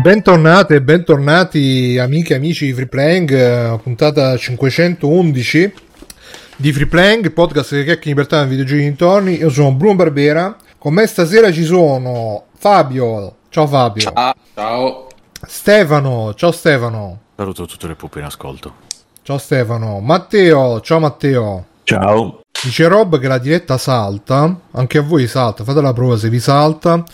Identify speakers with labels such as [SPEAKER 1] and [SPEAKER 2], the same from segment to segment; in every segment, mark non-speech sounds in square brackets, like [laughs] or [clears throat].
[SPEAKER 1] Bentornate e bentornati amiche e amici di Free Playing, eh, puntata 511 di Free Playing, podcast che chiacchiera in libertà nei videogiochi dintorni. Io sono Bruno Barbera, con me stasera ci sono Fabio, ciao Fabio.
[SPEAKER 2] Ciao. Ciao.
[SPEAKER 1] Stefano, ciao Stefano.
[SPEAKER 3] Saluto tutte le pupe in ascolto.
[SPEAKER 1] Ciao Stefano. Matteo, ciao Matteo.
[SPEAKER 4] Ciao.
[SPEAKER 1] Dice Rob che la diretta salta, anche a voi salta, fate la prova se vi salta.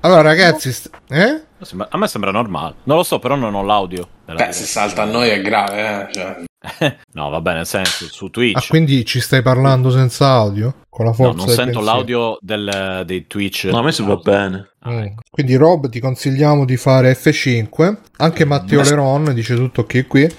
[SPEAKER 1] Allora ragazzi, st- eh?
[SPEAKER 3] A me sembra normale. Non lo so, però non ho l'audio.
[SPEAKER 2] Beh, se salta a noi è grave, eh. Cioè. [laughs]
[SPEAKER 3] no, va bene, nel senso, su Twitch.
[SPEAKER 1] Ah, quindi ci stai parlando senza audio? Con la forza
[SPEAKER 3] no, non sento
[SPEAKER 1] pensiero.
[SPEAKER 3] l'audio del, dei Twitch.
[SPEAKER 4] No, a me si va bene.
[SPEAKER 3] Ah,
[SPEAKER 1] Mm.
[SPEAKER 3] ecco.
[SPEAKER 1] Quindi Rob ti consigliamo di fare F5. Anche Matteo Leron dice tutto ok qui.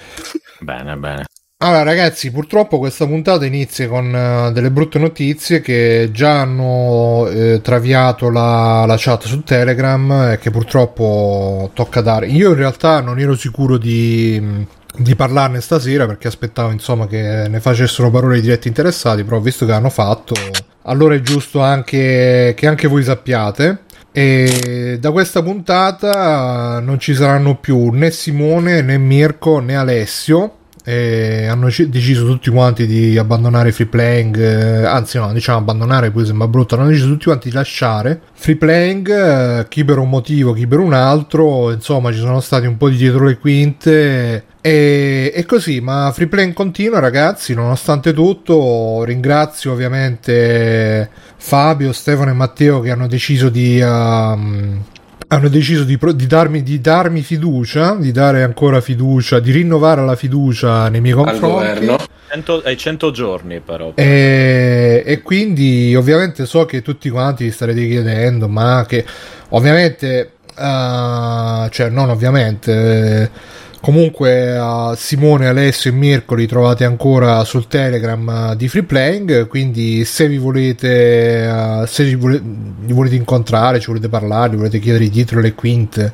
[SPEAKER 3] Bene, bene.
[SPEAKER 1] Allora ragazzi, purtroppo questa puntata inizia con eh, delle brutte notizie che già hanno eh, traviato la, la chat su Telegram e che purtroppo tocca dare. Io in realtà non ero sicuro di, di parlarne stasera perché aspettavo insomma che ne facessero parole i diretti interessati, però visto che hanno fatto, allora è giusto anche che anche voi sappiate. E da questa puntata non ci saranno più né Simone né Mirko né Alessio. E hanno ci- deciso tutti quanti di abbandonare free playing, eh, anzi no, diciamo abbandonare poi sembra brutto, hanno deciso tutti quanti di lasciare free playing, eh, chi per un motivo, chi per un altro, insomma ci sono stati un po' di dietro le quinte e, e così, ma free playing continua ragazzi, nonostante tutto ringrazio ovviamente Fabio, Stefano e Matteo che hanno deciso di... ehm, hanno deciso di, pro- di darmi, di darmi fiducia, di dare ancora fiducia, di rinnovare la fiducia nei miei
[SPEAKER 2] Al
[SPEAKER 1] confronti.
[SPEAKER 2] governo.
[SPEAKER 3] 100, ai 100 giorni, però.
[SPEAKER 1] E, e quindi ovviamente so che tutti quanti vi starete chiedendo, ma che ovviamente, eh, cioè non ovviamente, eh, comunque eh, Simone, Alessio e Mirko li trovate ancora sul Telegram di Free Playing, quindi se vi volete, eh, se li, vole- li volete incontrare, ci volete parlare, volete chiedere dietro le quinte,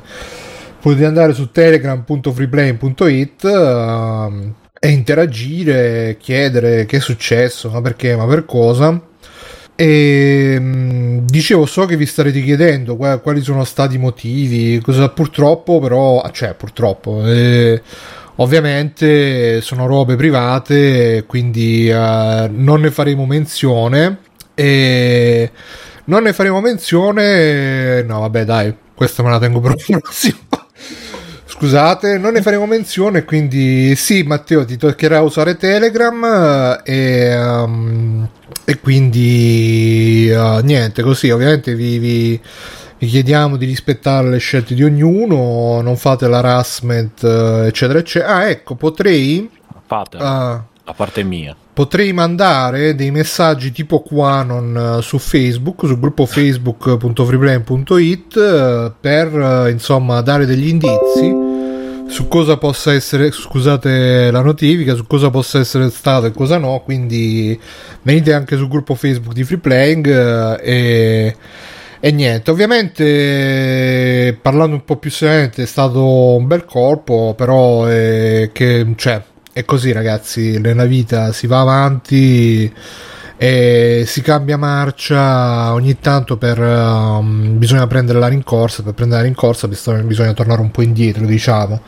[SPEAKER 1] potete andare su telegram.freeplay.it ehm, e interagire, chiedere che è successo, ma perché, ma per cosa. E mh, dicevo, so che vi starete chiedendo qua- quali sono stati i motivi, cosa purtroppo, però, cioè, purtroppo, eh, ovviamente sono robe private, quindi eh, non ne faremo menzione. E non ne faremo menzione, no, vabbè, dai, questa me la tengo per un prossimo. Scusate, non ne faremo menzione, quindi sì, Matteo, ti toccherà usare Telegram eh, e, ehm, e quindi eh, niente, così ovviamente vi, vi- vi chiediamo di rispettare le scelte di ognuno, non fate l'harassment, eh, eccetera, eccetera. Ah, ecco, potrei...
[SPEAKER 3] Fate,
[SPEAKER 1] ah,
[SPEAKER 3] a parte mia.
[SPEAKER 1] potrei mandare dei messaggi tipo Quanon su Facebook, sul gruppo facebook.freeplane.it per insomma dare degli indizi su cosa possa essere, scusate la notifica, su cosa possa essere stato e cosa no, quindi venite anche sul gruppo Facebook di Freeplaying eh, e, e niente, ovviamente parlando un po' più seriamente è stato un bel colpo, però è che cioè è così ragazzi, nella vita si va avanti e si cambia marcia ogni tanto per um, bisogna prendere la rincorsa per prendere la rincorsa bis- bisogna tornare un po' indietro diciamo.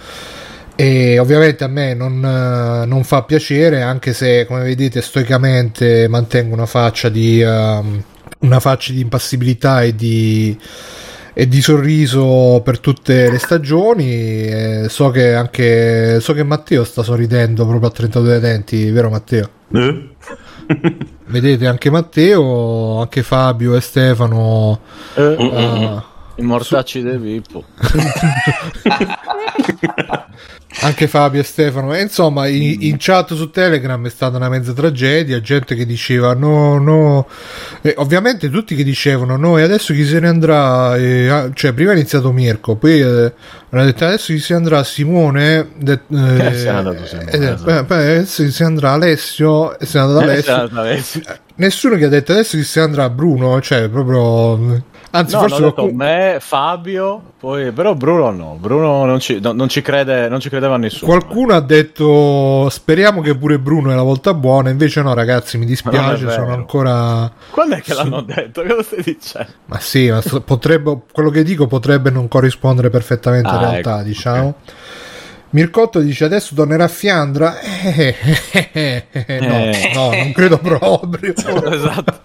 [SPEAKER 1] E ovviamente a me non, eh, non fa piacere anche se come vedete stoicamente mantengo una faccia di um, una faccia di impassibilità e di e di sorriso per tutte le stagioni so che anche so che Matteo sta sorridendo proprio a 32 denti vero Matteo?
[SPEAKER 4] Eh?
[SPEAKER 1] Vedete anche Matteo, anche Fabio e Stefano.
[SPEAKER 4] Eh?
[SPEAKER 1] eh,
[SPEAKER 3] I mortacci del Vippo. [laughs]
[SPEAKER 1] anche Fabio e Stefano. E insomma, i- in, chat su Telegram è stata una mezza tragedia. Gente che diceva no, no. E ovviamente tutti che dicevano no, e adesso chi se ne andrà? E, ah, cioè, prima è iniziato Mirko, poi eh, hanno detto adesso chi se ne andrà? Simone. De- eh,
[SPEAKER 3] Eh, se andato Simone,
[SPEAKER 1] eh,
[SPEAKER 3] esatto.
[SPEAKER 1] poi adesso chi se ne andrà? Alessio. Se n'è andato Alessio.
[SPEAKER 3] Eh,
[SPEAKER 1] nessuno che ha detto adesso chi se ne andrà Bruno, cioè proprio Anzi,
[SPEAKER 3] no,
[SPEAKER 1] forse
[SPEAKER 3] detto me, Fabio, poi, però Bruno no, Bruno non ci, no, non ci, crede, non ci credeva nessuno.
[SPEAKER 1] Qualcuno ha detto speriamo che pure Bruno è la volta buona, invece no ragazzi, mi dispiace, sono ancora...
[SPEAKER 3] Quando è che l'hanno detto? Cosa stai dicendo?
[SPEAKER 1] Ma sì, ma potrebbe, quello che dico potrebbe non corrispondere perfettamente alla ah, realtà, ecco, diciamo. Okay. Mircotto dice adesso tornerà a Fiandra. Eh, [laughs] eh, eh, no, no, non credo proprio. [laughs]
[SPEAKER 3] esatto,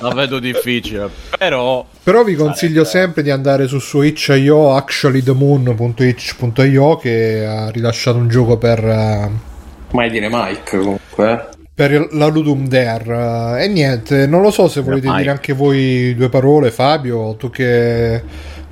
[SPEAKER 3] la vedo difficile. Però,
[SPEAKER 1] però vi consiglio sempre di andare su su itch.io, actuallythemoon.itch.io che ha rilasciato un gioco per... Uh,
[SPEAKER 2] mai dire Mike comunque
[SPEAKER 1] per la Ludum Dare e niente non lo so se volete dire anche voi due parole Fabio tu che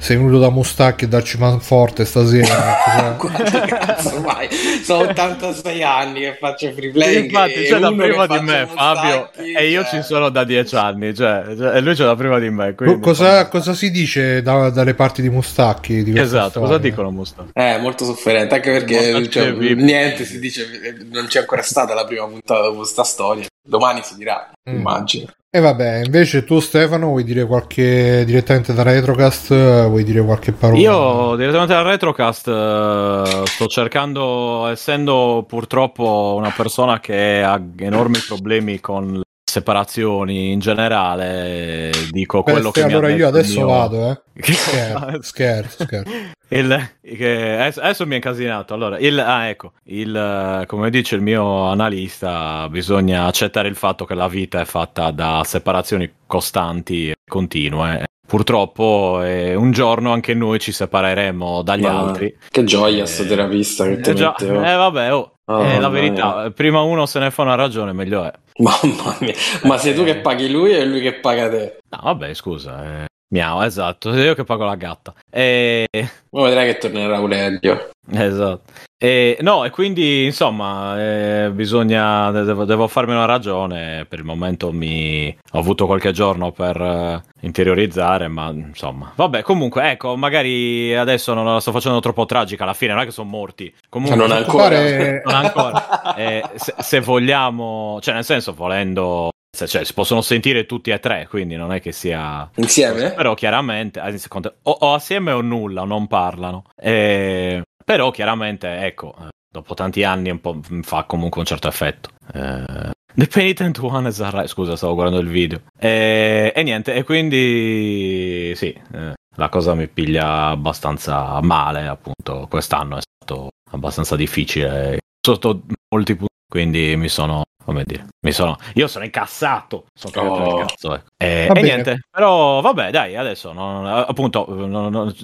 [SPEAKER 1] sei venuto da Mustacchi e darci manforte stasera.
[SPEAKER 2] Quanto [laughs] cazzo mai? Sono 86 anni che faccio free play.
[SPEAKER 3] Infatti, c'è da prima di me, Fabio, e io cioè... ci sono da 10 anni, cioè, cioè, e lui c'è da prima di me.
[SPEAKER 1] Cosa, cosa, si dice da, dalle parti di Mustacchi? Di
[SPEAKER 3] esatto, cosa dicono Mustacchi?
[SPEAKER 2] Eh, molto sofferente, anche perché cioè, niente si dice, non c'è ancora stata la prima puntata di questa storia. Domani si dirà, mm. immagino.
[SPEAKER 1] E vabbè, invece tu Stefano vuoi dire qualche direttamente da Retrocast, vuoi dire qualche parola?
[SPEAKER 3] Io direttamente da Retrocast uh, sto cercando, essendo purtroppo una persona che ha enormi problemi con separazioni in generale dico Beh, quello che
[SPEAKER 1] allora
[SPEAKER 3] io
[SPEAKER 1] adesso
[SPEAKER 3] mio...
[SPEAKER 1] vado eh [laughs] scherzo scherzo, scherzo. [laughs]
[SPEAKER 3] il, che, adesso mi è incasinato allora il, ah ecco il, come dice il mio analista bisogna accettare il fatto che la vita è fatta da separazioni costanti e continue purtroppo eh, un giorno anche noi ci separeremo dagli Ma, altri.
[SPEAKER 2] Che gioia, eh, sto terapista che ti
[SPEAKER 3] eh,
[SPEAKER 2] oh.
[SPEAKER 3] eh vabbè, oh, oh, è la verità. Prima uno se ne fa una ragione, meglio è.
[SPEAKER 2] Mamma mia, ma sei tu che eh. paghi lui e lui che paga te?
[SPEAKER 3] No, vabbè, scusa. Eh. Miau, esatto, [laughs] io che pago la gatta. E...
[SPEAKER 2] Ma vedrai che tornerà Aurelio.
[SPEAKER 3] Esatto. E, no, e quindi insomma, eh, bisogna. Devo, devo, farmi una ragione. Per il momento mi ho avuto qualche giorno per uh, interiorizzare, ma insomma, vabbè. Comunque, ecco, magari adesso non la sto facendo troppo tragica. Alla fine non è che sono morti. Comunque,
[SPEAKER 2] non ancora. Fare... [laughs]
[SPEAKER 3] Non ancora. eh, se, se vogliamo, cioè, nel senso, volendo cioè, si possono sentire tutti e tre, quindi non è che sia
[SPEAKER 2] insieme.
[SPEAKER 3] Però chiaramente o, o assieme o nulla, non parlano. E... Però chiaramente, ecco, dopo tanti anni un po' fa comunque un certo effetto. Eh... The Penitent One is arrived. Scusa, stavo guardando il video. E, e niente, e quindi sì, eh, la cosa mi piglia abbastanza male, appunto. Quest'anno è stato abbastanza difficile sotto molti punti, quindi mi sono come dire, mi sono, io sono incassato, sono oh. cazzo, ecco. e, e niente, però vabbè, dai, adesso, non, appunto, non, non,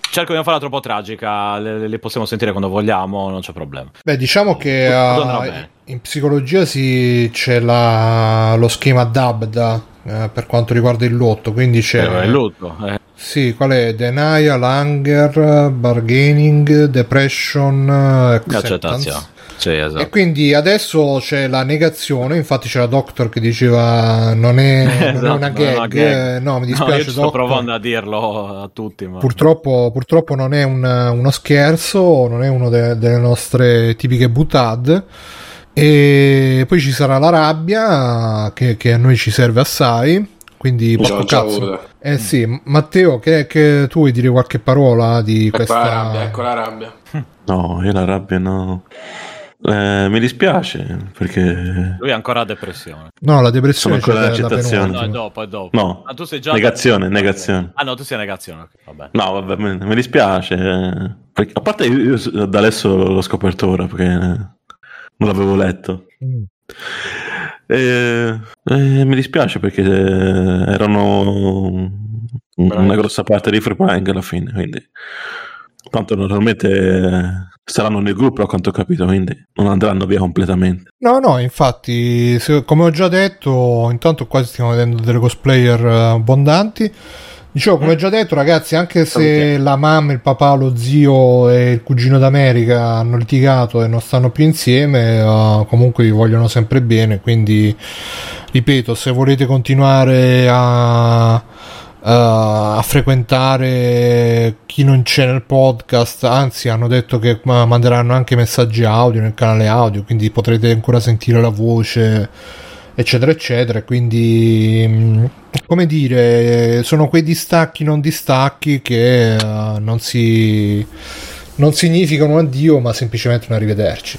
[SPEAKER 3] cerco di non farla troppo tragica, le, le, possiamo sentire quando vogliamo, non c'è problema.
[SPEAKER 1] Beh, diciamo che uh, in psicologia si, c'è la, lo schema DABDA uh, per quanto riguarda il lotto, quindi c'è...
[SPEAKER 3] Eh, il lutto, eh.
[SPEAKER 1] Sì, qual è? Denial, Anger, Bargaining, Depression, Acceptance.
[SPEAKER 3] Sì, esatto.
[SPEAKER 1] E quindi adesso c'è la negazione, infatti c'è la doctor che diceva non è, [laughs] esatto, non è una gag, una gag. no mi dispiace no, io
[SPEAKER 3] sto provando a dirlo a tutti. Ma...
[SPEAKER 1] Purtroppo, purtroppo non è un, uno scherzo, non è uno de, delle nostre tipiche butad. E poi ci sarà la rabbia che, che a noi ci serve assai. Quindi,
[SPEAKER 2] ciao, ciao,
[SPEAKER 1] eh sì, Matteo, che, che, tu vuoi dire qualche parola di
[SPEAKER 2] ecco
[SPEAKER 1] questa
[SPEAKER 2] la rabbia, ecco la rabbia. [laughs]
[SPEAKER 4] No, io la rabbia no. Eh, mi dispiace perché.
[SPEAKER 3] Lui ha ancora depressione.
[SPEAKER 1] No, la depressione
[SPEAKER 4] Sono ancora l'accettazione.
[SPEAKER 3] No, è dopo, è dopo.
[SPEAKER 4] No,
[SPEAKER 3] ah, tu sei già
[SPEAKER 4] negazione, negazione.
[SPEAKER 3] Ah, no, tu sei negazione. Vabbè.
[SPEAKER 4] No, vabbè, mi, mi dispiace. Perché, a parte io, io da adesso l'ho scoperto ora perché non l'avevo letto. Mm. E, e, mi dispiace perché erano una grossa parte di free playing alla fine. Quindi, tanto normalmente saranno nel gruppo a quanto ho capito, quindi non andranno via completamente.
[SPEAKER 1] No, no, infatti, se, come ho già detto, intanto qua stiamo vedendo delle cosplayer eh, abbondanti. Dicevo, come ho già detto, ragazzi, anche se la mamma, il papà, lo zio e il cugino d'America hanno litigato e non stanno più insieme, uh, comunque vi vogliono sempre bene. Quindi, ripeto, se volete continuare a a frequentare chi non c'è nel podcast, anzi hanno detto che manderanno anche messaggi audio nel canale audio, quindi potrete ancora sentire la voce eccetera eccetera. Quindi mm, come dire sono quei distacchi non distacchi che uh, non si non significa un addio ma semplicemente un arrivederci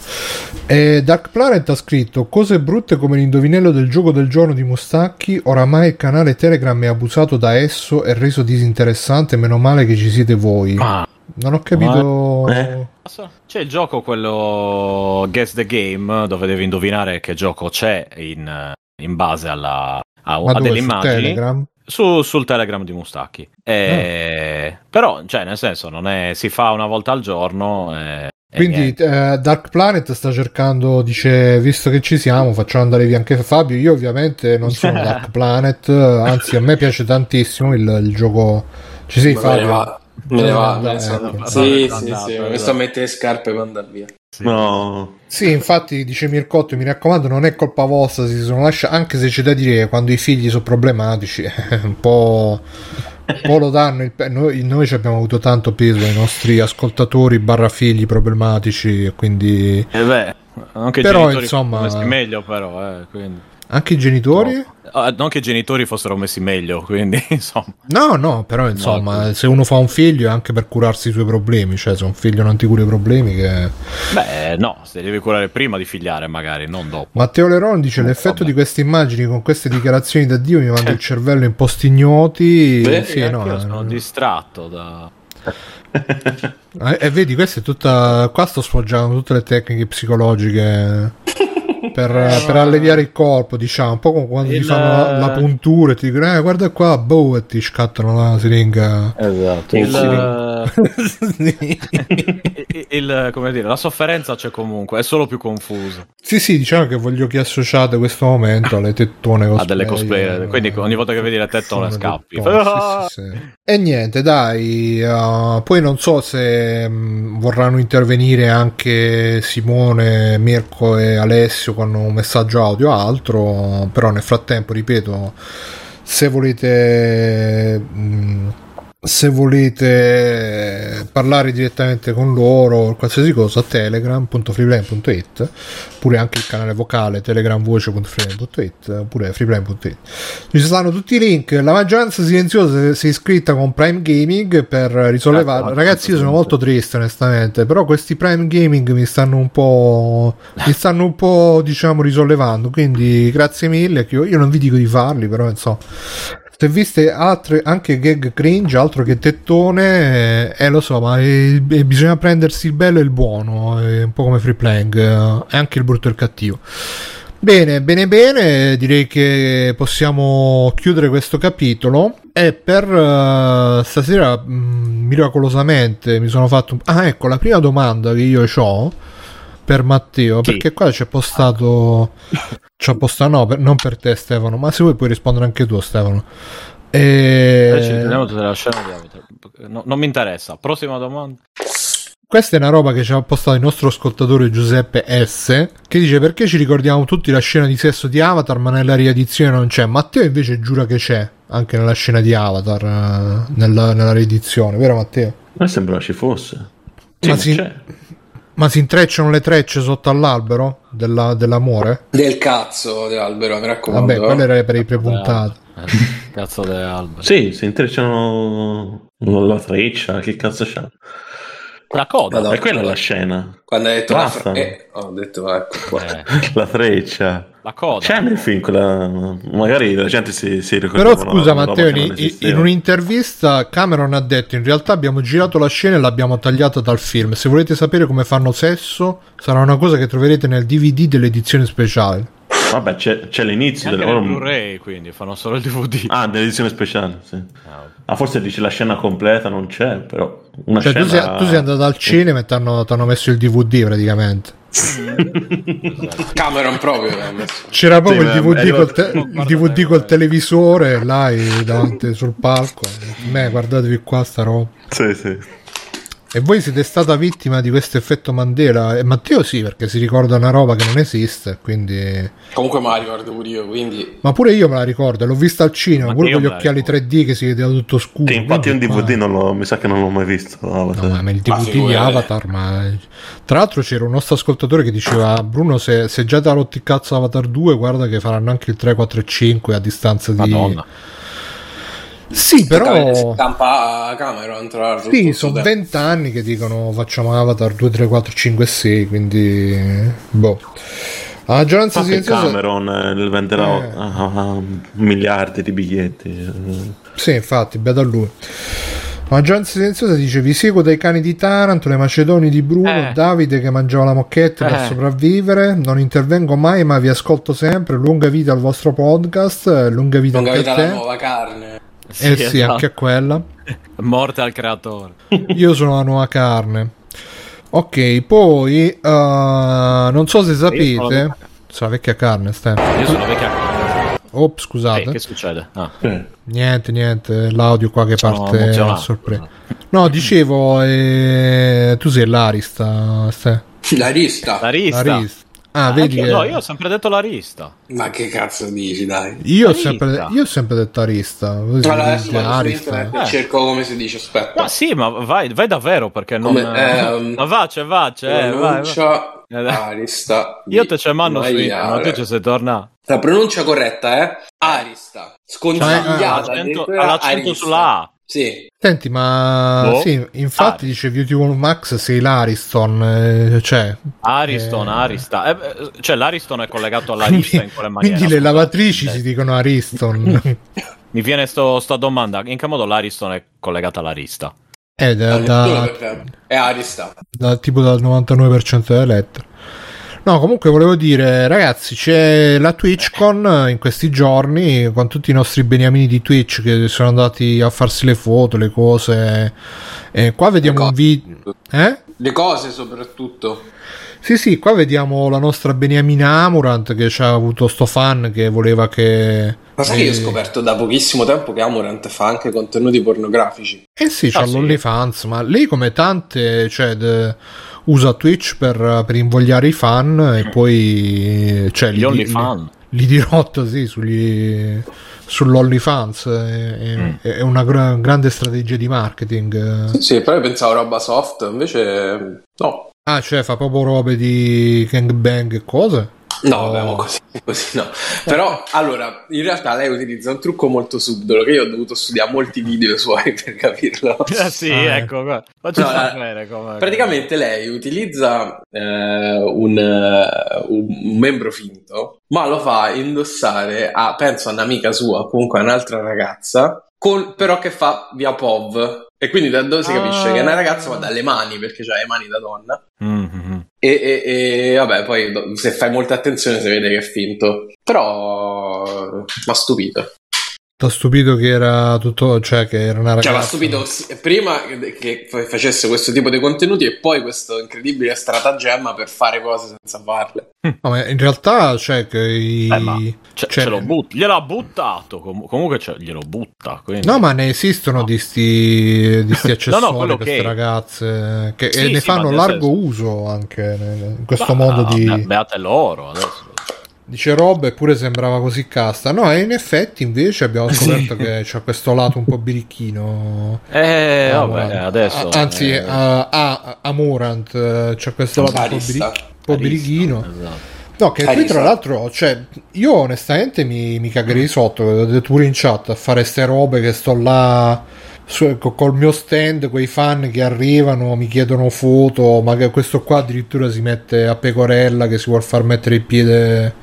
[SPEAKER 1] e Dark Planet ha scritto cose brutte come l'indovinello del gioco del giorno di Mustacchi oramai il canale Telegram è abusato da esso e reso disinteressante meno male che ci siete voi ah. non ho capito
[SPEAKER 3] eh. c'è il gioco quello Guess the Game dove devi indovinare che gioco c'è in, in base alla, a, a delle immagini Telegram? Su, sul Telegram di Mustacchi. Eh, oh. Però, cioè, nel senso, non è, si fa una volta al giorno. Eh,
[SPEAKER 1] Quindi eh, Dark Planet sta cercando, dice, visto che ci siamo, facciamo andare via anche Fabio. Io ovviamente non [laughs] sono Dark Planet, anzi a me piace tantissimo il, il gioco. Ci sei Fabio?
[SPEAKER 2] Me ne va, me ne ecco. Sì, sì, sì, mi sto a mettere scarpe per andare via.
[SPEAKER 1] Sì. No. Sì, infatti dice Mircotto, mi raccomando, non è colpa vostra se si sono lasciati, anche se c'è da dire che quando i figli sono problematici, [laughs] un po', un po' lo danno. Il, noi, noi abbiamo avuto tanto peso ai nostri ascoltatori barra figli problematici, quindi...
[SPEAKER 3] Eh beh, anche però, insomma... meglio però, eh, quindi...
[SPEAKER 1] Anche i genitori? No.
[SPEAKER 3] Uh, non che i genitori fossero messi meglio, quindi [laughs] insomma.
[SPEAKER 1] No, no, però insomma, no, se uno fa un figlio è anche per curarsi i suoi problemi, cioè se un figlio non ti cura i problemi che...
[SPEAKER 3] Beh, no, se devi curare prima di figliare magari, non dopo.
[SPEAKER 1] Matteo Leron dice no, l'effetto vabbè. di queste immagini con queste dichiarazioni da Dio mi manda il cervello in posti ignoti.
[SPEAKER 3] Beh, sì, no, io sono distratto da...
[SPEAKER 1] eh, e vedi, questa è tutta... Qua sto sfoggiando tutte le tecniche psicologiche [laughs] per, eh, per, alleviare il corpo, diciamo, un po' come quando il... ti fanno la, la, puntura e ti dicono, eh, guarda qua, boh, e ti scattano la siringa.
[SPEAKER 3] Esatto. Il, il, [laughs] il, come dire, la sofferenza c'è comunque, è solo più confuso.
[SPEAKER 1] Sì, sì, diciamo che voglio che associate questo momento alle tettone
[SPEAKER 3] cosplay. A delle cosplay, quindi ogni volta che vedi le tettone scappi.
[SPEAKER 1] Sì, sì, sì. E niente, dai, uh, poi non so se um, vorranno intervenire anche Simone, Mirko e Alessio con un messaggio audio o altro, però nel frattempo, ripeto, se volete... Mh, se volete parlare direttamente con loro qualsiasi cosa telegram.freeplane.it oppure anche il canale vocale telegramvoce.freeplane.it oppure freeplane.it ci saranno tutti i link. La maggioranza silenziosa si è iscritta con Prime Gaming per risollevare ah, ragazzi io sono molto triste onestamente però questi Prime Gaming mi stanno un po' mi stanno un po' diciamo risollevando. Quindi grazie mille io, io non vi dico di farli però insomma se viste altre anche gag cringe, altro che tettone, eh, eh lo so, ma eh, eh, bisogna prendersi il bello e il buono, è un po' come free playing, eh, e anche il brutto e il cattivo. Bene, bene, bene, direi che possiamo chiudere questo capitolo e per uh, stasera mh, mm, miracolosamente mi sono fatto... Ah, ecco, la prima domanda che io ho per Matteo, Chi? perché qua c'è postato ci ha postato no, per, non per te Stefano, ma se vuoi puoi rispondere anche tu Stefano. E...
[SPEAKER 3] No, non mi interessa. Prossima domanda.
[SPEAKER 1] Questa è una roba che ci ha postato il nostro ascoltatore Giuseppe S. Che dice perché ci ricordiamo tutti la scena di sesso di Avatar, ma nella riedizione non c'è. Matteo invece giura che c'è anche nella scena di Avatar, eh, nella, nella riedizione, vero Matteo?
[SPEAKER 4] A me sembrava ci fosse.
[SPEAKER 1] Sì, ma si... Ma si intrecciano le trecce sotto all'albero della, dell'amore?
[SPEAKER 2] Del cazzo dell'albero, mi raccomando.
[SPEAKER 1] Vabbè, quello era per i prepuntati.
[SPEAKER 3] Eh, cazzo dell'albero.
[SPEAKER 4] Sì, si intrecciano la treccia, che cazzo c'ha?
[SPEAKER 3] La coda.
[SPEAKER 4] Madonna, è quella la scena.
[SPEAKER 2] Quando hai detto Basta. la eh, ho detto ecco qua.
[SPEAKER 4] Eh. [laughs] la freccia.
[SPEAKER 3] La coda.
[SPEAKER 4] C'è nel film quella... Magari la gente si, si ricorda.
[SPEAKER 1] Però scusa Matteo, in, in, un'intervista Cameron ha detto in realtà abbiamo girato la scena e l'abbiamo tagliata dal film. Se volete sapere come fanno sesso, sarà una cosa che troverete nel DVD dell'edizione speciale.
[SPEAKER 4] Vabbè, c'è, c'è l'inizio
[SPEAKER 3] del loro... Blu-ray, quindi fanno solo il DVD.
[SPEAKER 4] Ah, nell'edizione speciale, sì. Ah, ah, forse dice la scena completa non c'è, però una
[SPEAKER 1] cioè,
[SPEAKER 4] scena...
[SPEAKER 1] tu, sei, tu sei andato al cinema e ti hanno messo il DVD praticamente. [laughs]
[SPEAKER 2] Cameron proprio
[SPEAKER 1] c'era proprio sì, il, DVD col, te- il DVD col televisore là davanti sul palco. Me guardatevi qua sta roba.
[SPEAKER 4] Sì sì
[SPEAKER 1] E voi siete stata vittima di questo effetto Mandela? E Matteo sì, perché si ricorda una roba che non esiste, quindi...
[SPEAKER 2] Comunque me la ricordo pure io, quindi...
[SPEAKER 1] Ma pure io me la ricordo, l'ho vista al cinema, pure con gli occhiali 3D che si vedeva tutto scuro.
[SPEAKER 4] Sì, infatti un DVD ma... non lo, mi sa che non l'ho mai visto.
[SPEAKER 1] Avatar. No, ma il DVD di Avatar, ma... Tra l'altro c'era un nostro ascoltatore che diceva, Bruno, se, se già ti ha rotto il cazzo Avatar 2, guarda che faranno anche il 3, 4 e 5 a distanza di...
[SPEAKER 3] Madonna.
[SPEAKER 1] Sì, però.
[SPEAKER 2] Campa a Cameron, tra l'altro.
[SPEAKER 1] Sì, sono 20 anni che dicono facciamo Avatar 2, 3, 4, 5, 6. Quindi, boh. La maggioranza silenziosa.
[SPEAKER 4] Cameron eh, venderà eh. a, a miliardi di biglietti.
[SPEAKER 1] Sì, infatti, beato a lui. La maggioranza silenziosa dice: Vi seguo dai cani di Taranto, le macedoni di Bruno, eh. Davide che mangiava la mocchetta eh. per sopravvivere. Non intervengo mai, ma vi ascolto sempre. Lunga vita al vostro podcast, lunga vita
[SPEAKER 2] lunga
[SPEAKER 1] vita
[SPEAKER 2] alla nuova carne.
[SPEAKER 1] Sì, eh sì, esatto. anche quella.
[SPEAKER 3] Morte al creatore. [laughs]
[SPEAKER 1] Io sono la nuova carne. Ok, poi uh, non so se sapete. Sono la vecchia carne, Stefano.
[SPEAKER 3] Io sono la vecchia carne.
[SPEAKER 1] Oh, scusate. Ehi,
[SPEAKER 3] che succede? Ah.
[SPEAKER 1] Niente, niente, l'audio qua che parte a sorpresa. No, dicevo, eh, tu sei l'Arista, Ste.
[SPEAKER 2] L'arista.
[SPEAKER 3] L'arista. L'arista.
[SPEAKER 1] Ah, vedi
[SPEAKER 3] che... No, io ho sempre detto l'arista.
[SPEAKER 2] Ma che cazzo dici, dai?
[SPEAKER 1] Io, ho sempre, io ho sempre, detto arista.
[SPEAKER 2] Allora, adesso arista. Eh. cerco come si dice, aspetta.
[SPEAKER 3] Ma sì, ma vai, vai davvero, perché non... Come, ehm, ma vace, vace, eh, vai, vai.
[SPEAKER 2] Eh, arista.
[SPEAKER 3] Io te c'è manno su ma tu ci sei tornato.
[SPEAKER 2] La pronuncia corretta è Arista. Sconsigliata. Cioè,
[SPEAKER 3] all'accento, all'accento sulla A.
[SPEAKER 2] Sì.
[SPEAKER 1] Senti, ma boh. sì, infatti ah. dice Beauty Max sei l'Ariston, eh, cioè
[SPEAKER 3] Ariston, eh... Arista. Eh, cioè l'Ariston è collegato all'Arista in quale maniera?
[SPEAKER 1] Quindi le lavatrici si dicono Ariston. [laughs]
[SPEAKER 3] Mi viene sto, sta domanda, in che modo l'Ariston è collegato all'Arista?
[SPEAKER 1] È da, da,
[SPEAKER 2] è Arista.
[SPEAKER 1] Da, tipo dal 99% delle lettere. No, comunque volevo dire, ragazzi, c'è la TwitchCon in questi giorni con tutti i nostri beniamini di Twitch che sono andati a farsi le foto, le cose. E qua vediamo un video. Eh?
[SPEAKER 2] Le cose soprattutto.
[SPEAKER 1] Sì, sì, qua vediamo la nostra Beniamina Amurant che ha avuto sto fan che voleva che.
[SPEAKER 2] Ma sai eh... che io ho scoperto da pochissimo tempo che Amurant fa anche contenuti pornografici?
[SPEAKER 1] Eh sì, c'ha ah, l'OnlyFans, sì. ma lei come tante, cioè. De usa Twitch per, per invogliare i fan e poi cioè,
[SPEAKER 3] gli li, fan.
[SPEAKER 1] Li, li dirotto sì, sugli, sull'OnlyFans è, mm. è una gra- grande strategia di marketing
[SPEAKER 2] sì, sì poi pensavo roba soft invece no
[SPEAKER 1] ah cioè fa proprio robe di gangbang e cose
[SPEAKER 2] No, vabbè, così, [laughs] così no. Però, allora, in realtà lei utilizza un trucco molto subdolo che io ho dovuto studiare molti video suoi [laughs] per capirlo.
[SPEAKER 3] Eh [laughs] sì, ah, ecco, faccio no, sapere come...
[SPEAKER 2] Praticamente lei utilizza eh, un, uh, un, membro finto, ma lo fa indossare a, penso, a un'amica sua, comunque a un'altra ragazza, con, però che fa via POV. E quindi da dove si capisce ah. che è una ragazza ma dalle mani, perché ha le mani da donna. Mm-hmm. E, e, e, vabbè, poi se fai molta attenzione si vede che è finto. Però mi ha stupito.
[SPEAKER 1] T'ho stupito che era tutto, cioè che era una ragazza.
[SPEAKER 2] Cioè, ha stupito prima che facesse questo tipo di contenuti e poi questo incredibile stratagemma per fare cose senza farle.
[SPEAKER 1] No, ma in realtà, cioè, che i...
[SPEAKER 3] eh, ma, cioè, cioè, ce l'ho but- gliel'ha buttato. Com- comunque cioè, glielo butta. Quindi...
[SPEAKER 1] No, ma ne esistono no. di sti, di sti accessori [laughs] no, no, per queste che... ragazze che sì, ne sì, fanno largo senso... uso anche in questo ma, modo di.
[SPEAKER 3] Beate loro adesso.
[SPEAKER 1] Dice Rob, eppure sembrava così casta. No, e in effetti invece abbiamo scoperto sì. che c'ha questo lato un po' birichino.
[SPEAKER 3] Eh, ah, vabbè, adesso.
[SPEAKER 1] A, anzi, eh, a, a, a Morant eh, c'ha questo lato un po', biri- un po' birichino. Esatto. No, che qui tra l'altro, cioè, io onestamente mi, mi cagherei sotto, ho detto pure in chat, a fare ste robe che sto là su, col mio stand, quei fan che arrivano, mi chiedono foto, ma che questo qua addirittura si mette a pecorella che si vuol far mettere il piede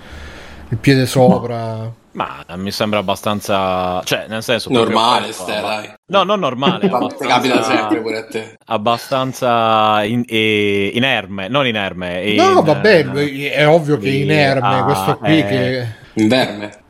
[SPEAKER 1] il piede sopra.
[SPEAKER 3] Ma mi sembra abbastanza. cioè, nel senso.
[SPEAKER 2] Normale, Ste, dai.
[SPEAKER 3] No, non normale. [laughs]
[SPEAKER 2] abbastanza... Capita sempre pure a te.
[SPEAKER 3] Abbastanza in, eh, inerme, non inerme.
[SPEAKER 1] In, no, vabbè, è ovvio che è inerme. Ah, questo qui eh, che
[SPEAKER 2] Un verme.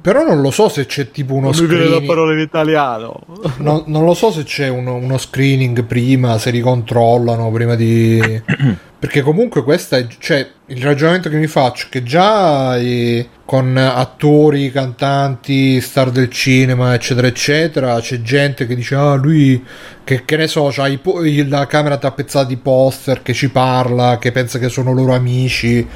[SPEAKER 1] Però non lo so se c'è tipo uno
[SPEAKER 3] non
[SPEAKER 1] screening.
[SPEAKER 3] la parola in italiano.
[SPEAKER 1] No, non lo so se c'è uno, uno screening prima, se li controllano prima di. [clears throat] Perché comunque questa è. Cioè, il ragionamento che mi faccio è che già eh, con attori, cantanti, star del cinema, eccetera, eccetera, c'è gente che dice: Ah, lui che, che ne so, c'ha i la camera tappezzata di poster che ci parla, che pensa che sono loro amici.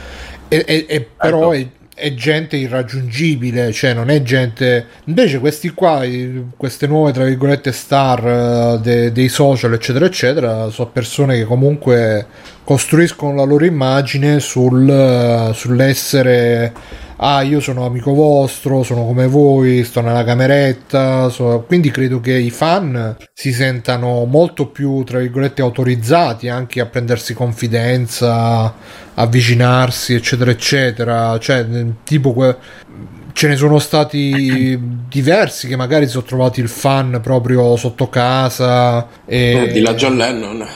[SPEAKER 1] E, e, e però
[SPEAKER 3] Ecco.
[SPEAKER 1] è, è gente irraggiungibile, cioè non è gente. Invece, questi qua, queste nuove tra virgolette star eh, de- dei social, eccetera, eccetera, sono persone che comunque costruiscono la loro immagine sul, eh, sull'essere. Ah, io sono amico vostro, sono come voi, sto nella cameretta. so- Quindi credo che i fan si sentano molto più, tra virgolette, autorizzati anche a prendersi confidenza, avvicinarsi, eccetera, eccetera. Cioè, tipo que- ce ne sono stati diversi che magari si sono trovati il fan proprio sotto casa e
[SPEAKER 2] di la John Lennon.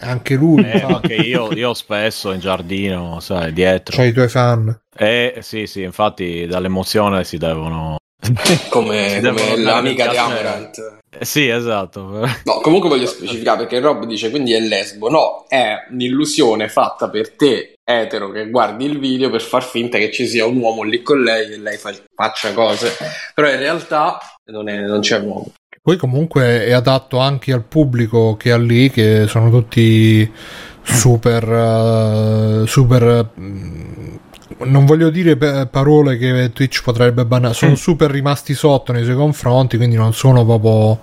[SPEAKER 1] Anche lui
[SPEAKER 3] Eh, che io, io spesso in giardino, sai, dietro.
[SPEAKER 1] c'ha i tuoi fan.
[SPEAKER 3] Eh, sì, sì, infatti dall'emozione si devono... [laughs]
[SPEAKER 2] Come,
[SPEAKER 3] Si devono
[SPEAKER 2] come l'amica di. Amaranth.
[SPEAKER 3] Eh, sì, esatto.
[SPEAKER 2] No, comunque voglio specificare perché Rob dice quindi è lesbo. No, è un'illusione fatta per te, etero, che guardi il video per far finta che ci sia un uomo lì con lei e lei fa- faccia cose. Però in realtà non, è- non c'è un uomo.
[SPEAKER 1] Poi comunque è adatto anche al pubblico che ha lì, che sono tutti super, eh, super. mm, non voglio dire parole che Twitch potrebbe bannare, sono super rimasti sotto nei suoi confronti, quindi non sono proprio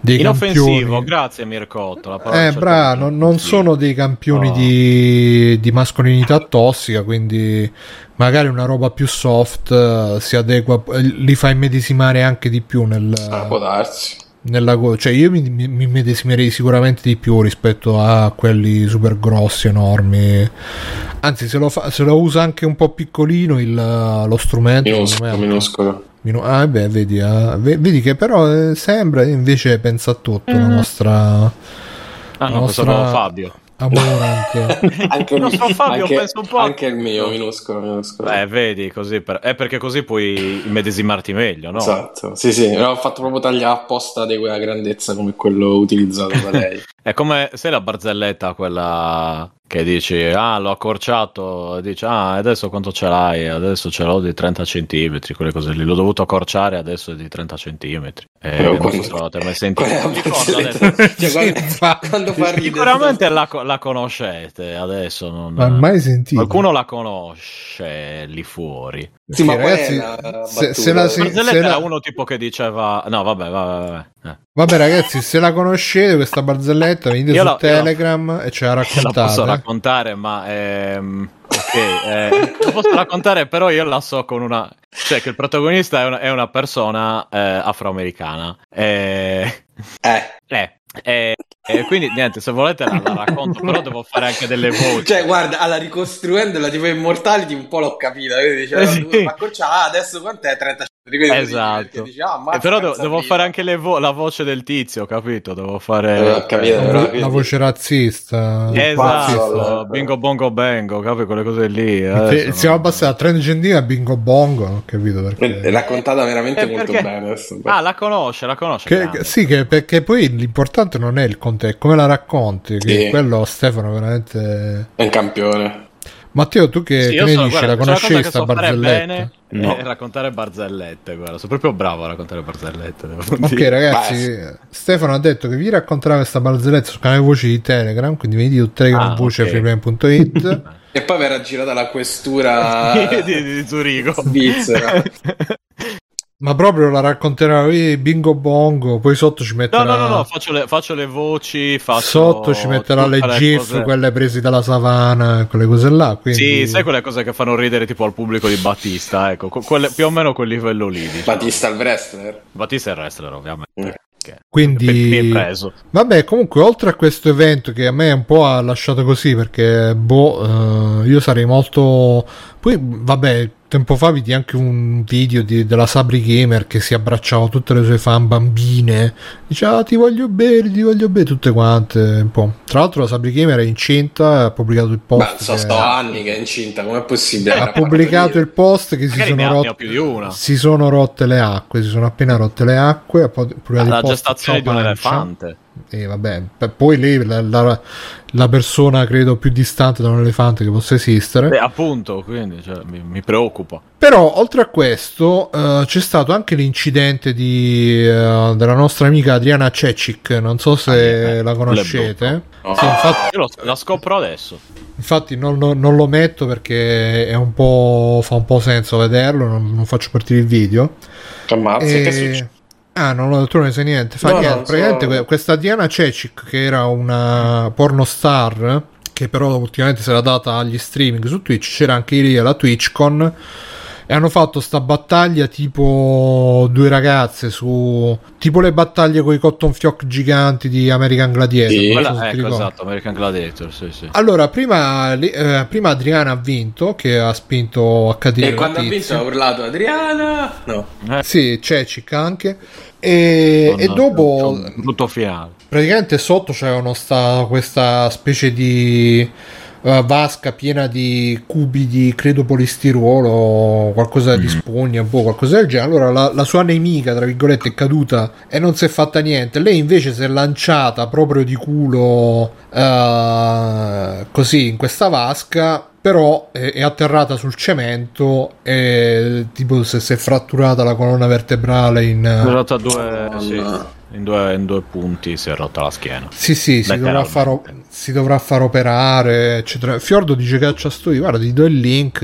[SPEAKER 1] dei
[SPEAKER 3] Inoffensivo,
[SPEAKER 1] campioni.
[SPEAKER 3] grazie Mircotto.
[SPEAKER 1] Eh,
[SPEAKER 3] certa
[SPEAKER 1] bra,
[SPEAKER 3] di
[SPEAKER 1] non, non sono dei campioni
[SPEAKER 3] Oh.
[SPEAKER 1] di, di mascolinità tossica, quindi magari una roba più soft eh, si adegua, eh, li fa immedesimare anche di più nel,
[SPEAKER 2] Ah, può darsi.
[SPEAKER 1] nella cioè io mi, mi, mi medesimerei sicuramente di più rispetto a quelli super grossi enormi anzi se lo, fa, se lo usa anche un po' piccolino il, lo strumento
[SPEAKER 2] Minuscolo, minuscolo.
[SPEAKER 1] Minu- ah beh vedi, ah, ve- vedi che però eh, sembra invece pensa a tutto la nostra
[SPEAKER 3] Ah no,
[SPEAKER 1] nostra-
[SPEAKER 3] Fabio.
[SPEAKER 1] amorante
[SPEAKER 2] Anche [laughs] il,
[SPEAKER 3] Non so, Fabio,
[SPEAKER 2] anche-
[SPEAKER 3] penso un po'.
[SPEAKER 2] anche il mio, minuscolo, minuscolo.
[SPEAKER 3] Eh, vedi, così per... è perché così puoi immedesimarti meglio, no?
[SPEAKER 2] Esatto, sì, sì, ho fatto proprio tagliare apposta di quella grandezza come quello utilizzato da lei. [laughs]
[SPEAKER 3] È come se la barzelletta quella che dici, ah, l'ho accorciato, dici, ah, adesso quanto ce l'hai? Adesso ce l'ho di 30 centimetri, quelle cose lì. L'ho dovuto accorciare, adesso è di 30 centimetri. Eh,
[SPEAKER 2] Però
[SPEAKER 3] non
[SPEAKER 2] quando-
[SPEAKER 3] so se l'avete mai sentito.
[SPEAKER 2] Cioè, quando, quando
[SPEAKER 3] Sicuramente la, la conoscete adesso. Non...
[SPEAKER 1] ma mai sentito
[SPEAKER 3] Qualcuno la conosce lì fuori.
[SPEAKER 2] Sì, ma
[SPEAKER 1] ragazzi,
[SPEAKER 2] la
[SPEAKER 1] se, se la,
[SPEAKER 3] La
[SPEAKER 1] se- la-
[SPEAKER 3] era uno tipo che diceva, no, vabbè, vabbè, vabbè. Eh.
[SPEAKER 1] vabbè ragazzi se la conoscete questa barzelletta venite
[SPEAKER 3] Io
[SPEAKER 1] su
[SPEAKER 3] la- io
[SPEAKER 1] Telegram e ce la
[SPEAKER 3] Io la posso
[SPEAKER 1] raccontate
[SPEAKER 3] raccontare, ma ehm, ok, eh, la posso raccontare, però io la so con una, cioè che il protagonista è una, è una persona eh, afroamericana. Eh,
[SPEAKER 2] Eh,
[SPEAKER 3] eh, eh, quindi niente, se volete la, la racconto, però devo fare anche delle voci.
[SPEAKER 2] cioè, guarda, alla ricostruendola tipo Immortality un po' l'ho capita. Quindi diceva,
[SPEAKER 3] Eh, sì.
[SPEAKER 2] accorciare, ah, adesso quant'è? 30 Ti
[SPEAKER 3] Esatto.
[SPEAKER 2] dici, ah,
[SPEAKER 3] Eh, però devo, fare anche le vo- la voce del tizio, capito? Devo fare...
[SPEAKER 2] Eh, capito,
[SPEAKER 1] la,
[SPEAKER 2] però,
[SPEAKER 1] la voce razzista
[SPEAKER 3] Esatto,
[SPEAKER 2] Pazzo,
[SPEAKER 3] bingo bongo bengo, capi quelle cose lì.
[SPEAKER 1] Che
[SPEAKER 3] adesso
[SPEAKER 1] siamo
[SPEAKER 3] no.
[SPEAKER 1] abbassati a 30 centimetri a bingo bongo non ho capito
[SPEAKER 2] È
[SPEAKER 1] perché
[SPEAKER 2] raccontata veramente
[SPEAKER 3] Eh,
[SPEAKER 2] molto
[SPEAKER 3] perché-
[SPEAKER 2] bene. adesso.
[SPEAKER 3] Ah, la conosce, la conosce.
[SPEAKER 1] Che- sì, che, perché poi l'importante non è il contesto, è come la racconti. Che
[SPEAKER 2] Sì.
[SPEAKER 1] quello Stefano veramente.
[SPEAKER 2] È un campione.
[SPEAKER 1] Matteo, tu che,
[SPEAKER 3] Sì,
[SPEAKER 1] che ne
[SPEAKER 3] sono-
[SPEAKER 1] dici?
[SPEAKER 3] guarda,
[SPEAKER 1] la
[SPEAKER 3] c'è una
[SPEAKER 1] conoscevi
[SPEAKER 3] cosa che
[SPEAKER 1] sta
[SPEAKER 3] so fare
[SPEAKER 1] barzelletta?
[SPEAKER 3] bene
[SPEAKER 2] No.
[SPEAKER 3] è raccontare barzellette, guarda, sono proprio bravo a raccontare barzellette. devo
[SPEAKER 1] Ok,
[SPEAKER 3] dire.
[SPEAKER 1] ragazzi, Stefano ha detto che vi racconterà questa barzelletta sul canale voci di Telegram. Quindi venite su telegram
[SPEAKER 3] Ah,
[SPEAKER 1] voce
[SPEAKER 3] ok.
[SPEAKER 1] freeplane.it. [laughs]
[SPEAKER 2] E poi verrà girata la questura [laughs]
[SPEAKER 3] di, di Zurigo.
[SPEAKER 2] svizzera. [laughs]
[SPEAKER 1] Ma proprio la racconterà lui bingo bongo. Poi sotto ci
[SPEAKER 3] No,
[SPEAKER 1] metterà.
[SPEAKER 3] no, no, no, faccio le, faccio le voci, faccio
[SPEAKER 1] Sotto ci metterà le
[SPEAKER 3] tutte
[SPEAKER 1] gif,
[SPEAKER 3] cose-
[SPEAKER 1] quelle prese dalla savana, quelle cose là. Quindi...
[SPEAKER 3] Sì, sai quelle cose che fanno ridere tipo al pubblico di Battista, ecco, que- quelle- più o meno quel livello lì. Diciamo.
[SPEAKER 2] Battista il wrestler.
[SPEAKER 3] Battista è il wrestler, ovviamente.
[SPEAKER 2] Mm.
[SPEAKER 1] Quindi-. Vabbè, comunque, oltre a questo evento che a me un po' ha lasciato così, perché boh, eh, io sarei molto. Poi, vabbè, tempo fa vidi anche un video di, della Sabri Gamer che si abbracciava tutte le sue fan bambine. Diceva ah, ti voglio bene, ti voglio bene, tutte quante. Un po'. Tra l'altro la Sabri Gamer è incinta, ha pubblicato il post.
[SPEAKER 2] Ma so, che... sto anni che è incinta, com'è possibile?
[SPEAKER 1] Ha pubblicato il post che si sono, rotte, si sono rotte le acque, si sono appena rotte le acque. Ha
[SPEAKER 3] pubblicato la gestazione di un elefante
[SPEAKER 1] e vabbè, poi lei la, la, la, persona credo più distante da un elefante che possa esistere.
[SPEAKER 3] Beh, appunto, quindi cioè, mi, mi, preoccupa.
[SPEAKER 1] Però, oltre a questo, uh, c'è stato anche l'incidente di, uh, della nostra amica Adriana Cecic. Non so se ah, eh, la conoscete.
[SPEAKER 3] Oh. Sì, infatti, Io lo, la scopro adesso.
[SPEAKER 1] Infatti, non, non, non, lo metto perché un fa un po' senso vederlo. Non, non faccio partire il video.
[SPEAKER 2] Ammazza, e... che succede?
[SPEAKER 1] Ah, non lo, tu non ne sai niente. Fa no, niente. Praticamente so. questa Diana Cecic, che era una pornostar, che però ultimamente si era data agli streaming su Twitch, c'era anche lì alla TwitchCon e hanno fatto sta battaglia tipo due ragazze su tipo le battaglie con i cotton fioc giganti di American Gladiator
[SPEAKER 3] sì, quella, ecco, esatto American Gladiator sì, sì.
[SPEAKER 1] allora prima, eh, prima Adriana ha vinto che ha spinto a cadere
[SPEAKER 2] e quando ha vinto ha urlato Adriana! No.
[SPEAKER 1] Eh. sì Cecic anche. E, oh, e dopo
[SPEAKER 3] un brutto finale.
[SPEAKER 1] praticamente sotto c'erano sta questa specie di uh, vasca piena di cubi di credo polistirolo, qualcosa mm. di spugna, boh, qualcosa del genere. Allora la, la, sua nemica, tra virgolette, è caduta e non si è fatta niente. Lei invece si è lanciata proprio di culo uh, così in questa vasca. Però è, è, atterrata sul cemento e tipo se si è fratturata la colonna vertebrale in.
[SPEAKER 3] È due. Oh, sì. in due, in due, punti si è rotta la schiena.
[SPEAKER 1] Sì, sì, si dovrà, far, si dovrà, far, operare, eccetera. Fiordo dice che ha studi, guarda, ti do il link,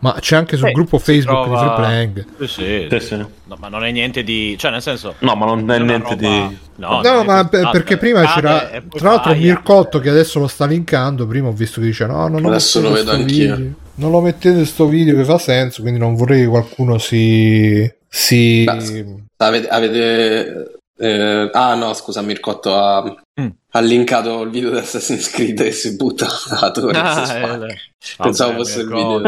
[SPEAKER 1] ma c'è anche sul eh, gruppo Facebook trova... di Free Playing.
[SPEAKER 3] Sì, sì, sì, sì. No, ma non è niente di... cioè nel senso...
[SPEAKER 4] No, ma non è niente roba... di...
[SPEAKER 1] No, no ma di... perché prima c'era... Tra l'altro Mircotto che adesso lo sta linkando, prima ho visto che dice no, non lo
[SPEAKER 2] Adesso lo vedo anch'io.
[SPEAKER 1] Video. Non lo mettete sto video che fa senso, quindi non vorrei che qualcuno si... si...
[SPEAKER 2] Beh, avete, avete eh, ah no, scusa, Mircotto ha, mm. ha linkato il video di Assassin's Creed e si butta la torre. Ah, eh, Pensavo Vabbè, fosse il video.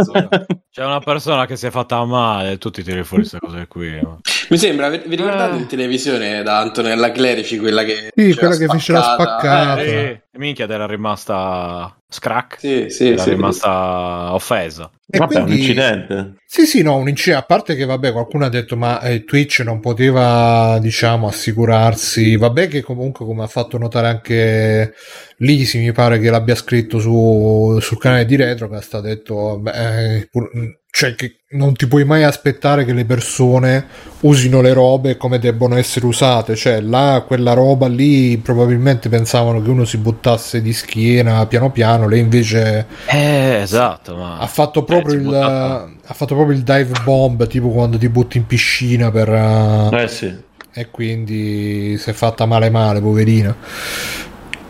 [SPEAKER 3] C'è una persona che si è fatta male, tu ti tiri fuori queste cose qui. Ma...
[SPEAKER 2] Mi sembra, vi, ricordate eh. in televisione da Antonella Clerici, quella che...
[SPEAKER 1] Sì, quella che fece la spaccata.
[SPEAKER 3] Eh, minchia, era rimasta scrack.
[SPEAKER 2] Sì, sì,
[SPEAKER 3] era
[SPEAKER 2] sì.
[SPEAKER 3] rimasta offesa.
[SPEAKER 4] E Vabbè, quindi... un incidente.
[SPEAKER 1] Sì, sì, no, un incidente. A parte che, vabbè, qualcuno ha detto, ma eh, Twitch non poteva, diciamo, assicurarsi. Vabbè, che comunque, come ha fatto notare anche Lisi, mi pare che l'abbia scritto su, sul canale di Retrocast, ha detto, beh, eh, pur, cioè che non ti puoi mai aspettare che le persone usino le robe come debbono essere usate, cioè là quella roba lì probabilmente pensavano che uno si buttasse di schiena piano piano, lei invece
[SPEAKER 3] eh, esatto, ma...
[SPEAKER 1] ha fatto proprio eh, il ha fatto proprio il dive bomb, tipo quando ti butti in piscina per
[SPEAKER 4] eh sì.
[SPEAKER 1] e quindi si è fatta male male, poverina.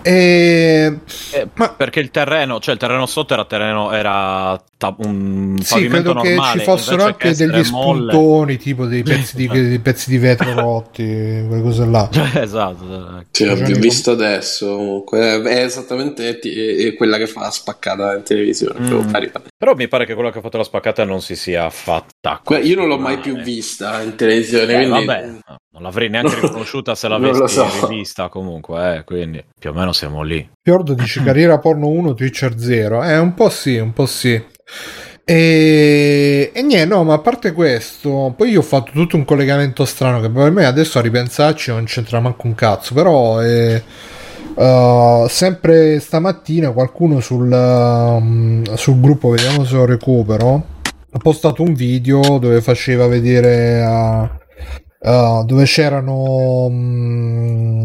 [SPEAKER 1] E...
[SPEAKER 3] Eh, ma... Perché il terreno, cioè il terreno sotto era terreno, era ta- un sì, credo
[SPEAKER 1] normale,
[SPEAKER 3] che
[SPEAKER 1] ci fossero anche degli spuntoni, tipo dei [laughs] pezzi di, dei pezzi di vetro rotti, quelle cose là. [laughs]
[SPEAKER 3] esatto.
[SPEAKER 2] Sì, ho visto adesso. Comunque, è esattamente è quella che fa la spaccata in televisione. Mm.
[SPEAKER 3] Però mi pare che quella che ha fatto la spaccata non si sia fatta.
[SPEAKER 2] Io non l'ho mai più vista in televisione. Eh, quindi...
[SPEAKER 3] Vabbè, non l'avrei neanche [laughs] riconosciuta se l'avessi so. rivista comunque, eh, quindi più o meno siamo lì.
[SPEAKER 1] Fiordo dice carriera porno 1, Twitcher 0. Eh, un po' sì, un po' sì. E, e niente, no, ma a parte questo, poi io ho fatto tutto un collegamento strano che per me adesso a ripensarci non c'entra manco un cazzo, però è, uh, sempre stamattina qualcuno sul, um, sul gruppo, vediamo se lo recupero, ha postato un video dove faceva vedere... Uh, Uh, dove c'erano um,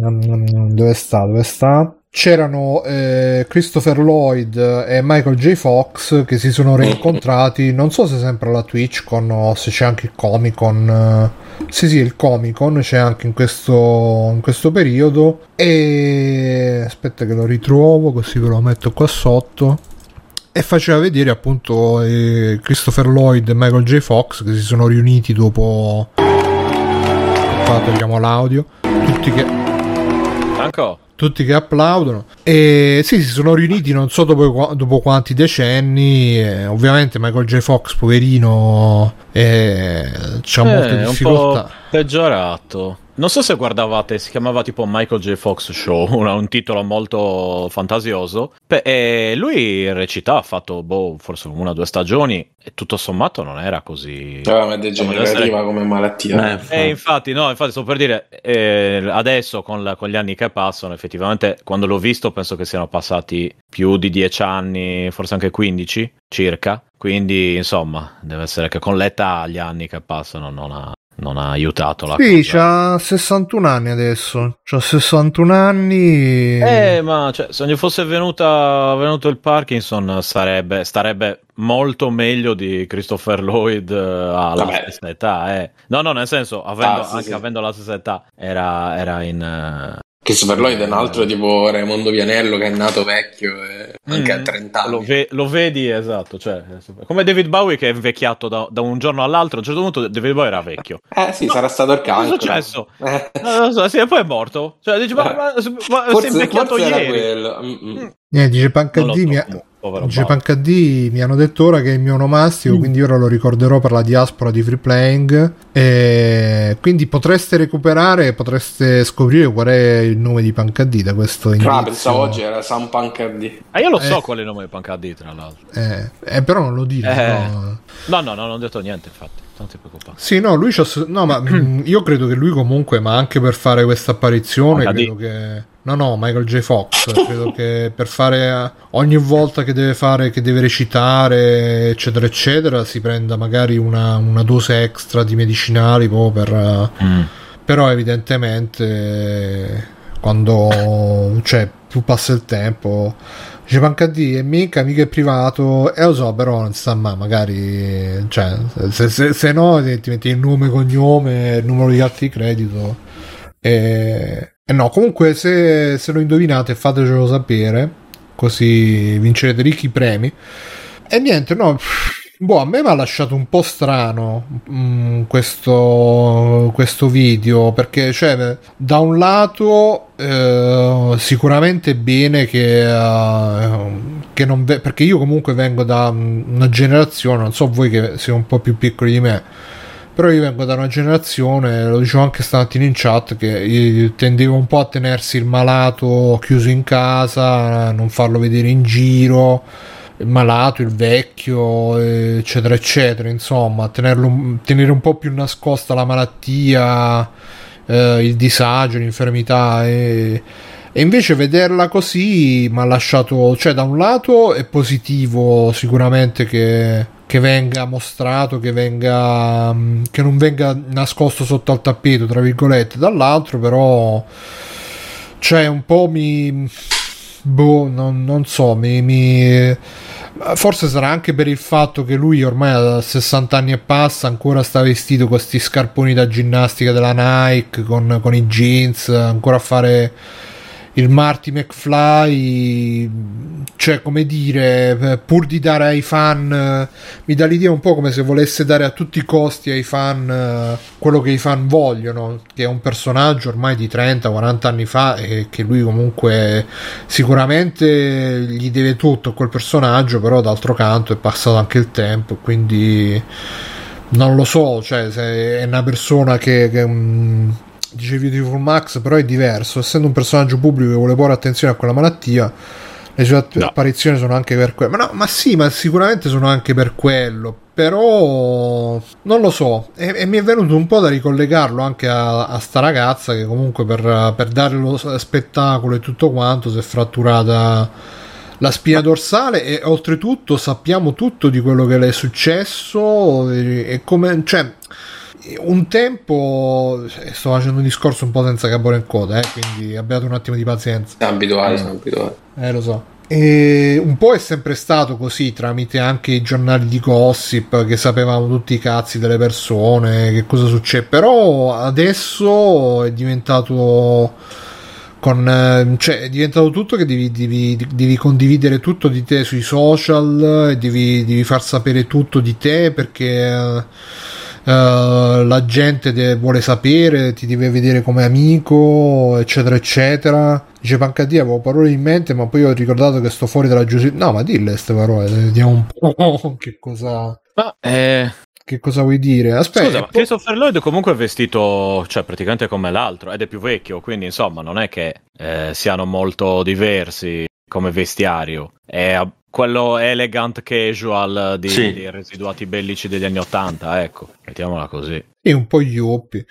[SPEAKER 1] dove sta dove sta c'erano eh, Christopher Lloyd e Michael J. Fox che si sono rincontrati non so se sempre alla Twitch con o se c'è anche il Comic Con sì sì il Comic Con c'è anche in questo, in questo periodo e aspetta che lo ritrovo così ve lo metto qua sotto e faceva vedere appunto eh, Christopher Lloyd e Michael J. Fox che si sono riuniti dopo qua togliamo l'audio. Tutti che.
[SPEAKER 3] Franco?
[SPEAKER 1] Tutti che applaudono. E sì, si sono riuniti non so dopo, dopo quanti decenni. Eh, ovviamente Michael J. Fox, poverino, eh, c'ha eh, molte difficoltà.
[SPEAKER 3] Un po peggiorato. Non so se guardavate, si chiamava tipo Michael J. Fox Show, [laughs] un titolo molto fantasioso. Beh, e lui recita, ha fatto boh, forse una o due stagioni e tutto sommato non era così...
[SPEAKER 2] Ah, ma è degenerativa essere... come malattia.
[SPEAKER 3] Eh, eh, infatti, no, infatti sto per dire, eh, adesso con, la, con, gli anni che passano, effettivamente quando l'ho visto penso che siano passati più di dieci anni, forse anche 15 circa. Quindi, insomma, deve essere che con l'età, gli anni che passano, non ha, non ha aiutato la
[SPEAKER 1] sì, cosa. c'ha 61 anni adesso. C'ha 61 anni.
[SPEAKER 3] Eh, ma cioè, se gli fosse venuta, venuto il Parkinson, sarebbe, starebbe molto meglio di Christopher Lloyd uh, alla Vabbè. stessa età. Eh. No, no, nel senso, avendo, ah, sì, anche sì. avendo la stessa età, era, era in.
[SPEAKER 2] Christopher Lloyd è un altro tipo Raimondo Vianello che è nato vecchio e anche mm, a 30 anni.
[SPEAKER 3] Lo, ve- lo, vedi, esatto. Cioè, come David Bowie che è invecchiato da, da, un giorno all'altro. A un certo punto David Bowie era vecchio.
[SPEAKER 2] Eh sì, no, sarà stato il cancro.
[SPEAKER 3] Cosa è successo? Eh. No, so, sì, poi è morto. Cioè, dici, ma, ma, ma forse, sei invecchiato ieri.
[SPEAKER 1] Mm, mm. Eh, dice Pancadì mi, ha, dice Pancadì mi hanno detto ora che è il mio onomastico, mm. quindi ora lo ricorderò per la diaspora di Free Playing. E quindi potreste recuperare, potreste scoprire qual è il nome di Pancadì da questo
[SPEAKER 2] indizio. Ah, pensavo oggi era San Pancadì.
[SPEAKER 3] Ah, io lo so eh. qual è il nome di Pancadì, tra l'altro.
[SPEAKER 1] Eh, eh però non lo dire. Eh.
[SPEAKER 3] No. no, no, no, non ho detto niente, infatti. Non ti preoccupare.
[SPEAKER 1] Sì, no, lui c'ha... No, ma [clears throat] mm, io credo che lui comunque, ma anche per fare questa apparizione, Pancadì. credo che No, no, Michael J. Fox. Credo che per fare ogni volta che deve fare, che deve recitare, eccetera, eccetera, si prenda magari una, una dose extra di medicinali proprio per. Mm. Però, evidentemente, quando cioè, più passa il tempo, dice Panca D è mica, mica è privato. E eh, lo so, però non sta mai, magari. Cioè, se, se, se no, ti metti il nome, cognome, il numero di carti di credito. E eh no, comunque se, se lo indovinate fatecelo sapere, così vincerete ricchi premi. E niente, no, boh, a me mi ha lasciato un po' strano mh, mm, questo, questo video, perché cioè, da un lato eh, sicuramente bene che, uh, che non... Ve- perché io comunque vengo da una generazione, non so voi che siete un po' più piccoli di me, però io vengo da una generazione, lo dicevo anche stamattina in chat, che tendevo un po' a tenersi il malato chiuso in casa, non farlo vedere in giro, il malato, il vecchio, eccetera, eccetera, insomma, tenerlo, tenere un po' più nascosta la malattia, eh, il disagio, l'infermità e... E invece vederla così mi ha lasciato, cioè da un lato è positivo sicuramente che, che venga mostrato, che, venga, mm, che non venga nascosto sotto al tappeto, tra virgolette, dall'altro però cioè un po' mi boh, non, non so, mi, mi, forse sarà anche per il fatto che lui ormai a 60 anni e passa ancora sta vestito questi scarponi da ginnastica della Nike con, con i jeans, ancora a fare il Marty McFly, cioè come dire, pur di dare ai fan, mi dà l'idea un po' come se volesse dare a tutti i costi ai fan eh, quello che i fan vogliono, che è un personaggio ormai di 30-40 anni fa e che lui comunque sicuramente gli deve tutto a quel personaggio, però d'altro canto è passato anche il tempo, quindi non lo so, cioè se è una persona che, che um, dicevi di Full Max, però è diverso, essendo un personaggio pubblico che vuole porre attenzione a quella malattia, le sue no. apparizioni sono anche per quello. Ma, no, ma sì, ma sicuramente sono anche per quello. Però non lo so, e, e mi è venuto un po' da ricollegarlo anche a, a sta ragazza che comunque per, per dare lo spettacolo e tutto quanto si è fratturata la spina dorsale e oltretutto sappiamo tutto di quello che le è successo e, e come cioè un tempo sto facendo un discorso un po' senza capo in coda, eh, quindi abbiate un attimo di pazienza.
[SPEAKER 2] Siamo abituati, siamo abituati.
[SPEAKER 1] Eh, lo so. E un po' è sempre stato così tramite anche i giornali di gossip che sapevamo tutti i cazzi delle persone, che cosa succede, però adesso è diventato con, cioè, è diventato tutto che devi, devi, devi, condividere tutto di te sui social e devi, devi far sapere tutto di te perché la gente de- vuole sapere, ti deve vedere come amico, eccetera, eccetera. Dice Pancadì, avevo parole in mente, ma poi ho ricordato che sto fuori dalla giustizia. No, ma dille queste parole, vediamo un po' [laughs] che cosa...
[SPEAKER 3] Ma, eh...
[SPEAKER 1] Che cosa vuoi dire? Aspetta,
[SPEAKER 3] Scusa, ma Christopher Lloyd comunque è vestito, cioè praticamente come l'altro, ed è più vecchio, quindi insomma non è che eh, siano molto diversi come vestiario. È quello elegant casual di, sì. dei residuati bellici degli anni Ottanta, ecco, mettiamola così.
[SPEAKER 1] E un po' gli oppi.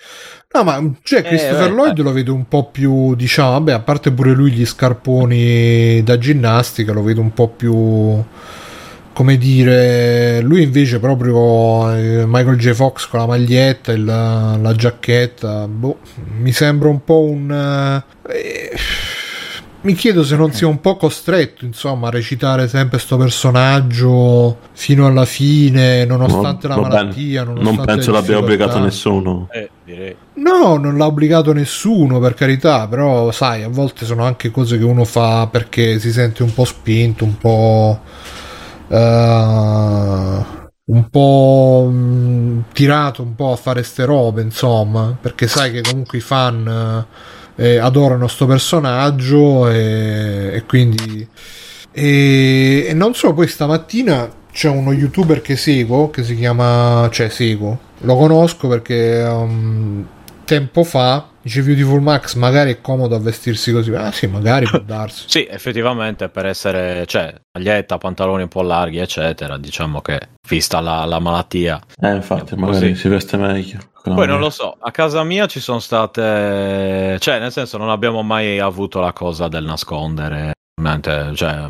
[SPEAKER 1] No, ma cioè, eh, Christopher eh, Lloyd eh. lo vedo un po' più, diciamo, vabbè, a parte pure lui gli scarponi da ginnastica, lo vedo un po' più come dire, lui invece proprio eh, Michael J. Fox con la maglietta e la, la giacchetta, boh, mi sembra un po' un... Eh, mi chiedo se non sia un po' costretto, insomma, a recitare sempre questo personaggio fino alla fine, nonostante no, la malattia. Nonostante
[SPEAKER 4] non penso l'abbia obbligato nessuno.
[SPEAKER 3] Eh, direi.
[SPEAKER 1] No, non l'ha obbligato nessuno, per carità, però sai, a volte sono anche cose che uno fa perché si sente un po' spinto, un po' uh, un po' mh, mm, tirato un po' a fare ste robe, insomma, perché sai che comunque i fan eh, adorano sto personaggio e, e quindi e, e, non so, poi stamattina c'è uno youtuber che seguo che si chiama, cioè seguo, lo conosco perché um, tempo fa Dice Beautiful Max, magari è comodo a vestirsi così. Ah sì, magari può [laughs] darsi.
[SPEAKER 3] sì, effettivamente per essere, cioè, maglietta, pantaloni un po' larghi, eccetera, diciamo che vista la, la malattia.
[SPEAKER 4] Eh, infatti, magari così. si veste meglio.
[SPEAKER 3] Poi non lo so, a casa mia ci sono state, cioè, nel senso, non abbiamo mai avuto la cosa del nascondere. Cioè,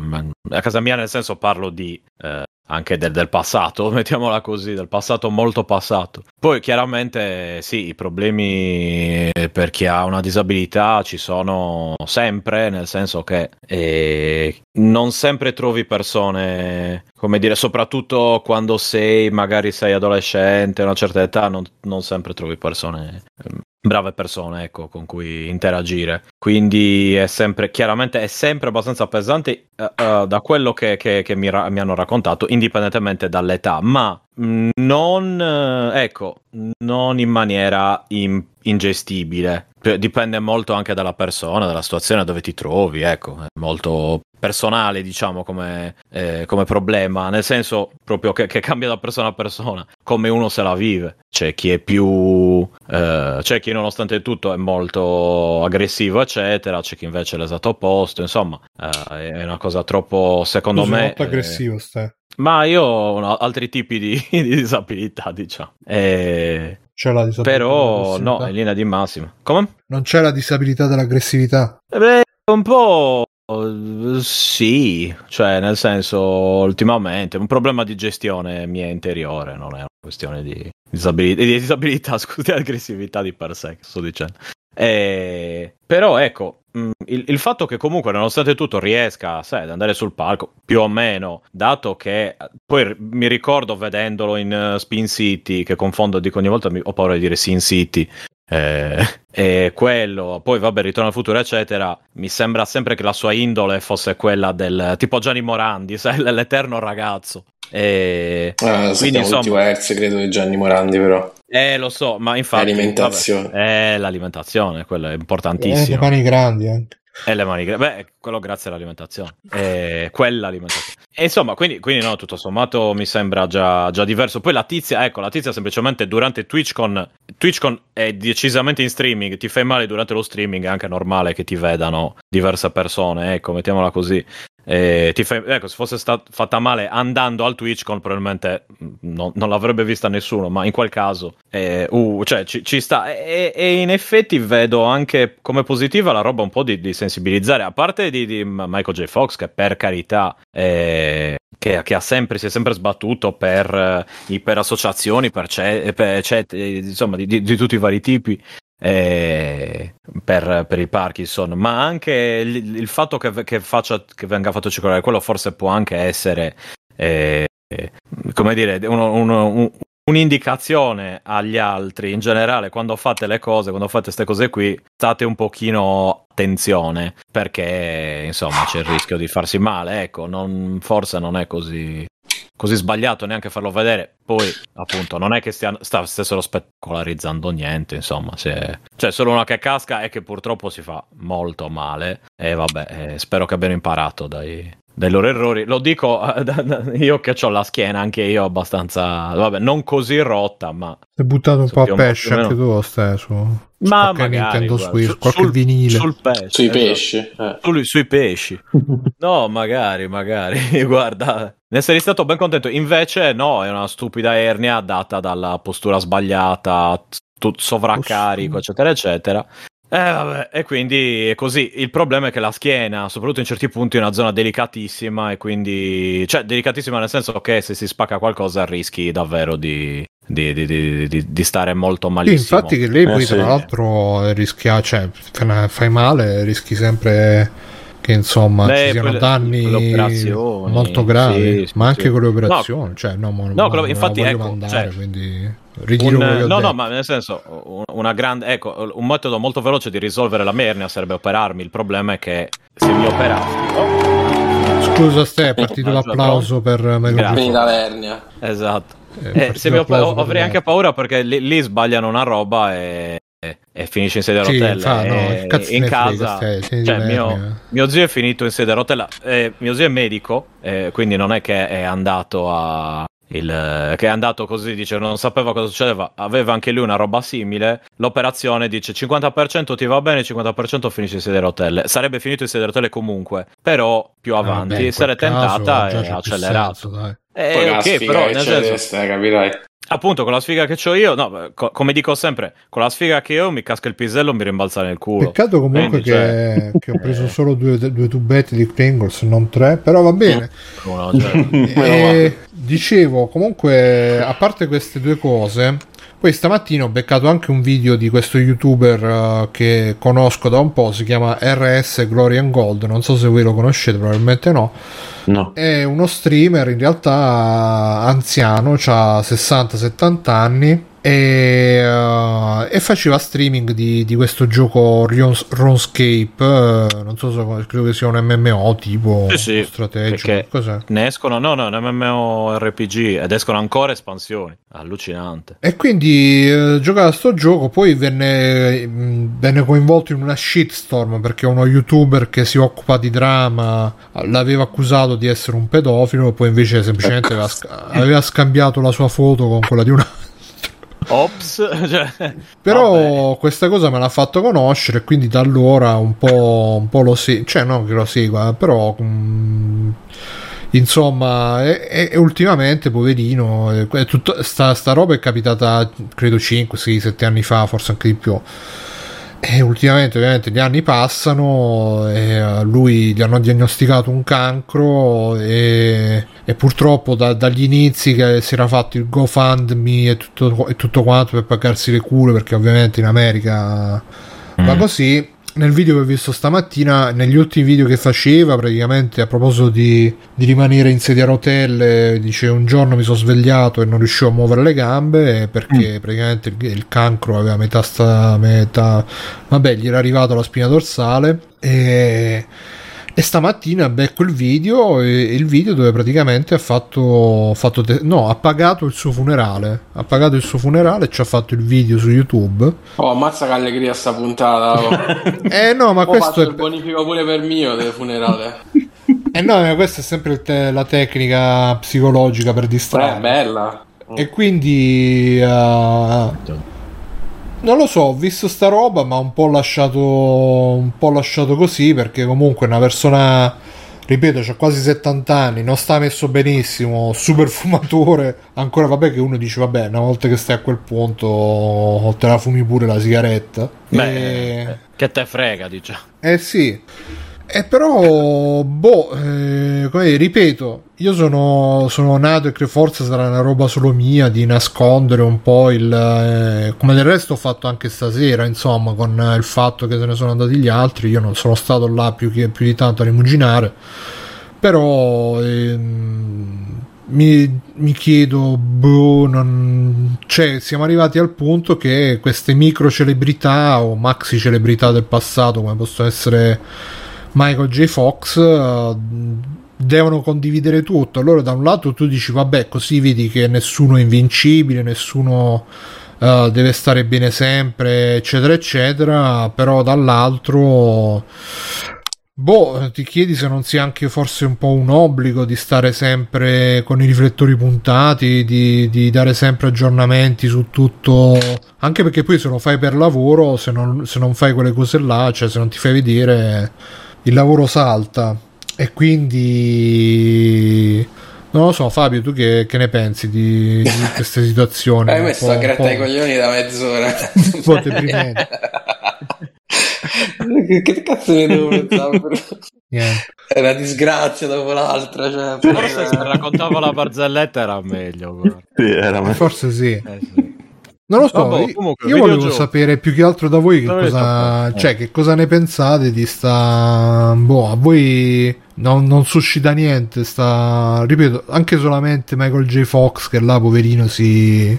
[SPEAKER 3] a casa mia, nel senso, parlo di eh, anche del, del, passato, [laughs] mettiamola così, del passato molto passato. Poi chiaramente sì, i problemi per chi ha una disabilità ci sono sempre, nel senso che eh, non sempre trovi persone, come dire, soprattutto quando sei, magari sei adolescente, a una certa età, non, non sempre trovi persone brave persone ecco, con cui interagire. Quindi è sempre, chiaramente è sempre abbastanza pesante uh, uh, da quello che, che, che mi, ra- mi, hanno raccontato, indipendentemente dall'età, ma mm, non, uh, ecco, non in maniera in- ingestibile. Dipende molto anche dalla persona, dalla situazione dove ti trovi, ecco, è molto personale, diciamo, come, eh, come problema, nel senso proprio che, che, cambia da persona a persona, come uno se la vive. C'è chi è più, eh, c'è chi nonostante tutto è molto aggressivo, eccetera, c'è chi invece è l'esatto opposto, insomma, eh, è una cosa troppo, secondo
[SPEAKER 1] tu
[SPEAKER 3] me...
[SPEAKER 1] molto aggressivo, stai.
[SPEAKER 3] Ma io ho altri tipi di, [laughs] di disabilità, diciamo. E...
[SPEAKER 1] C'è la disabilità.
[SPEAKER 3] Però no, in linea di massima. Come?
[SPEAKER 1] Non c'è la disabilità dell'aggressività.
[SPEAKER 3] Eh beh, un po' Sì, cioè nel senso ultimamente un problema di gestione mia interiore, non è una questione di disabilità, di disabilità [laughs] scusi, aggressività di per sé, sto dicendo. E... Però ecco, mm, il, il, fatto che comunque nonostante tutto riesca sai, ad andare sul palco, più o meno, dato che poi mi ricordo vedendolo in uh, Spin City, che confondo, dico ogni volta mi, ho paura di dire Sin City, eh, [laughs] e quello, poi vabbè, Ritorno al futuro, eccetera. Mi sembra sempre che la sua indole fosse quella del tipo Gianni Morandi, [laughs] sai, l'eterno ragazzo. E
[SPEAKER 2] ah, quindi insomma, Hertz, credo di Gianni Morandi, però.
[SPEAKER 3] Eh, lo so, ma infatti.
[SPEAKER 2] L'alimentazione.
[SPEAKER 3] Vabbè, eh, l'alimentazione, quello è importantissimo.
[SPEAKER 1] Eh, mani grandi anche.
[SPEAKER 3] E le mani. Beh, quello grazie all'alimentazione. E quell'alimentazione. E insomma, quindi, quindi, no, tutto sommato mi sembra già, già, diverso. Poi la tizia, ecco, la tizia semplicemente durante TwitchCon, TwitchCon è decisamente in streaming, ti fai male durante lo streaming, è anche normale che ti vedano diverse persone, ecco, mettiamola così. Eh, fai, ecco, se fosse stata fatta male andando al TwitchCon, probabilmente mm, non, non, l'avrebbe vista nessuno. Ma in quel caso, eh, uh, cioè, ci, ci sta. E, e, in effetti vedo anche come positiva la roba un po' di, di sensibilizzare. A parte di, di, Michael J. Fox, che per carità. Eh, che, che sempre, si è sempre sbattuto per uh, iperassociazioni, per, ce, per cet, insomma, di, di, tutti i vari tipi eh, per, per, il Parkinson, ma anche il, il fatto che, che, faccia, che, venga fatto circolare quello forse può anche essere, eh, come dire, uno, uno, un, un'indicazione agli altri. In generale quando fate le cose, quando fate queste cose qui, state un pochino attenzione perché insomma c'è il rischio di farsi male, ecco, non, forse non è così così sbagliato neanche farlo vedere. Poi, appunto, non è che stia, sta, stessero spettacolarizzando niente, insomma, se, cioè solo una che casca e che purtroppo si fa molto male. E vabbè, eh, spero che abbiano imparato dai, dai loro errori. Lo dico [laughs] io che ho la schiena anche io abbastanza, vabbè, non così rotta, ma...
[SPEAKER 1] Sei buttato un po' a pesce anche tu, stai su...
[SPEAKER 3] Ma magari, Nintendo
[SPEAKER 1] guarda, Switch, qualche sul, vinile.
[SPEAKER 3] Sul pesce,
[SPEAKER 2] sui esatto. pesci. Eh.
[SPEAKER 3] Sui, sui pesci. [laughs] no, magari, magari. [laughs] guarda, ne sarei stato ben contento. Invece no, è una stupida ernia data dalla postura sbagliata, t- sovraccarico, eccetera, eccetera. Eh, vabbè, e quindi è così. Il problema è che la schiena, soprattutto in certi punti, è una zona delicatissima e quindi... Cioè, delicatissima nel senso che se si spacca qualcosa rischi davvero di, di, di, di, di stare molto malissimo.
[SPEAKER 1] Sì, infatti che lei poi eh, tra sì. l'altro rischia, cioè fai male, rischi sempre che insomma Beh, ci siano quelle, danni molto gravi, sì, ma anche con le operazioni, no, cioè no, no,
[SPEAKER 3] no quello, infatti ecco,
[SPEAKER 1] mandare,
[SPEAKER 3] cioè,
[SPEAKER 1] quindi
[SPEAKER 3] un, no, no, ma nel senso, una grande, ecco, un metodo molto veloce di risolvere la mernia sarebbe operarmi. Il problema è che se mi operassi. Oh.
[SPEAKER 1] Scusa, Ste, è partito l'applauso per
[SPEAKER 2] Melody. Finita l'ernia.
[SPEAKER 3] Esatto. Eh, se mi op- avrei anche paura perché lì, lì, sbagliano una roba e, e finisce in sedia a rotelle. Sì, fa, no, in casa, stai, cioè, mio, mio, zio è finito in sedia a rotella. Eh, mio zio è medico, eh, quindi non è che è andato a, il, che è andato così, dice non sapeva cosa succedeva, aveva anche lui una roba simile, l'operazione dice 50% ti va bene, 50% finisce in sedia a rotelle, sarebbe finito in sedia a rotelle comunque, però più avanti ah, beh, sarebbe tentata e accelerato. Senso,
[SPEAKER 2] eh, ok, però nel senso, capirai.
[SPEAKER 3] Appunto, con la sfiga che ho io, no, co- come dico sempre, con la sfiga che ho mi casca il pisello e mi rimbalza nel culo.
[SPEAKER 1] Peccato comunque Quindi, che, cioè... che, ho preso solo due, due, tubetti di Pringles, non tre, però va bene. No, cioè... [laughs] e, dicevo, comunque, a parte queste due cose, poi stamattina ho beccato anche un video di questo youtuber uh, che conosco da un po', si chiama RS Glory and Gold, non so se voi lo conoscete, probabilmente no.
[SPEAKER 4] No.
[SPEAKER 1] È uno streamer in realtà anziano, ha 60-70 anni e, uh, e, faceva streaming di, di questo gioco RuneScape uh, non so se credo che sia un MMO tipo
[SPEAKER 3] sì, sì,
[SPEAKER 1] strategico
[SPEAKER 3] Cos'è? ne escono no no un MMO RPG ed escono ancora espansioni allucinante
[SPEAKER 1] e quindi uh, giocava a sto gioco poi venne, mh, venne coinvolto in una shitstorm perché uno youtuber che si occupa di drama l'aveva accusato di essere un pedofilo poi invece semplicemente aveva, [laughs] aveva scambiato la sua foto con quella di una
[SPEAKER 3] Ops, [laughs] cioè,
[SPEAKER 1] però vabbè. questa cosa me l'ha fatto conoscere quindi da allora un po', un po lo seguo, cioè non che lo segua, però mm, insomma e, e, ultimamente poverino è tutto, sta, sta roba è capitata credo 5, 6, 7 anni fa, forse anche di più e ultimamente ovviamente gli anni passano e a lui gli hanno diagnosticato un cancro e, e purtroppo da, dagli inizi che si era fatto il GoFundMe e tutto, e tutto quanto per pagarsi le cure perché ovviamente in America mm. va così nel video che ho visto stamattina, negli ultimi video che faceva, praticamente a proposito di, di rimanere in sedia a rotelle, dice un giorno mi sono svegliato e non riuscivo a muovere le gambe perché mm. praticamente il, il, cancro aveva metà sta metà, vabbè, gli era arrivato alla spina dorsale e e stamattina becco il video, il video dove praticamente ha fatto, fatto te- no, ha pagato il suo funerale. Ha pagato il suo funerale e ci ha fatto il video su YouTube.
[SPEAKER 2] Oh, ammazza che allegria sta puntata. Oh. [laughs]
[SPEAKER 1] eh no, ma oh, questo
[SPEAKER 2] è il bonifico pure per mio del funerale. [laughs]
[SPEAKER 1] eh no, ma questa è sempre te- la tecnica psicologica per distrarre.
[SPEAKER 2] È bella.
[SPEAKER 1] E quindi uh, non lo so, ho visto sta roba, ma un po' lasciato un po' lasciato così perché comunque una persona ripeto, c'ha quasi 70 anni, non sta messo benissimo, super fumatore, ancora vabbè che uno dice vabbè, una volta che stai a quel punto te la fumi pure la sigaretta.
[SPEAKER 3] Beh, e... che te frega, diciamo.
[SPEAKER 1] Eh sì. E eh, però, boh, eh, come ripeto, io sono, sono, nato e che forse sarà una roba solo mia di nascondere un po' il... Eh, come del resto ho fatto anche stasera, insomma, con il fatto che se ne sono andati gli altri, io non sono stato là più, che, più di tanto a rimuginare, però... Ehm, mi, mi, chiedo, boh, non... cioè, siamo arrivati al punto che queste micro celebrità o maxi celebrità del passato, come possono essere Michael J. Fox uh, devono condividere tutto. Allora, da un lato tu dici, vabbè, così vedi che nessuno è invincibile, nessuno uh, deve stare bene sempre, eccetera, eccetera. Però dall'altro Boh, ti chiedi se non sia anche forse un po' un obbligo di stare sempre con i riflettori puntati, di, di, dare sempre aggiornamenti su tutto, anche perché poi se lo fai per lavoro, se non, se non fai quelle cose là, cioè se non ti fai vedere, il lavoro salta. E quindi... Non lo so, Fabio, tu che, che ne pensi di, di [laughs] queste situazioni?
[SPEAKER 2] Hai messo a gratta i coglioni da mezz'ora.
[SPEAKER 1] un po' deprimente. [laughs]
[SPEAKER 2] che cazzo ne devo pensare? È una disgrazia dopo l'altra. Cioè,
[SPEAKER 3] Forse se raccontavo la barzelletta era meglio.
[SPEAKER 1] Sì, era meglio. Forse sì. Eh, sì. Non lo so, Vabbè, comunque, io volevo sapere più che altro da voi che cosa, cioè, che cosa ne pensate di sta... Boh, a voi non, non, suscita niente, sta... Ripeto, anche solamente Michael J. Fox che là, poverino, si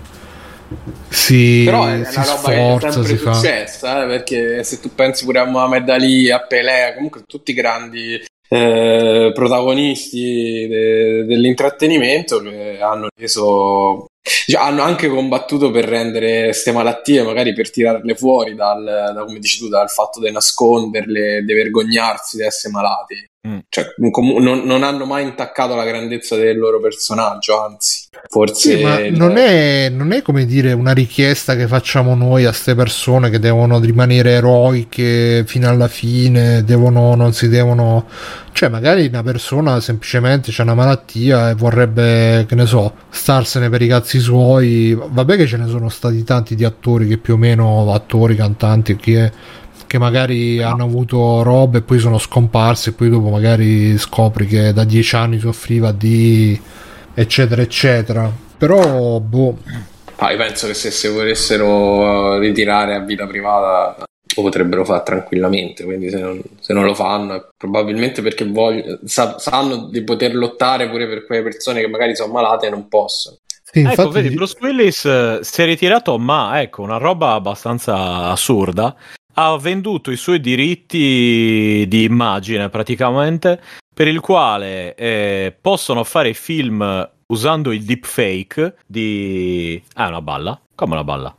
[SPEAKER 1] si,
[SPEAKER 2] Però è
[SPEAKER 1] si
[SPEAKER 2] una roba
[SPEAKER 1] sforza,
[SPEAKER 2] che è sempre successa, eh, perché se tu pensi pure a Mohamed Ali, a Pelé, comunque tutti i grandi eh, protagonisti de- dell'intrattenimento che hanno reso cioè, hanno anche combattuto per rendere queste malattie, magari per tirarle fuori dal, da, come dici tu, dal fatto di nasconderle, di vergognarsi di essere malati. Mm. Cioè, non, non, hanno mai intaccato la grandezza del loro personaggio, anzi, forse.
[SPEAKER 1] Sì, ma non, è, non, è, come dire una richiesta che facciamo noi a queste persone che devono rimanere eroiche fino alla fine, devono, non si devono. Cioè, magari una persona semplicemente ha una malattia e vorrebbe, che ne so, starsene per i cazzi suoi. Vabbè, che ce ne sono stati tanti di attori che più o meno attori, cantanti, chi è che magari no. hanno avuto robe e poi sono scomparsi e poi dopo magari scopri che da dieci anni soffriva di eccetera eccetera. Però boh.
[SPEAKER 2] Ah, io penso che se si volessero ritirare a vita privata lo potrebbero fare tranquillamente quindi se non, se non lo fanno è probabilmente perché voglio, sa, sanno di poter lottare pure per quelle persone che magari sono malate e non possono.
[SPEAKER 3] Sì, ecco, infatti... vedi, Bruce Willis eh, si è ritirato, ma ecco, una roba abbastanza assurda. Ha venduto i suoi diritti di immagine praticamente per il quale eh, possono fare film usando il deepfake di... Ah, una balla? Come una balla?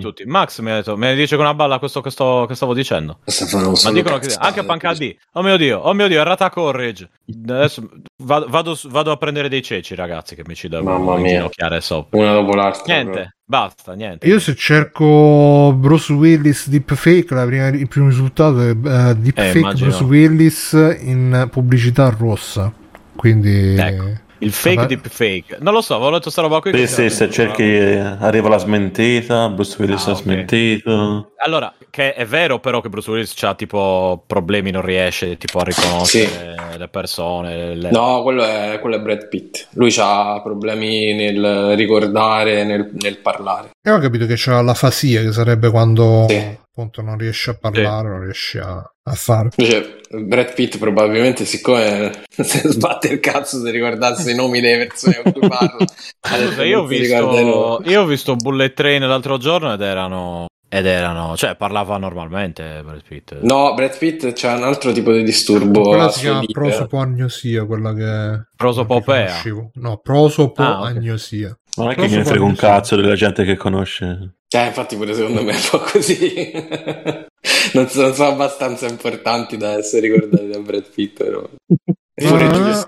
[SPEAKER 3] Tutti. Max mi ha detto, me ne dice con una balla questo che, sto, che stavo dicendo. Ma dicono che anche Pancadi. Oh mio dio, oh mio dio, errata corrige. Adesso vado, vado, vado, a prendere dei ceci, ragazzi, che mi ci devono inginocchiare sopra.
[SPEAKER 2] Una dopo l'altra.
[SPEAKER 3] Niente, però. basta, niente.
[SPEAKER 1] Io se cerco Bruce Willis deepfake, la prima, il primo risultato è uh, deepfake eh, Bruce Willis in pubblicità rossa. Quindi...
[SPEAKER 3] Ecco. Il fake Vabbè. deep fake. Non lo so, avevo letto sta roba qui.
[SPEAKER 4] Sì, sì, se cerchi arriva la smentita, Bruce Willis ah, ha okay. smentito.
[SPEAKER 3] Allora, che è vero però che Bruce Willis ha tipo problemi, non riesce tipo a riconoscere sì. le persone. Le...
[SPEAKER 2] No, quello è, quello è, Brad Pitt. Lui ha problemi nel ricordare, nel, nel parlare.
[SPEAKER 1] E ho capito che c'ha la fasia, che sarebbe quando... Sì appunto non riesce a parlare, sì. non riesce a, a fare.
[SPEAKER 2] Cioè, Brad Pitt probabilmente siccome [laughs] se sbatte il cazzo di ricordarsi i nomi delle persone con cui parla. [laughs]
[SPEAKER 3] io, ho visto, io ho visto Bullet Train l'altro giorno ed erano ed erano, cioè parlava normalmente Brad Pitt.
[SPEAKER 2] No, Brad Pitt c'è un altro tipo di disturbo.
[SPEAKER 1] Quella si chiama prosopagnosia, quella che...
[SPEAKER 3] Prosopopea?
[SPEAKER 1] No, prosopagnosia. Ah, okay.
[SPEAKER 4] Non è che me ne frega un cazzo della gente che conosce.
[SPEAKER 2] Eh, infatti pure secondo me è un po' così. [laughs] non, sono, sono abbastanza importanti da essere ricordati da Brad Pitt, però... [laughs]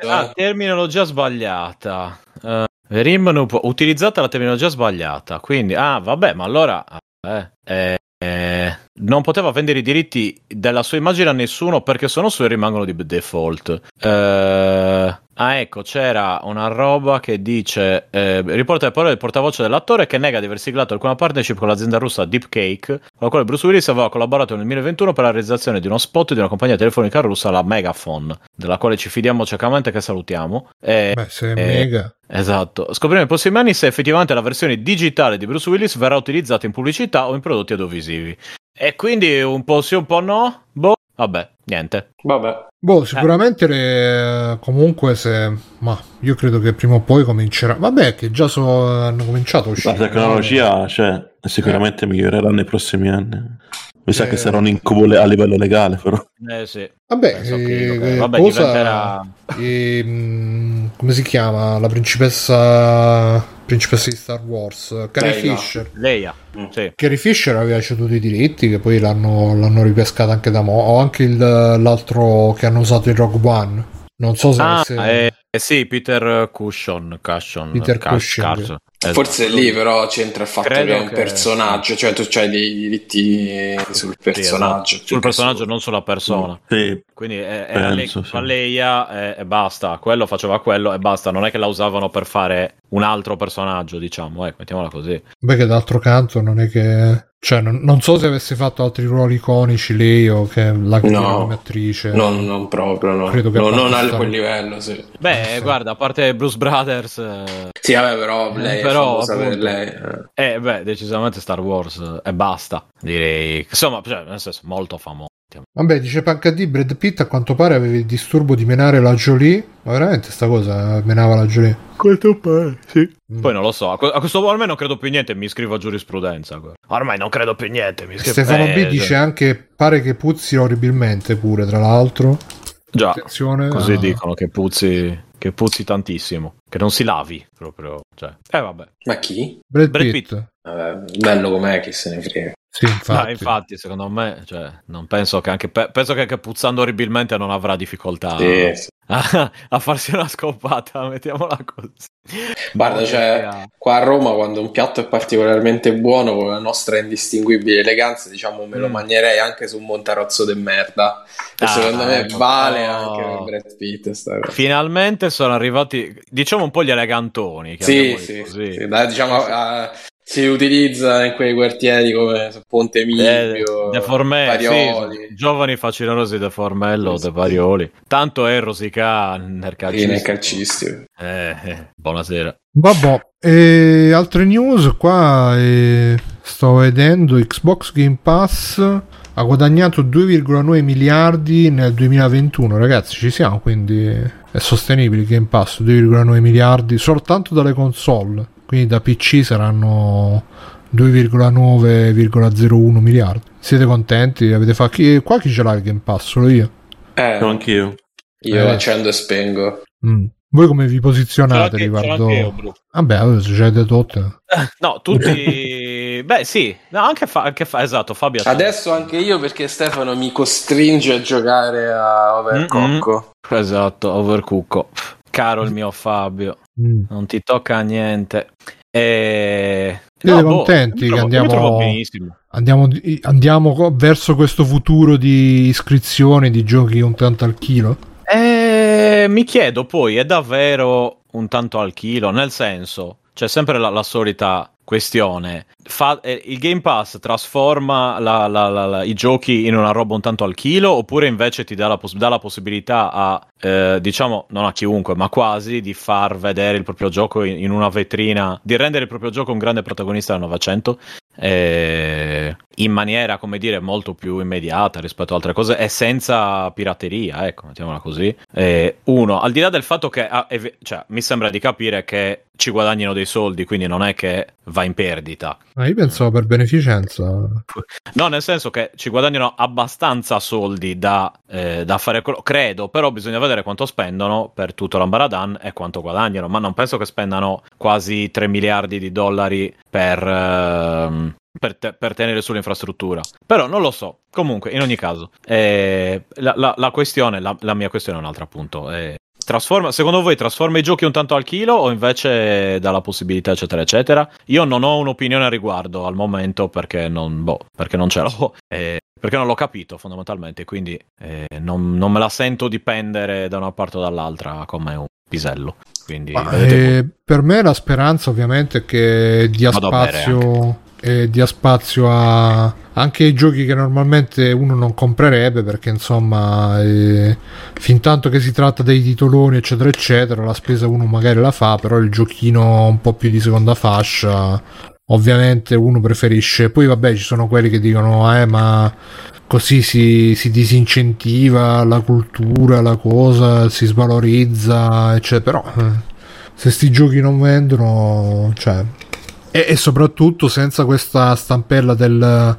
[SPEAKER 3] Ah, terminologia sbagliata. Uh, utilizzata la terminologia sbagliata. Quindi, ah, vabbè, ma allora... Eh, eh, non poteva vendere i diritti della sua immagine a nessuno perché sono suoi e rimangono di default. Eh, Ah, ecco, c'era una roba che dice: eh, riporta le parole del portavoce dell'attore che nega di aver siglato alcuna partnership con l'azienda russa Deepcake, con la quale Bruce Willis aveva collaborato nel 2021 per la realizzazione di uno spot di una compagnia telefonica russa, la Megaphone, della quale ci fidiamo ciecamente che salutiamo.
[SPEAKER 1] E, Beh, se è mega.
[SPEAKER 3] Esatto. Scopriremo nei prossimi anni se effettivamente la versione digitale di Bruce Willis verrà utilizzata in pubblicità o in prodotti audiovisivi. E quindi un po' sì, un po' no. Boh, vabbè, niente.
[SPEAKER 2] Vabbè.
[SPEAKER 1] Boh, sicuramente eh. comunque se... Ma io credo che prima o poi comincerà... Vabbè, che già so, hanno cominciato a uscire.
[SPEAKER 4] La tecnologia c'è, cioè, sicuramente eh. migliorerà nei prossimi anni. Mi sa che sarà un incubo a livello legale, però.
[SPEAKER 3] Eh sì.
[SPEAKER 1] Vabbè, eh, vabbè cosa, diventerà... eh, come si chiama? La principessa principessa di Star Wars, Carrie Leia. Fisher.
[SPEAKER 3] Leia. Mm. Sì.
[SPEAKER 1] Carrie Fisher aveva ceduto i diritti, che poi l'hanno, l'hanno ripescata anche da mo. O anche il, l'altro che hanno usato in Rogue One. Non so se...
[SPEAKER 3] Ah, eh, eh sì, Peter Cushon. Cushion,
[SPEAKER 1] Peter Cushon.
[SPEAKER 2] Esatto. Forse lì però c'entra il fatto Credo che è un che... personaggio, cioè tu hai dei diritti sul personaggio.
[SPEAKER 3] Sì, esatto. Sul personaggio, non sulla persona.
[SPEAKER 4] Mm. Sì,
[SPEAKER 3] Quindi era lei, sì. fa Leia e, e, basta, quello faceva quello e basta, non è che la usavano per fare un altro personaggio, diciamo, ecco, mettiamola così.
[SPEAKER 1] Beh, che d'altro canto non è che cioè, non, non, so se avesse fatto altri ruoli iconici lei o che la no, come attrice.
[SPEAKER 2] Non, non proprio, no. Credo che no, non a quel livello, sì.
[SPEAKER 3] Beh, sì. guarda, a parte Bruce Brothers...
[SPEAKER 2] Eh... Sì, vabbè, però lei però, appunto, lei.
[SPEAKER 3] Eh. eh. beh, decisamente Star Wars e basta, direi. Insomma, cioè, nel senso, molto famoso.
[SPEAKER 1] Vabbè, dice Pancadì, Brad Pitt a quanto pare aveva il disturbo di menare la Jolie. Ma veramente sta cosa menava la Jolie?
[SPEAKER 3] Quanto pare, sì. Mm. Poi non lo so, a questo punto ormai non credo più niente, mi iscrivo a giurisprudenza. Ormai non credo più niente. Mi
[SPEAKER 1] iscrivo... Stefano eh, B dice cioè... anche pare che puzzi orribilmente pure, tra l'altro.
[SPEAKER 3] Già, Attenzione così a... dicono che puzzi, che puzzi tantissimo, che non si lavi proprio. Cioè. Eh vabbè.
[SPEAKER 2] Ma chi?
[SPEAKER 1] Brad, Brad Pitt.
[SPEAKER 2] Pitt. Vabbè, bello com'è, chi se ne frega.
[SPEAKER 1] Sì, infatti.
[SPEAKER 3] No, infatti, secondo me, cioè, non penso che anche, pe- penso che anche puzzando orribilmente non avrà difficoltà
[SPEAKER 2] sì, sì.
[SPEAKER 3] A, a, farsi una scoppata, mettiamola così.
[SPEAKER 2] Guarda, cioè, qua a Roma quando un piatto è particolarmente buono, con la nostra indistinguibile eleganza, diciamo, me lo mm. mangerei anche su un montarozzo de merda. E ah, secondo me ecco. vale anche per Brad Pitt.
[SPEAKER 3] Finalmente sono arrivati, diciamo, un po' gli elegantoni.
[SPEAKER 2] Sì, sì, sì, dai, diciamo, uh, si utilizza in quei quartieri come Ponte Milvio,
[SPEAKER 3] eh, De Formello, sì, giovani facilosi De Formello, De Parioli. Tanto è rosica nel calcistico.
[SPEAKER 2] nel calcistico.
[SPEAKER 3] Eh, eh, buonasera.
[SPEAKER 1] Vabbè, e altre news qua eh, sto vedendo Xbox Game Pass ha guadagnato 2,9 miliardi nel 2021 ragazzi ci siamo quindi è sostenibile il Game Pass 2,9 miliardi soltanto dalle console quindi da PC saranno 2,9,01 miliardi. Siete contenti? Avete fatto chi... qua chi ce l'ha il Game Pass? Solo io?
[SPEAKER 2] Eh,
[SPEAKER 4] no, anch'io.
[SPEAKER 2] Io eh. accendo e spengo.
[SPEAKER 1] Mm. Voi come vi posizionate anche, riguardo? Io, Vabbè, ce l'avete tutte. [laughs]
[SPEAKER 3] no, tutti. Beh, sì, no, anche, fa... anche fa... esatto. Fabio.
[SPEAKER 2] Adesso anche io perché Stefano mi costringe a giocare a Overcocco.
[SPEAKER 3] Mm-hmm. Esatto, Overcocco. Caro il mio Fabio. Mm. Non ti tocca niente. E...
[SPEAKER 1] Siete no, contenti boh, che andiamo, andiamo, andiamo, verso questo futuro di iscrizioni di giochi un tanto al chilo?
[SPEAKER 3] Eh, mi chiedo poi, è davvero un tanto al chilo? Nel senso, c'è sempre la, la solita questione. Fa, eh, il Game Pass trasforma la, la, la, i giochi in una roba un tanto al chilo oppure invece ti dà la, poss- dà possibilità a, eh, diciamo, non a chiunque, ma quasi, di far vedere il proprio gioco in, in, una vetrina, di rendere il proprio gioco un grande protagonista del Novecento eh, in maniera, come dire, molto più immediata rispetto ad altre cose e senza pirateria, ecco, mettiamola così. Eh, uno, al di là del fatto che, ah, ev- cioè, mi sembra di capire che ci guadagnino dei soldi, quindi non è che va in perdita.
[SPEAKER 1] Ma io pensavo per beneficenza.
[SPEAKER 3] No, nel senso che ci guadagnano abbastanza soldi da, eh, da fare quello, credo, però bisogna vedere quanto spendono per tutto l'ambaradan e quanto guadagnano, ma non penso che spendano quasi 3 miliardi di dollari per... Ehm, per, te- per, tenere sull'infrastruttura. Però non lo so. Comunque, in ogni caso, eh, la, la, la, questione, la, la, mia questione è un'altra, appunto. Eh, trasforma, secondo voi trasforma i giochi un tanto al chilo o invece dà la possibilità, eccetera, eccetera? Io non ho un'opinione a riguardo al momento perché non, boh, perché non ce l'ho. [laughs] Eh, perché non l'ho capito fondamentalmente, quindi eh, non, non, me la sento dipendere da una parte o dall'altra come un pisello. Quindi,
[SPEAKER 1] eh, per me la speranza ovviamente è che dia spazio e dia spazio a anche i giochi che normalmente uno non comprerebbe perché insomma eh, fin tanto che si tratta dei titoloni eccetera eccetera la spesa uno magari la fa però il giochino un po' più di seconda fascia ovviamente uno preferisce. Poi vabbè ci sono quelli che dicono eh ma così si, si disincentiva la cultura la cosa si svalorizza eccetera. Però eh, se sti giochi non vendono cioè e, e soprattutto senza questa stampella del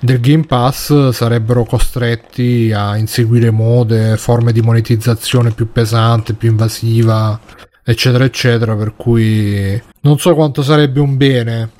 [SPEAKER 1] del Game Pass sarebbero costretti a inseguire mode, forme di monetizzazione più pesante, più invasiva, eccetera, eccetera, per cui non so quanto sarebbe un bene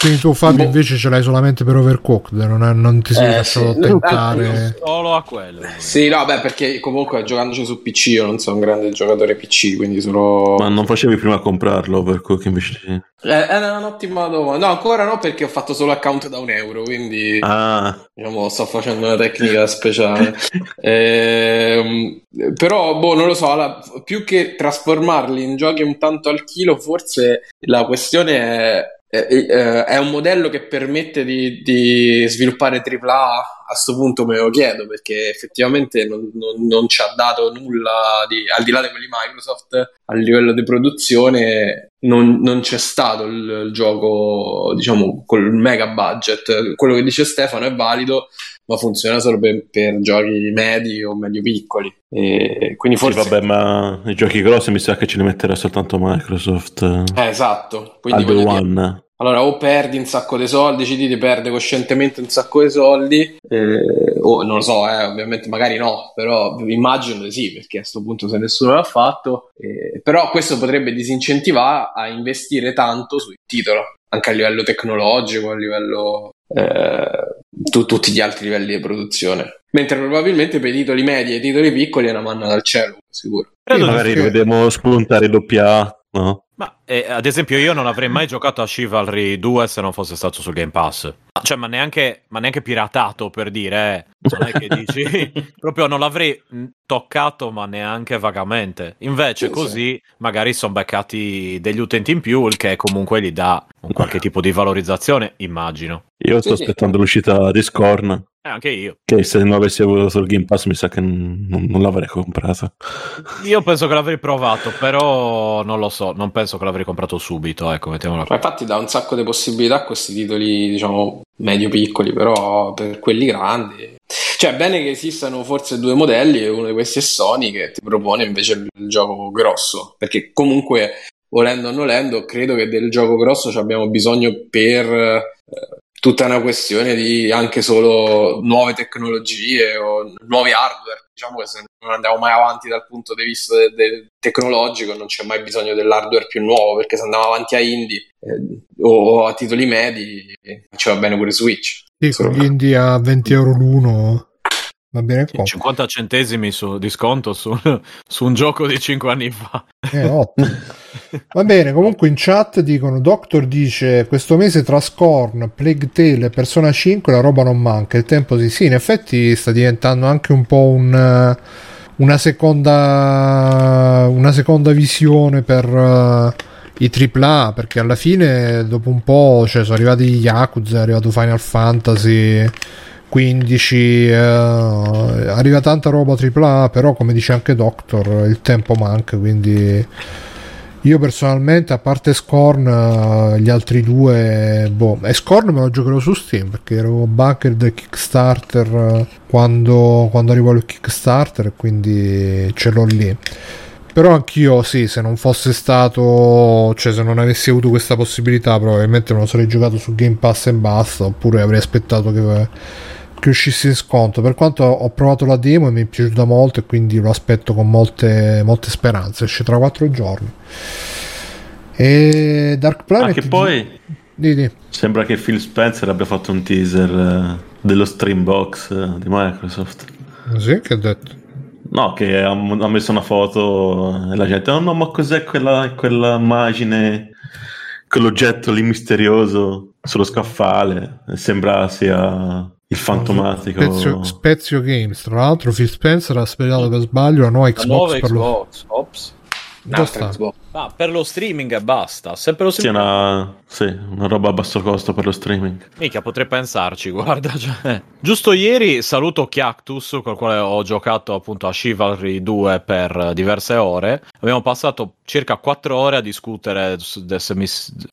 [SPEAKER 1] quindi tu Fabio boh. invece ce l'hai solamente per Overcooked, non, è, non ti sei eh, lasciato sì. tentare.
[SPEAKER 3] Solo a quello.
[SPEAKER 2] Sì, no, beh, perché comunque giocandoci su PC io non sono un grande giocatore PC, quindi solo...
[SPEAKER 4] Ma non facevi prima comprarlo Overcooked invece
[SPEAKER 2] sì. Eh, è un'ottima domanda. No, ancora no, perché ho fatto solo account da un euro, quindi
[SPEAKER 4] ah.
[SPEAKER 2] diciamo, sto facendo una tecnica speciale. [laughs] eh, però, boh, non lo so, la, più che trasformarli in giochi un tanto al chilo, forse la questione è eh, eh, è un modello che permette di, di sviluppare AAA a? Questo punto me lo chiedo perché effettivamente non, non, non, ci ha dato nulla di, al di là di quelli Microsoft a livello di produzione non, non c'è stato il, il, gioco diciamo col mega budget. Quello che dice Stefano è valido ma funziona solo per, per giochi medi o medio piccoli. E quindi forse
[SPEAKER 4] sì, vabbè ma i giochi grossi mi sa che ce li metterà soltanto Microsoft.
[SPEAKER 2] Eh, esatto. Quindi
[SPEAKER 4] al one.
[SPEAKER 2] allora, o perdi un sacco di soldi, decidi di perdere coscientemente un sacco di soldi, eh, o non lo so, eh, ovviamente magari no, però immagino di sì, perché a questo punto se nessuno l'ha fatto, eh, però questo potrebbe disincentivare a investire tanto sul titolo, anche a livello tecnologico, a livello... Eh, tu, tutti gli altri livelli di produzione. Mentre probabilmente per i titoli medi e i titoli piccoli è una manna dal cielo, sicuro.
[SPEAKER 4] Credo magari che... vediamo spuntare doppia No?
[SPEAKER 3] Ma eh, ad esempio io non avrei mai giocato a Chivalry 2 se non fosse stato sul Game Pass. Cioè, ma neanche, ma neanche piratato per dire, eh, non è che dici, [laughs] proprio non l'avrei toccato ma neanche vagamente. Invece sì, così sì. magari sono beccati degli utenti in più, il che comunque gli dà un qualche tipo di valorizzazione, immagino.
[SPEAKER 4] Io sto sì, aspettando l'uscita di Scorn.
[SPEAKER 3] Eh, anche io.
[SPEAKER 4] Che se non avessi avuto sul Game Pass mi sa che non, non l'avrei comprata.
[SPEAKER 3] Io penso che l'avrei provato, però non lo so, non penso che l'avrei comprato subito, ecco, mettiamola
[SPEAKER 2] Ma infatti dà un sacco di possibilità a questi titoli, diciamo, medio-piccoli, però per quelli grandi... Cioè, bene che esistano forse due modelli, e uno di questi è Sony che ti propone invece il, il gioco grosso, perché comunque volendo o nolendo, credo che del gioco grosso ci abbiamo bisogno per eh, tutta una questione di anche solo nuove tecnologie o nuovi hardware. Diciamo che se non andiamo mai avanti dal punto di vista de- de- tecnologico non c'è mai bisogno dell'hardware più nuovo perché se andiamo avanti a indie eh, o, a titoli medi ci va bene pure Switch.
[SPEAKER 1] Sì, con gli indie a 20 euro l'uno Va bene
[SPEAKER 3] sì, 50 centesimi su di sconto su, [laughs] su, un gioco di 5 anni fa.
[SPEAKER 1] Eh, [laughs] Va bene, comunque in chat dicono Doctor dice questo mese tra Scorn, Plague Tale e Persona 5 la roba non manca, il tempo sì, sì, in effetti sta diventando anche un po' un, una seconda una seconda visione per uh, i AAA perché alla fine dopo un po' cioè, sono arrivati gli Yakuza, è arrivato Final Fantasy 15 eh, arriva tanta roba AAA però come dice anche Doctor il tempo manca quindi io personalmente a parte Scorn eh, gli altri due boh e Scorn me lo giocherò su Steam perché ero backer del Kickstarter eh, quando, quando arrivò il Kickstarter quindi ce l'ho lì. Però anch'io sì se non fosse stato cioè se non avessi avuto questa possibilità probabilmente non lo sarei giocato su Game Pass e basta oppure avrei aspettato che che uscisse in sconto. Per quanto ho provato la demo e mi è piaciuta molto e quindi lo aspetto con molte, molte speranze. Esce tra quattro giorni. E Dark Planet...
[SPEAKER 4] Anche poi...
[SPEAKER 1] Dì,
[SPEAKER 4] Sembra che Phil Spencer abbia fatto un teaser uh, dello Streambox uh, di Microsoft.
[SPEAKER 1] Sì, che ha detto?
[SPEAKER 4] No, che ha, ha, messo una foto e la gente, oh no, ma cos'è quella, quella immagine, quell'oggetto lì misterioso sullo scaffale? Sembra sia il fantomatico
[SPEAKER 1] Spezio, Spezio, Games tra l'altro Phil Spencer ha spiegato per sbaglio la nuova Xbox, la nuova
[SPEAKER 3] per Xbox. Lo... Ops. Xbox. Ah, per lo streaming e basta. Sempre lo
[SPEAKER 4] streaming. Sì una, sì, una roba a basso costo per lo streaming.
[SPEAKER 3] Mica potrei pensarci, [laughs] guarda. Cioè. Giusto ieri saluto Chiactus, col quale ho giocato appunto a Chivalry 2 per diverse ore. Abbiamo passato circa 4 ore a discutere se mi...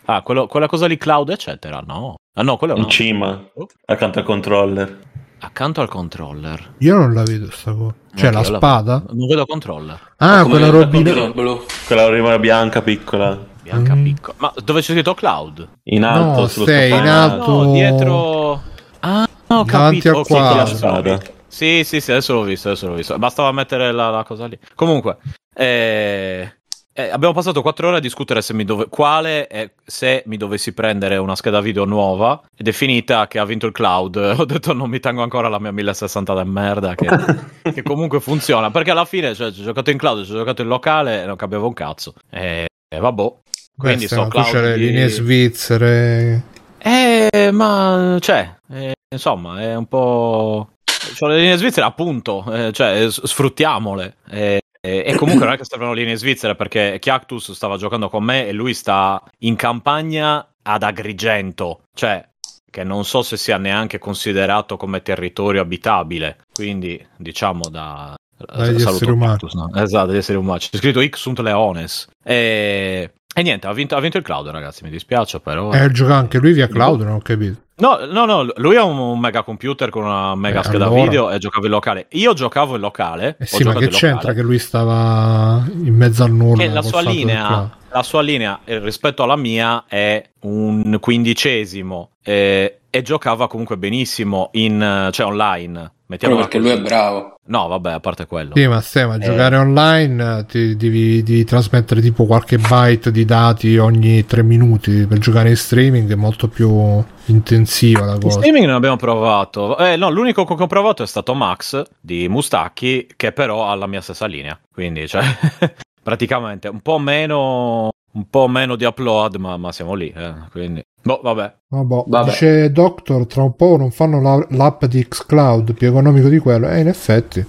[SPEAKER 3] Ah, quello, quella cosa lì cloud, eccetera. No. Ah no, quello è
[SPEAKER 4] In cima, accanto al controller.
[SPEAKER 3] Accanto al controller.
[SPEAKER 1] Io non la vedo sta cosa. Cioè okay, la spada?
[SPEAKER 3] La... Non vedo controller.
[SPEAKER 1] Ah, quella robina.
[SPEAKER 4] Quella roba bianca piccola.
[SPEAKER 3] Bianca mm. piccola. Ma dove c'è scritto cloud?
[SPEAKER 4] In alto,
[SPEAKER 1] no, sei in alto.
[SPEAKER 3] No, dietro... Ah, ho
[SPEAKER 1] Davanti
[SPEAKER 3] capito. adesso l'ho
[SPEAKER 4] Strada.
[SPEAKER 3] visto. Sì, sì, sì, adesso l'ho visto, adesso l'ho visto. Bastava mettere la, la cosa lì. Comunque, eh, eh, abbiamo passato quattro ore a discutere se mi dove- quale e se mi dovessi prendere una scheda video nuova ed è finita che ha vinto il cloud. [laughs] Ho detto non mi tengo ancora la mia 1060 da merda che, [laughs] che comunque funziona perché alla fine cioè, ci ho giocato in cloud, ci ho giocato in locale e non capivo un cazzo. E, e vabbè. Quindi
[SPEAKER 1] Queste,
[SPEAKER 3] sto
[SPEAKER 1] no, tu
[SPEAKER 3] cloud di-
[SPEAKER 1] linee svizzere.
[SPEAKER 3] eh, ma cioè, eh, insomma, è un po'. Cioè, le linee svizzere, appunto, eh, cioè, sfruttiamole. Eh, e e comunque non è che servono linee svizzere perché Chiactus stava giocando con me e lui sta in campagna ad Agrigento, cioè che non so se sia neanche considerato come territorio abitabile, quindi diciamo da...
[SPEAKER 1] Dagli esseri umani.
[SPEAKER 3] No? Esatto, dagli esseri umani. C'è scritto X sunt leones. E, e niente, ha vinto, ha vinto il cloud, ragazzi, mi dispiace però...
[SPEAKER 1] Eh, gioca anche lui via cloud, non ho capito.
[SPEAKER 3] No, no, no, lui ha un, mega computer con una mega
[SPEAKER 1] Eh,
[SPEAKER 3] scheda
[SPEAKER 1] allora.
[SPEAKER 3] video e giocava in locale. Io giocavo in locale.
[SPEAKER 1] Eh sì, ma che c'entra
[SPEAKER 3] locale,
[SPEAKER 1] che lui stava in mezzo al nulla?
[SPEAKER 3] che la sua linea? La sua linea eh, rispetto alla mia è un quindicesimo eh, e giocava comunque benissimo in, eh, cioè online.
[SPEAKER 2] Proprio
[SPEAKER 3] Mettiamola
[SPEAKER 2] perché
[SPEAKER 3] così.
[SPEAKER 2] lui è bravo.
[SPEAKER 3] No, vabbè, a parte quello.
[SPEAKER 1] Sì, ma stai, ma
[SPEAKER 3] Eh.
[SPEAKER 1] giocare online eh, ti devi, devi trasmettere tipo qualche byte di dati ogni tre minuti per giocare in streaming è molto più intensiva la
[SPEAKER 3] In
[SPEAKER 1] cosa.
[SPEAKER 3] streaming non abbiamo provato. Eh, no, l'unico che ho provato è stato Max di Mustacchi, che però ha la mia stessa linea. Quindi, cioè, [laughs] praticamente un po' meno. Un po' meno di upload, ma, ma siamo lì. eh, quindi, boh, vabbè.
[SPEAKER 1] Vabbè,
[SPEAKER 2] Vabbè.
[SPEAKER 1] Dice Doctor, tra un po' non fanno la- l'app di xCloud più economico di quello. Eh, in effetti.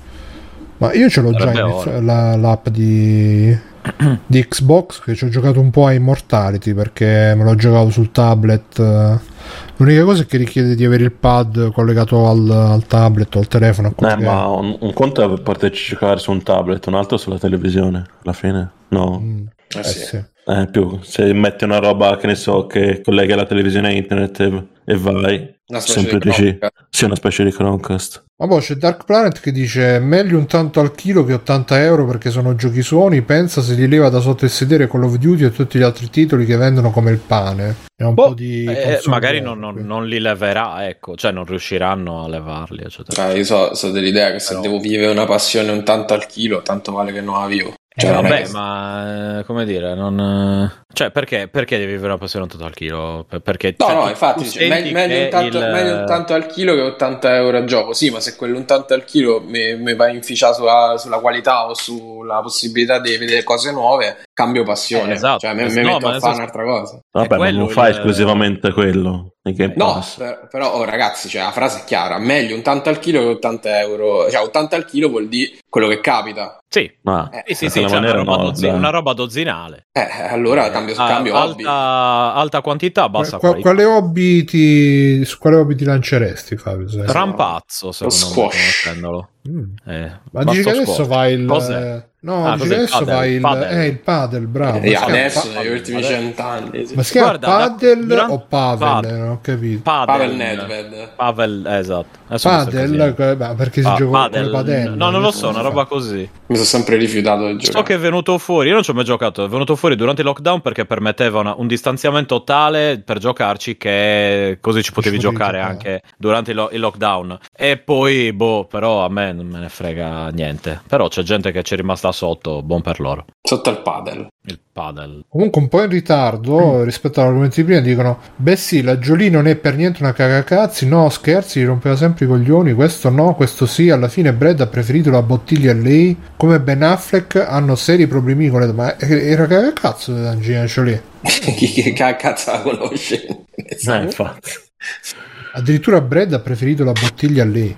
[SPEAKER 1] Ma io ce l'ho già
[SPEAKER 3] Sarebbe
[SPEAKER 1] in
[SPEAKER 3] ora.
[SPEAKER 1] eff- la- l'app di, di Xbox che ci ho giocato un po' a Immortality perché me lo giocavo sul tablet. eh. L'unica cosa è che richiede di avere il pad collegato al, al tablet o al telefono.
[SPEAKER 4] Eh, ma un, un conto è poterci giocare su un tablet, un altro sulla televisione, alla fine. No.
[SPEAKER 1] Mm,
[SPEAKER 2] Eh
[SPEAKER 1] eh
[SPEAKER 2] sì.
[SPEAKER 1] sì.
[SPEAKER 4] Eh, più se metti una roba che ne so che collega la televisione a internet e, e vai
[SPEAKER 2] Una Chromecast.
[SPEAKER 4] sì una specie di Chromecast
[SPEAKER 1] Ma poi c'è Dark Planet che dice meglio un tanto al chilo che 80 euro perché sono giochi suoni. Pensa se li leva da sotto il sedere Call of Duty e tutti gli altri titoli che vendono come il pane. È un
[SPEAKER 3] Boh,
[SPEAKER 1] po' di.
[SPEAKER 3] eh, magari non, non- non li leverà, ecco, cioè non riusciranno a levarli, eccetera.
[SPEAKER 2] Ah, io so, so dell'idea che se
[SPEAKER 3] Però-
[SPEAKER 2] devo vivere una passione un tanto al chilo, tanto vale che non la vivo.
[SPEAKER 3] Eh,
[SPEAKER 2] Cioè, è
[SPEAKER 3] vabbè,
[SPEAKER 2] che-
[SPEAKER 3] ma eh, come dire, non. eh, Cioè, perché, perché devi vivere una passione tanto al chilo? Per- Perché,
[SPEAKER 2] No,
[SPEAKER 3] cioè,
[SPEAKER 2] no, infatti,
[SPEAKER 3] senti
[SPEAKER 2] meglio, meglio un tanto,
[SPEAKER 3] il-
[SPEAKER 2] meglio un tanto al chilo che 80 euro a gioco. Sì, ma se quell'un tanto al chilo mi, mi va a inficiare sulla, sulla qualità o sulla possibilità di vedere cose nuove, cambio passione.
[SPEAKER 3] Eh, esatto.
[SPEAKER 2] Cioè, mi,
[SPEAKER 3] Eh,
[SPEAKER 2] mi
[SPEAKER 3] no,
[SPEAKER 2] metto a fare
[SPEAKER 3] senso-
[SPEAKER 2] un'altra cosa.
[SPEAKER 4] vabbè ma non fai
[SPEAKER 3] il-
[SPEAKER 4] esclusivamente quello
[SPEAKER 2] No, per- però, oh, ragazzi, cioè, la frase è chiara: meglio un tanto al chilo che 80 euro. Cioè, 80 al chilo vuol dire quello che capita.
[SPEAKER 3] Sì,
[SPEAKER 4] ma
[SPEAKER 2] Eh,
[SPEAKER 3] sì, sì,
[SPEAKER 4] in
[SPEAKER 3] sì, cioè, una,
[SPEAKER 4] maniera
[SPEAKER 3] roba
[SPEAKER 4] no,
[SPEAKER 3] dozzi- una roba dozzinale.
[SPEAKER 2] Eh, allora cambio,
[SPEAKER 3] Ah,
[SPEAKER 2] cambio hobby.
[SPEAKER 3] alta, alta quantità, bassa
[SPEAKER 1] Qua-
[SPEAKER 3] qualità.
[SPEAKER 1] quale hobby ti, su quale hobby ti lanceresti, Fabio? Se-
[SPEAKER 3] Rampazzo, secondo me,
[SPEAKER 2] squash.
[SPEAKER 1] Mm.
[SPEAKER 3] Eh,
[SPEAKER 1] Ma dici che adesso
[SPEAKER 3] squash.
[SPEAKER 1] va il.
[SPEAKER 3] Cos'è?
[SPEAKER 1] No,
[SPEAKER 3] Ah,
[SPEAKER 1] dici adesso
[SPEAKER 3] padel?
[SPEAKER 1] va il.
[SPEAKER 3] Padel.
[SPEAKER 1] Eh, il padel, bravo.
[SPEAKER 2] Eh, adesso,
[SPEAKER 1] pa-
[SPEAKER 2] negli ultimi cent'anni. sì.
[SPEAKER 1] Ma si chiama
[SPEAKER 3] Guarda,
[SPEAKER 1] padel
[SPEAKER 3] durante-
[SPEAKER 1] o pavel?
[SPEAKER 3] Padel.
[SPEAKER 1] Non ho capito.
[SPEAKER 3] Padel,
[SPEAKER 2] Pavel Nedved.
[SPEAKER 3] Pavel, esatto. Adesso
[SPEAKER 1] Padel, beh, perché si
[SPEAKER 3] Pa-
[SPEAKER 1] gioca con
[SPEAKER 3] padel.
[SPEAKER 1] le padelle.
[SPEAKER 3] No, non lo so, una roba così.
[SPEAKER 2] Mi sono sempre rifiutato di
[SPEAKER 3] So
[SPEAKER 2] giocare.
[SPEAKER 3] che è venuto fuori, io non ci ho mai giocato, è venuto fuori durante il lockdown perché permetteva una- un distanziamento tale per giocarci che così ci potevi
[SPEAKER 1] potevi
[SPEAKER 3] giocare
[SPEAKER 1] giocare.
[SPEAKER 3] anche durante il, lo- il lockdown. E poi, boh, però a me non me ne frega niente. Però c'è gente che ci è rimasta sotto, buon per loro.
[SPEAKER 2] Sotto al padel.
[SPEAKER 3] Il padel.
[SPEAKER 1] Comunque un po' in ritardo rispetto all'argomento di prima dicono Beh sì, la Jolie non è per niente una cagacazzi No, scherzi, gli rompeva sempre i coglioni Questo no, questo sì Alla fine Brad ha preferito la bottiglia a lei Come Ben Affleck hanno seri problemi con le Ma era cagacazzo Angelina Jolie [laughs]
[SPEAKER 2] chi che ca- cazzo la conosce?
[SPEAKER 4] Eh, infatti
[SPEAKER 1] Addirittura Brad ha preferito la bottiglia a lei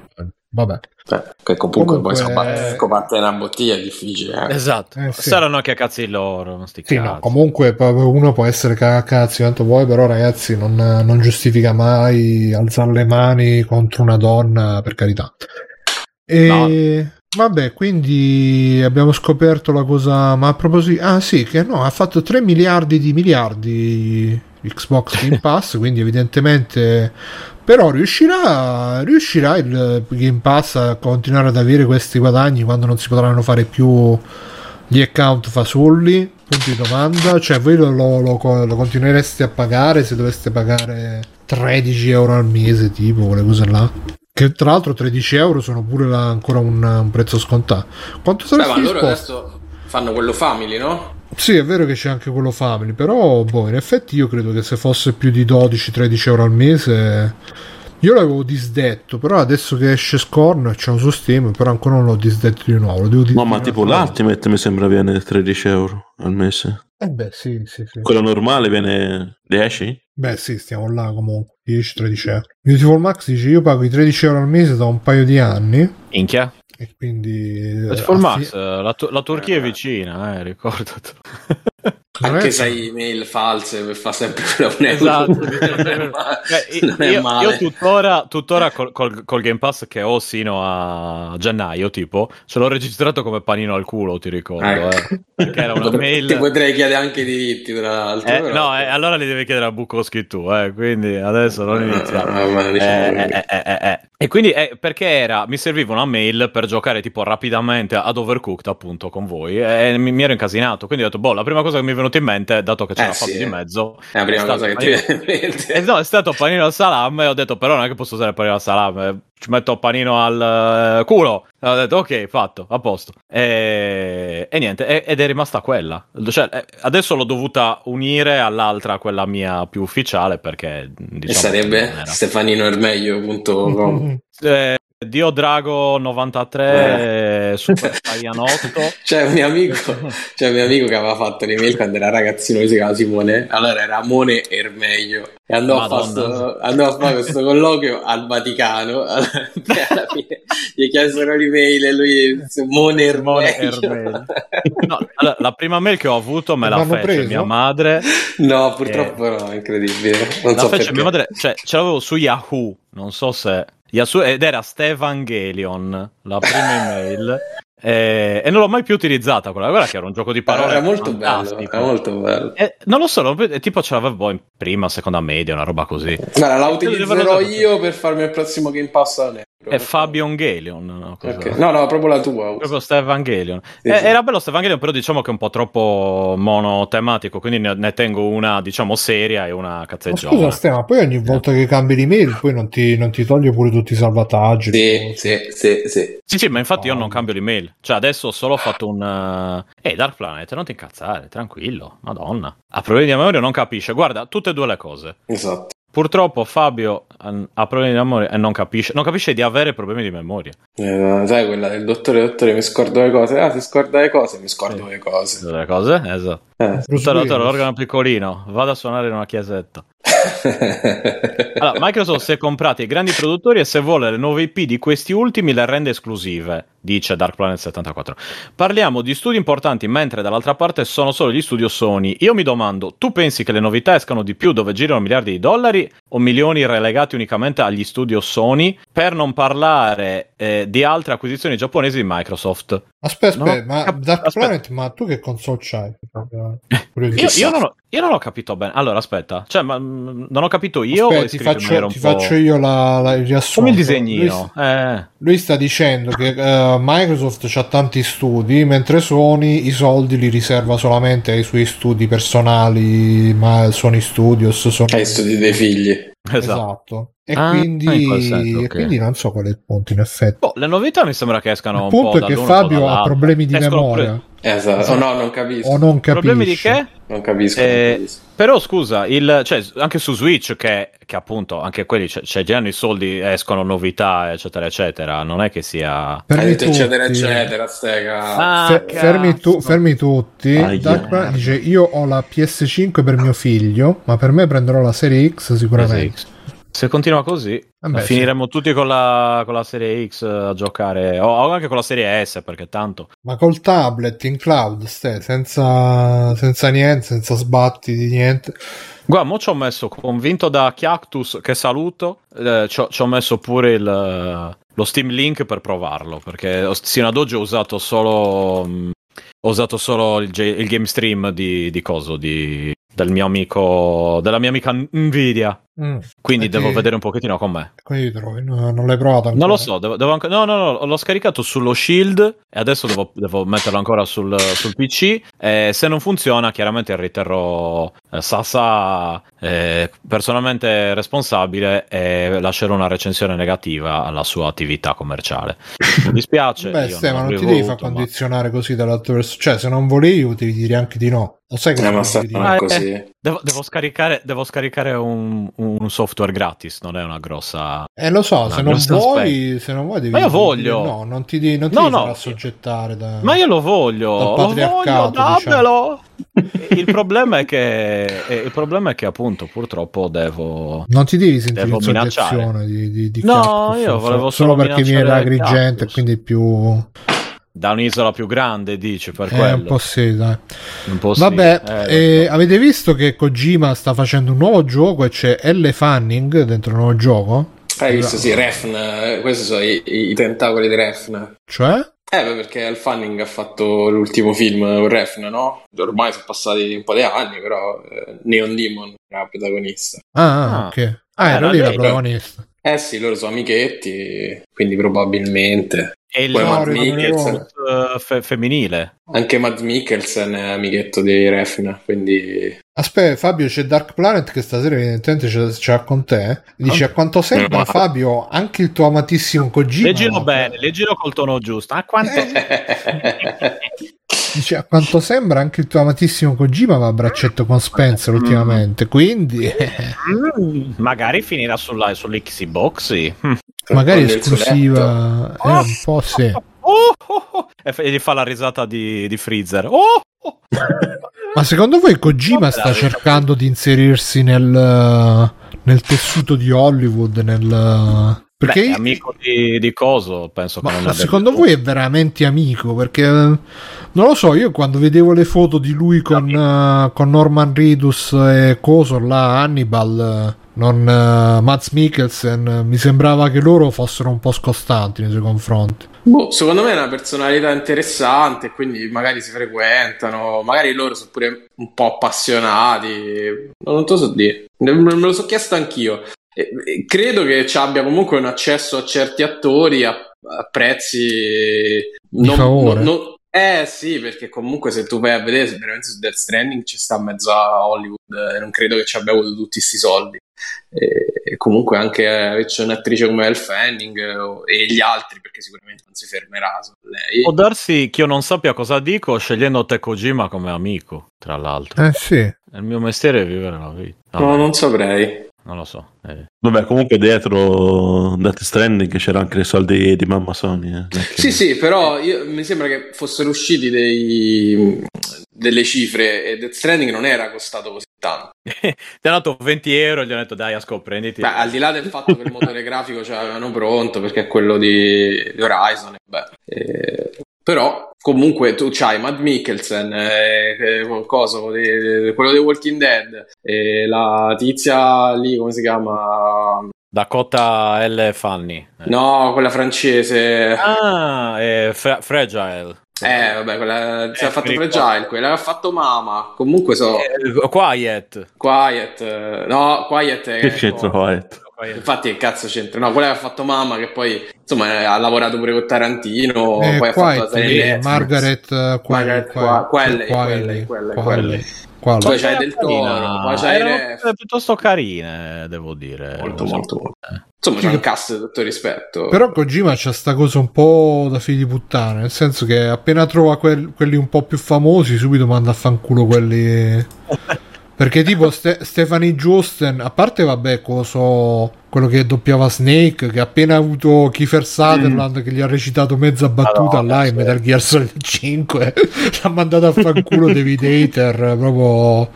[SPEAKER 1] Vabbè
[SPEAKER 2] Eh, che comunque,
[SPEAKER 1] Comunque,
[SPEAKER 2] poi scopatte,
[SPEAKER 1] eh,
[SPEAKER 2] scopatte una bottiglia è difficile. Eh.
[SPEAKER 3] Esatto.
[SPEAKER 1] Eh, sì.
[SPEAKER 3] Saranno anche a cazzi loro, sti
[SPEAKER 1] Sì,
[SPEAKER 3] cazzi.
[SPEAKER 1] no, comunque uno può essere cagacazzi quanto vuoi, però ragazzi non, non giustifica mai alzare le mani contro una donna, per carità. E vabbè, quindi abbiamo scoperto la cosa, ma a proposito, ah sì, che no, ha fatto 3 miliardi di miliardi Xbox Game Pass, [laughs] quindi evidentemente però riuscirà, riuscirà il Game Pass a continuare ad avere questi guadagni quando non si potranno fare più gli account fasulli? Punto di domanda. Cioè, voi lo, lo- lo- lo continuereste a pagare se doveste pagare 13 euro al mese, tipo quelle cose là? che tra l'altro 13 euro sono pure la, ancora un, un, prezzo scontato. Quanto saresti
[SPEAKER 2] Beh, ma loro adesso fanno quello family, no?
[SPEAKER 1] Sì, è vero che c'è anche quello family, però boh, in effetti io credo che se fosse più di 12-13 euro al mese io l'avevo disdetto, però adesso che esce Scorn c'è un su Steam, però ancora non l'ho disdetto di nuovo. Devo
[SPEAKER 4] no, ma tipo l'Ultimate mi sembra viene 13 euro al mese.
[SPEAKER 1] Eh beh, sì, sì, sì.
[SPEAKER 4] Quello normale viene 10?
[SPEAKER 1] Beh, sì, stiamo là comunque. 10-13 euro. Beautiful Max dice: Io pago i 13 euro al mese da un paio di anni.
[SPEAKER 3] Inchia.
[SPEAKER 1] E quindi.
[SPEAKER 3] Beautiful Max, la, la, Turchia è vicina, eh, ricordatelo. [laughs]
[SPEAKER 2] Anche se hai email false fa sempre un. Esatto.
[SPEAKER 3] Beh, io, io, tuttora, tuttora col, col, col, Game Pass che ho sino a gennaio, tipo, ce l'ho registrato come panino al culo, ti ricordo. Ecco. Eh. Perché era una mail.
[SPEAKER 2] Ti potrei chiedere anche i diritti, tra l'altro.
[SPEAKER 3] Eh, no, eh, allora li devi chiedere a Bukowski tu, eh, quindi adesso non iniziamo. No, diciamo eh, eh, e quindi perché era, mi serviva una mail per giocare tipo rapidamente ad Overcooked appunto con voi e mi, mi ero incasinato, quindi ho detto, boh, la prima cosa che mi è venuta in mente, dato che c'era eh, Fabio sì. di mezzo,
[SPEAKER 2] è la prima cosa che ti viene in mente. [laughs]
[SPEAKER 3] Eh, no, è stato panino al salame e ho detto, però non è che posso usare panino al salame, ci metto panino al uh, culo. E ho detto, ok, fatto, a posto. E, e niente, e, ed è rimasta quella. Cioè, eh, adesso l'ho dovuta unire all'altra, quella mia più ufficiale, perché...
[SPEAKER 2] Diciamo, e sarebbe stefaninoermeglio.com
[SPEAKER 3] eh, Dio Drago 93 eh. Super Saiyan 8 [laughs]
[SPEAKER 2] c'è un, mio amico, c'è un mio amico che aveva fatto l'email quando era ragazzino si chiama Simone. Allora era Mone Ermeglio. E andò a, fare andò a fare questo colloquio al Vaticano. [laughs] Alla fine gli chiesero l'email e lui Mone Ermeglio.
[SPEAKER 3] No, allora, la prima mail che ho avuto me la fece preso? mia madre.
[SPEAKER 2] No purtroppo e... no incredibile. Non
[SPEAKER 3] la
[SPEAKER 2] so
[SPEAKER 3] fece perché. mia madre cioè ce l'avevo su Yahoo non so se Yasu- ed era Stevangelion, la prima email. [laughs] E, e, non l'ho mai più utilizzata quella. Guarda che era un gioco di parole.
[SPEAKER 2] Era molto bello. Era molto bello.
[SPEAKER 3] E, non lo so, tipo ce l'avevo in prima, seconda media, una roba così.
[SPEAKER 2] Guarda, la utilizzerò io per farmi il prossimo Game Pass
[SPEAKER 3] è Fabio Angelion. No?
[SPEAKER 2] Okay. no, no, proprio la tua.
[SPEAKER 3] Proprio Stevangelion. Sì, eh, sì. Era bello Stevangelion, però diciamo che è un po' troppo monotematico, quindi ne, ne tengo una, diciamo, seria e una cazzeggiata.
[SPEAKER 1] Scusa, Stema, poi ogni volta che cambi l'email, poi non ti, non ti toglie pure tutti i salvataggi.
[SPEAKER 2] Sì, sì, sì, sì.
[SPEAKER 3] Sì, sì, ma infatti oh. io non cambio l'email. Cioè, adesso ho solo fatto un... Uh... Ehi, Dark Planet, non ti incazzare, tranquillo, madonna. Ha problemi di memoria, non capisce. Guarda, tutte e due le cose.
[SPEAKER 2] Esatto.
[SPEAKER 3] Purtroppo Fabio ha problemi di memoria e non capisce, non capisce di avere problemi di memoria.
[SPEAKER 2] Eh, sai quella del dottore, dottore, mi scordo le cose. Ah, si scorda le cose, mi scordo sì. le cose.
[SPEAKER 3] Le cose, esatto. Eh. Dottore, dottore, l'organo piccolino, vado a suonare in una chiesetta. [laughs] allora, Microsoft si è comprati i grandi produttori e se vuole le nuove IP di questi ultimi le rende esclusive, dice Dark Planet 74. Parliamo di studi importanti, mentre dall'altra parte sono solo gli studio Sony. Io mi domando, tu pensi che le novità escano di più dove girano miliardi di dollari o milioni relegati unicamente agli studio Sony? Per non parlare eh, di altre acquisizioni giapponesi di Microsoft.
[SPEAKER 1] Aspetta, aspetta, ma Dark aspetta. Planet, ma tu che console c'hai?
[SPEAKER 3] io, io, non ho, io, non ho, capito bene. Allora, aspetta, cioè, ma, mm, non ho capito io. Aspetta,
[SPEAKER 1] ti, faccio, ti faccio, io la, la, il riassunto.
[SPEAKER 3] Come il disegnino.
[SPEAKER 1] Lui, eh. lui sta dicendo che uh, Microsoft ha tanti studi, mentre Sony i soldi li riserva solamente ai suoi studi personali, ma Sony Studios. Sony...
[SPEAKER 2] Ai studi dei figli.
[SPEAKER 1] Esatto. esatto. E, ah, quindi, senso, okay. quindi, non so qual è il punto in effetti.
[SPEAKER 3] Oh, le novità mi sembra che escano
[SPEAKER 1] il un po' Il punto è che Fabio ha problemi di Escono memoria.
[SPEAKER 2] Pre... Esatto. esatto. no, non capisco.
[SPEAKER 1] O non capisce.
[SPEAKER 3] Problemi di che?
[SPEAKER 2] Non capisco, eh, non capisco.
[SPEAKER 3] Però scusa, il, cioè, anche su Switch, che, che appunto anche quelli, cioè, cioè girano i soldi, escono novità, eccetera, eccetera. Non è che sia.
[SPEAKER 2] Fermi tutti. eccetera, eccetera. Stega.
[SPEAKER 1] Ah, Fe- fermi, tu, fermi, tutti. Ah, yeah. dice: Io ho la PS5 per mio figlio, ma per me prenderò la serie X sicuramente. X.
[SPEAKER 3] Se continua così, Vabbè, finiremo sì. tutti con la, con la, serie X a giocare, o anche con la serie S, perché tanto.
[SPEAKER 1] Ma col tablet in cloud, ste, senza, senza niente, senza sbatti di niente.
[SPEAKER 3] Guarda, mo ci ho messo, convinto da Cactus, che saluto, eh, ci, ho, ci, ho, messo pure il, lo Steam Link per provarlo, perché sino ad oggi ho usato solo... Mh, ho usato solo il, il game stream di, di coso, di, del mio amico, della mia amica Nvidia. Mm. Quindi devo vedere un pochettino con me.
[SPEAKER 1] Quindi trovi, no, non l'hai provato ancora?
[SPEAKER 3] Non lo so, devo, devo anche... no, no, no, l'ho scaricato sullo Shield e adesso devo, devo metterlo ancora sul, sul PC. E se non funziona, chiaramente riterrò eh, Sasa eh, personalmente responsabile e lascerò una recensione negativa alla sua attività commerciale. Mi dispiace.
[SPEAKER 1] Beh, Stefano, non, non ti devi far condizionare ma... così dall'altro verso. Cioè, se non volevi, devi dire anche di no. Lo sai che
[SPEAKER 2] eh, ma sta ah, così.
[SPEAKER 3] Eh, devo, devo, scaricare, devo scaricare un, un, software gratis, non è una grossa.
[SPEAKER 1] Eh, lo so, se non, vuoi, se non vuoi, devi.
[SPEAKER 3] Ma io voglio.
[SPEAKER 1] no, non ti, non ti no, no. assoggettare da.
[SPEAKER 3] Ma io lo voglio. Lo voglio, dammelo. Diciamo. Il, problema è che, il problema è che, appunto, purtroppo devo.
[SPEAKER 1] Non ti devi sentire in soggezione di, di, di
[SPEAKER 3] No, io volevo solo,
[SPEAKER 1] solo perché viene da Agrigento, quindi più
[SPEAKER 3] da un'isola più grande, dice per
[SPEAKER 1] eh,
[SPEAKER 3] quello.
[SPEAKER 1] Un po' sì, dai. Un po sì. Vabbè, eh, eh, avete visto che Kojima sta facendo un nuovo gioco e c'è Elle Fanning dentro il nuovo gioco?
[SPEAKER 2] Hai visto, sì, Refn. Questi sono i, i tentacoli di Refn.
[SPEAKER 1] Cioè?
[SPEAKER 2] Eh, beh, perché Al Fanning ha fatto l'ultimo film con Refn, no? Ormai sono passati un po' di anni, però eh, Neon Demon era protagonista.
[SPEAKER 1] Ah, ah. ok. Ah, era, era lì la protagonista.
[SPEAKER 2] Eh sì, loro sono amichetti, quindi probabilmente.
[SPEAKER 3] E il Mikkelsen uh, fe- femminile.
[SPEAKER 2] Anche Matt Mikkelsen è amichetto di Refn, quindi...
[SPEAKER 1] Aspetta, Fabio, c'è Dark Planet che stasera evidentemente c'è, c'è con te. Dice, a quanto sembra, Fabio, anche il tuo amatissimo Kojima...
[SPEAKER 3] Leggilo bene, leggilo col tono giusto. A quanto... [laughs]
[SPEAKER 1] Dice, a quanto sembra anche il tuo amatissimo Kojima va a braccetto con Spencer ultimamente, quindi...
[SPEAKER 3] Mm, magari finirà sulla, sull'Xbox, sì.
[SPEAKER 1] Magari esclusiva... Eh, un po' sì.
[SPEAKER 3] Oh, oh, oh. E gli fa la risata di, di Freezer. Oh, oh. [laughs]
[SPEAKER 1] Ma secondo voi Kojima sta cercando di inserirsi nel, nel tessuto di Hollywood, nel
[SPEAKER 3] perché Beh, amico di, di, Coso, penso
[SPEAKER 1] ma, che non secondo voi è veramente amico? Perché non lo so, io quando vedevo le foto di lui con, uh, con Norman Ridus e Coso là, Hannibal, non uh, Mats Mikkelsen, mi sembrava che loro fossero un po' scostanti nei suoi confronti.
[SPEAKER 2] Boh, secondo me è una personalità interessante, quindi magari si frequentano, magari loro sono pure un po' appassionati, non te lo so dire, me lo so chiesto anch'io. Credo che ci abbia comunque un accesso a certi attori a, a prezzi
[SPEAKER 1] non, non, non,
[SPEAKER 2] eh sì, perché comunque se tu vai a vedere veramente su Death Stranding ci sta mezzo a Hollywood e non credo che ci abbia avuto tutti questi soldi. E, e comunque anche eh, c'è un'attrice come Elle Fanning eh, e gli altri perché sicuramente non si fermerà su lei.
[SPEAKER 3] Può darsi che io non sappia cosa dico scegliendo te Kojima come amico, tra l'altro.
[SPEAKER 1] Eh sì.
[SPEAKER 3] Il mio mestiere è vivere la vita.
[SPEAKER 2] No, no non saprei
[SPEAKER 3] non lo so. Eh.
[SPEAKER 4] Vabbè, comunque dietro Death Stranding c'era anche i soldi di mamma Sony. Eh.
[SPEAKER 2] Sì, sì, però io, mi sembra che fossero usciti dei, delle cifre e Death Stranding non era costato così tanto. [laughs]
[SPEAKER 3] ti hanno dato 20 euro e gli hanno detto dai, ascolta, prenditi.
[SPEAKER 2] Beh, al di là del fatto che il motore [laughs] grafico ce l'avevano pronto perché è quello di, di Horizon, beh, eh, però comunque tu c'hai Matt Mikkelsen, eh, eh, coso, eh, quello di Walking Dead, e la tizia lì, come si chiama?
[SPEAKER 3] Dakota L. Fanny.
[SPEAKER 2] Eh. No, quella francese.
[SPEAKER 3] Ah, è Fra- Fragile.
[SPEAKER 2] Eh, vabbè, quella si è fatto Fragile, quella ha fatto Mama. Comunque so.
[SPEAKER 3] Eh, quiet.
[SPEAKER 2] Quiet. No, Quiet è.
[SPEAKER 4] Che c'entra Quiet?
[SPEAKER 2] Infatti, che cazzo c'entra? No, quella che ha fatto mamma, che poi insomma ha lavorato pure con Tarantino.
[SPEAKER 1] Eh,
[SPEAKER 2] poi
[SPEAKER 1] ha fatto la serie
[SPEAKER 2] Margaret,
[SPEAKER 1] uh,
[SPEAKER 2] Margaret
[SPEAKER 1] quelle,
[SPEAKER 2] quelle, quelle, quelle, quelle. Quale? Poi c'hai del Toro, poi c'hai
[SPEAKER 3] Erano piuttosto carine, devo dire.
[SPEAKER 2] Molto, molto, molto. Eh. Insomma, c'è un cast di tutto rispetto.
[SPEAKER 1] Però Kojima c'ha sta cosa un po' da figli di puttana, nel senso che appena trova quel, quelli un po' più famosi, subito manda a fanculo quelli... Perché tipo Ste- Stephanie Josten, a parte vabbè, coso, quello che doppiava Snake, che appena ha avuto Kiefer Sutherland mm. che gli ha recitato mezza battuta allora, là in Metal Gear Solid 5, [laughs] l'ha mandato a fanculo [laughs] David Hater, proprio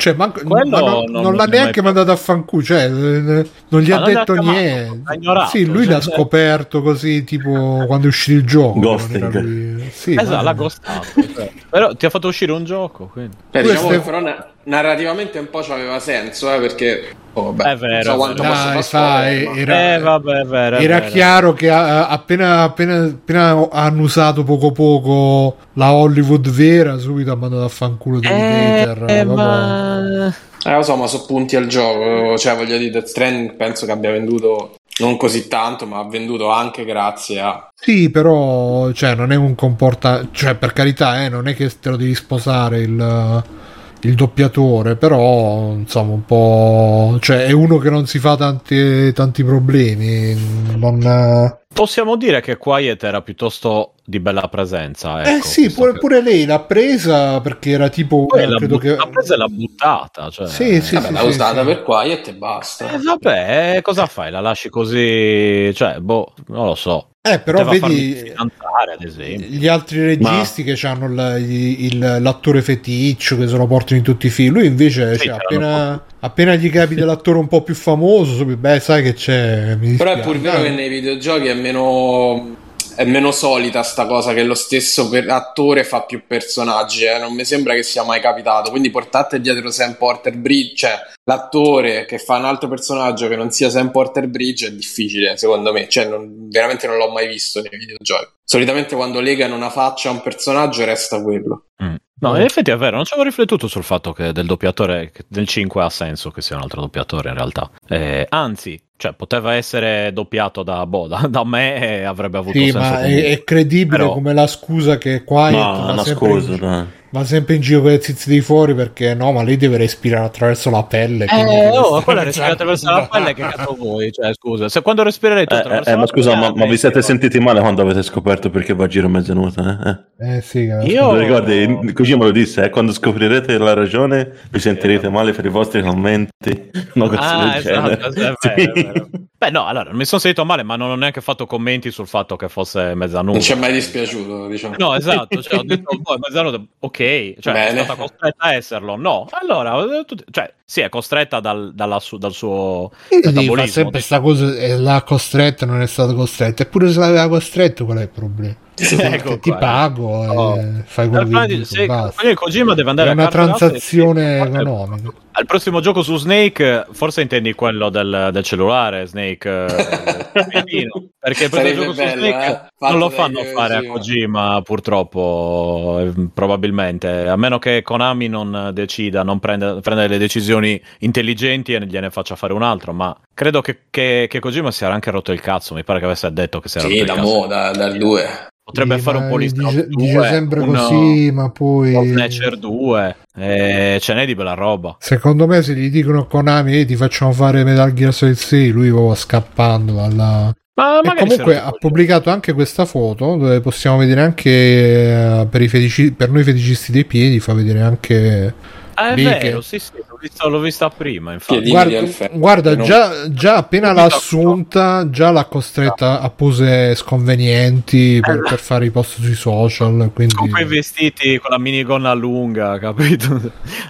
[SPEAKER 1] cioè, manco, ma non, non, non l'ha neanche mandato a fanculo, cioè, non gli ma ha detto niente. sì, lui cioè, l'ha scoperto così, tipo quando è uscito il gioco.
[SPEAKER 3] Ghosting. Sì, esatto, ma... l'ha ghostato. Cioè. Però ti ha fatto uscire un gioco. Quindi.
[SPEAKER 2] Beh, diciamo Questo... però narrativamente un po' ci aveva senso, eh, perché
[SPEAKER 3] oh, è vero,
[SPEAKER 2] so quanto Dai,
[SPEAKER 1] sai, era,
[SPEAKER 3] eh, vabbè, vero,
[SPEAKER 1] era chiaro che a, appena, appena, appena, hanno usato poco poco la Hollywood vera, subito ha mandato a fanculo di eh,
[SPEAKER 2] eh, ma... eh, lo so, ma so punti al gioco. Cioè, voglio dire, Death Stranding penso che abbia venduto non così tanto, ma ha venduto anche grazie a.
[SPEAKER 1] Sì, però, cioè, non è un comportamento. Cioè, per carità, eh, non è che te lo devi sposare il il doppiatore, però insomma un po'... cioè è uno che non si fa tanti, tanti problemi, non...
[SPEAKER 3] Possiamo dire che Quiet era piuttosto di bella presenza.
[SPEAKER 1] Eh
[SPEAKER 3] Ecco,
[SPEAKER 1] sì, pure, pure, lei l'ha presa perché era tipo... Eh,
[SPEAKER 3] l'ha,
[SPEAKER 1] credo
[SPEAKER 3] but-
[SPEAKER 1] che...
[SPEAKER 3] presa e l'ha buttata. Cioè...
[SPEAKER 1] Sì, sì,
[SPEAKER 2] Vabbè,
[SPEAKER 1] sì,
[SPEAKER 2] l'ha
[SPEAKER 1] sì,
[SPEAKER 2] usata
[SPEAKER 1] sì.
[SPEAKER 2] per Quiet e basta.
[SPEAKER 3] Eh, vabbè, eh, cosa fai? La lasci così? Cioè, boh, non lo so.
[SPEAKER 1] Eh, però
[SPEAKER 3] Poteva
[SPEAKER 1] vedi
[SPEAKER 3] finanziare, ad esempio.
[SPEAKER 1] gli altri registi che hanno il- il- l'attore feticcio che se lo portano in tutti i film. Lui invece,
[SPEAKER 3] Sì,
[SPEAKER 1] cioè, appena, appena gli capi dell'attore un po' più famoso, subito, beh, sai che c'è. Mi
[SPEAKER 2] Però è pur vero che nei videogiochi è meno, è meno solita sta cosa che lo stesso attore fa più personaggi. eh. Non mi sembra che sia mai capitato. Quindi portate dietro Sam Porter Bridge, cioè l'attore che fa un altro personaggio che non sia Sam Porter Bridge è difficile, secondo me. Cioè, non- veramente non l'ho mai visto nei videogiochi. Solitamente quando legano una faccia a un personaggio resta quello.
[SPEAKER 3] Mm. No, in effetti è vero, non ci avevo riflettuto sul fatto che del doppiatore del 5 ha senso che sia un altro doppiatore in realtà. Eh, anzi, cioè, poteva essere doppiato da, boh, da, da me e avrebbe avuto
[SPEAKER 1] Sì,
[SPEAKER 3] senso.
[SPEAKER 1] ma è, è credibile
[SPEAKER 3] Però-
[SPEAKER 1] come la scusa che Quiet
[SPEAKER 4] No,
[SPEAKER 1] va,
[SPEAKER 4] una
[SPEAKER 1] sempre
[SPEAKER 4] scusa, dai.
[SPEAKER 1] Va sempre in giro con le zizi di fuori perché no, ma lei deve respirare attraverso la pelle.
[SPEAKER 3] Eh,
[SPEAKER 1] deve
[SPEAKER 3] oh, quella respira attraverso la pelle, che cazzo vuoi? Cioè, scusa, se quando respirerei tu
[SPEAKER 4] Eh,
[SPEAKER 3] attraverso
[SPEAKER 4] eh,
[SPEAKER 3] la
[SPEAKER 4] ma scusa, ma, ma vi
[SPEAKER 3] eh,
[SPEAKER 4] siete sentiti male quando avete scoperto perché va a giro mezza nuda? Eh?
[SPEAKER 1] Eh sì, che-
[SPEAKER 3] Io-
[SPEAKER 4] ricordi? Così me lo disse, eh, quando scoprirete la ragione vi sentirete male per i vostri commenti. [laughs] Cosa
[SPEAKER 3] Ah, esatto, è vero,
[SPEAKER 4] Sì.
[SPEAKER 3] è vero. Beh, no, allora, non mi sono sentito male, ma non ho neanche fatto commenti sul fatto che fosse mezzanuda.
[SPEAKER 2] Non ci è mai dispiaciuto, diciamo.
[SPEAKER 3] No, esatto, cioè, ho detto, boh, è mezzanuda, ok, cioè,
[SPEAKER 2] Bene.
[SPEAKER 3] è stata costretta a esserlo. No, allora, eh, cioè, sì, è costretta dal, dalla su- dal suo metabolismo.
[SPEAKER 1] sempre sta cosa, eh, l'ha costretta, non è stato costretto. Eppure se l'aveva costretto, qual è il problema?
[SPEAKER 3] Ecco
[SPEAKER 1] ti
[SPEAKER 3] qua.
[SPEAKER 1] pago e
[SPEAKER 3] Oh.
[SPEAKER 1] fai quello che dico,
[SPEAKER 3] se-
[SPEAKER 1] basta.
[SPEAKER 3] Kojima deve andare
[SPEAKER 1] È
[SPEAKER 3] a
[SPEAKER 1] una transazione
[SPEAKER 3] e-
[SPEAKER 1] economica.
[SPEAKER 3] Al prossimo gioco su Snake, forse intendi quello del, del cellulare, Snake, eh, [laughs] il perché il prossimo
[SPEAKER 2] Sarebbe
[SPEAKER 3] gioco su
[SPEAKER 2] bello,
[SPEAKER 3] Snake
[SPEAKER 2] eh?
[SPEAKER 3] Non lo fanno fare a
[SPEAKER 2] Kojima.
[SPEAKER 3] Kojima, purtroppo, eh, probabilmente, a meno che Konami non decida, non prenda, prenda delle decisioni intelligenti e gliene faccia fare un altro, ma credo che, che, che Kojima si era anche rotto il cazzo, mi pare che avesse detto che si era
[SPEAKER 2] Sì,
[SPEAKER 3] rotto
[SPEAKER 2] da
[SPEAKER 3] il cazzo.
[SPEAKER 2] mo, da- dal 2.
[SPEAKER 3] Potrebbe
[SPEAKER 1] Sì,
[SPEAKER 3] fare un po' di
[SPEAKER 1] dice,
[SPEAKER 3] Snow
[SPEAKER 1] dice
[SPEAKER 3] 2,
[SPEAKER 1] sempre
[SPEAKER 3] uno-
[SPEAKER 1] così, ma poi
[SPEAKER 3] Snatcher 2, eh, ce n'è di bella roba.
[SPEAKER 1] secondo me se gli dicono Konami "Ehi, ti facciamo fare Metal Gear Solid 6, lui va scappando dalla
[SPEAKER 3] Ma
[SPEAKER 1] e comunque ha pubblicato anche questa foto dove possiamo vedere anche eh, per, i fetici- per noi feticisti dei piedi fa vedere anche
[SPEAKER 3] Ah, è
[SPEAKER 1] Lì
[SPEAKER 3] vero,
[SPEAKER 1] che-
[SPEAKER 3] sì, sì, l'ho vista, l'ho vista prima, infatti.
[SPEAKER 1] Guarda, guarda,
[SPEAKER 2] non-
[SPEAKER 1] già, già appena l'ha assunta già l'ha costretta a pose sconvenienti per, per fare i post sui social quindi
[SPEAKER 3] Con quei vestiti, con la minigonna lunga, [laughs] capito?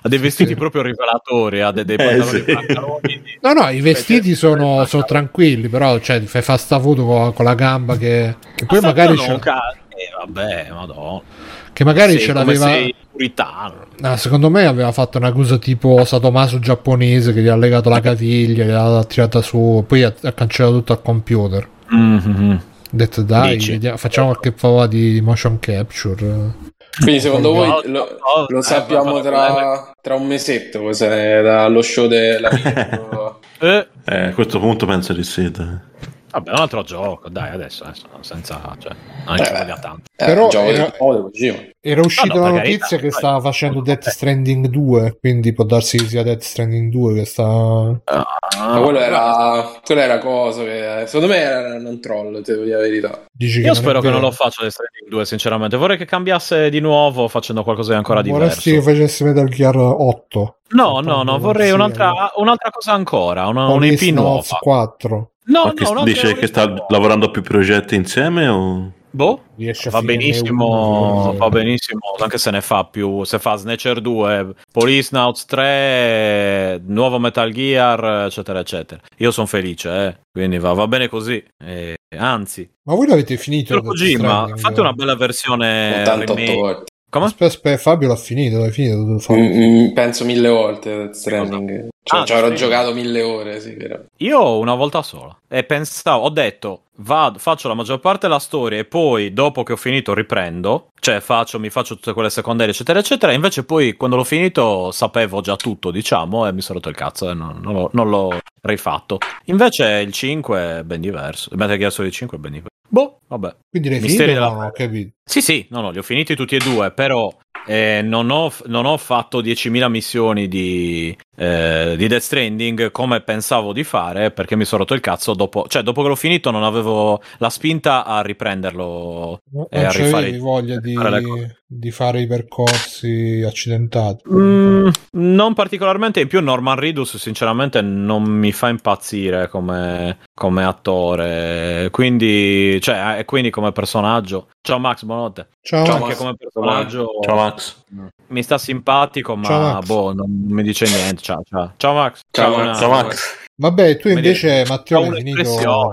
[SPEAKER 3] Ha dei vestiti
[SPEAKER 1] sì.
[SPEAKER 3] proprio rivelatori, ha dei, dei
[SPEAKER 4] Eh,
[SPEAKER 3] pantaloni
[SPEAKER 4] sì.
[SPEAKER 3] pantaloni di- [laughs]
[SPEAKER 1] No, no, i vestiti
[SPEAKER 3] Cioè,
[SPEAKER 1] sono,
[SPEAKER 3] eh,
[SPEAKER 1] sono tranquilli, però cioè, fai fa sta foto con, con la gamba che, che poi
[SPEAKER 3] Ma
[SPEAKER 1] magari,
[SPEAKER 3] non
[SPEAKER 1] ce,
[SPEAKER 3] ca- eh, vabbè, madonna.
[SPEAKER 1] Che magari
[SPEAKER 3] Sei
[SPEAKER 1] ce l'aveva.
[SPEAKER 3] sei puritano.
[SPEAKER 1] No, secondo me aveva fatto una cosa tipo Satomaso giapponese che gli ha legato la caviglia, gliel'ha tirata su, poi ha, ha cancellato tutto al computer.
[SPEAKER 3] Mhm.
[SPEAKER 1] Ha detto dai, vediamo- facciamo qualche prova di motion capture.
[SPEAKER 2] Quindi secondo voi lo, lo
[SPEAKER 3] eh,
[SPEAKER 2] sappiamo tra, tra un mesetto cos'è dallo show della [laughs]
[SPEAKER 3] Eh,
[SPEAKER 4] Eh, a questo punto penso di sì.
[SPEAKER 3] Vabbè, un altro gioco, dai, adesso, adesso senza... Cioè, non che
[SPEAKER 2] Eh,
[SPEAKER 3] voglia tanto.
[SPEAKER 1] Però
[SPEAKER 2] gioco
[SPEAKER 1] era-. Era uscita
[SPEAKER 3] no,
[SPEAKER 1] la
[SPEAKER 3] per
[SPEAKER 1] notizia
[SPEAKER 3] carità,
[SPEAKER 1] che
[SPEAKER 3] poi-
[SPEAKER 1] stava facendo Death
[SPEAKER 3] Eh.
[SPEAKER 1] Stranding 2, quindi può darsi che sia Death Stranding 2 che sta...
[SPEAKER 3] Ah,
[SPEAKER 2] Ma quello era, quello era cosa che secondo me era un troll, te devo dire la verità.
[SPEAKER 1] Dici
[SPEAKER 3] Io spero che non lo faccia Death Stranding 2, sinceramente. Vorrei che cambiasse di nuovo facendo qualcosa di ancora
[SPEAKER 1] Vorresti
[SPEAKER 3] diverso.
[SPEAKER 1] che facesse Metal Gear 8?
[SPEAKER 3] No, no, no, vorrei un'altra, un'altra cosa ancora, una, un EP nuova.
[SPEAKER 1] 4.
[SPEAKER 3] No,
[SPEAKER 4] che
[SPEAKER 3] no,
[SPEAKER 4] dice che sta
[SPEAKER 3] nuova.
[SPEAKER 4] lavorando a più progetti insieme o...
[SPEAKER 3] Boh,
[SPEAKER 1] Riesce a
[SPEAKER 3] va benissimo,
[SPEAKER 1] uno,
[SPEAKER 3] va benissimo, anche se ne fa più, se fa Snatcher 2, Police Nauts 3, nuovo Metal Gear, eccetera, eccetera. Io sono felice, eh. quindi va, va bene così. Eh, anzi,
[SPEAKER 1] Ma voi l'avete finito?
[SPEAKER 3] Kojima, fate una bella versione
[SPEAKER 2] 88
[SPEAKER 3] remake.
[SPEAKER 2] volte.
[SPEAKER 3] Come?
[SPEAKER 1] Aspetta, aspetta, Fabio l'ha finito, l'hai finito.
[SPEAKER 2] Mm, mm, penso mille volte Death Stranding. Cioè,
[SPEAKER 3] Ah,
[SPEAKER 2] ci avrò
[SPEAKER 3] sì.
[SPEAKER 2] giocato mille ore, sì, vero.
[SPEAKER 3] Io una volta sola e pensavo, ho detto, vado, faccio la maggior parte della storia e poi dopo che ho finito riprendo, cioè faccio, mi faccio tutte quelle secondarie eccetera eccetera, invece poi quando l'ho finito sapevo già tutto diciamo e mi sono rotto il cazzo e non, non l'ho, non l'ho rifatto. Invece il 5 è ben diverso, il Metal Gear Solid 5 è ben diverso. Boh, vabbè.
[SPEAKER 1] Quindi
[SPEAKER 3] Misteri
[SPEAKER 1] finito?
[SPEAKER 3] della
[SPEAKER 1] No, ho capito.
[SPEAKER 3] Sì, sì, no, no, li ho finiti tutti e due, però e non ho, non ho fatto 10.000 missioni di, eh, di Death Stranding come pensavo di fare perché mi sono rotto il cazzo dopo, cioè dopo che l'ho finito non avevo la spinta a riprenderlo
[SPEAKER 1] Non
[SPEAKER 3] e a rifare
[SPEAKER 1] voglia di,
[SPEAKER 3] fare le cose.
[SPEAKER 1] Di fare i percorsi accidentati.
[SPEAKER 3] Mm, non particolarmente, in più Norman Reedus sinceramente non mi fa impazzire come, come attore, quindi, cioè, eh, quindi come personaggio. Ciao Max, buonanotte.
[SPEAKER 1] Ciao,
[SPEAKER 2] Ciao,
[SPEAKER 1] Max.
[SPEAKER 3] Anche come personaggio
[SPEAKER 4] Ciao Max.
[SPEAKER 3] mi sta simpatico, ma boh, non mi dice niente. Ciao, ciao. Ciao Max.
[SPEAKER 2] Ciao,
[SPEAKER 3] Ciao,
[SPEAKER 2] Max.
[SPEAKER 4] Ciao Max.
[SPEAKER 1] Vabbè, tu invece, Matteo, hai finito.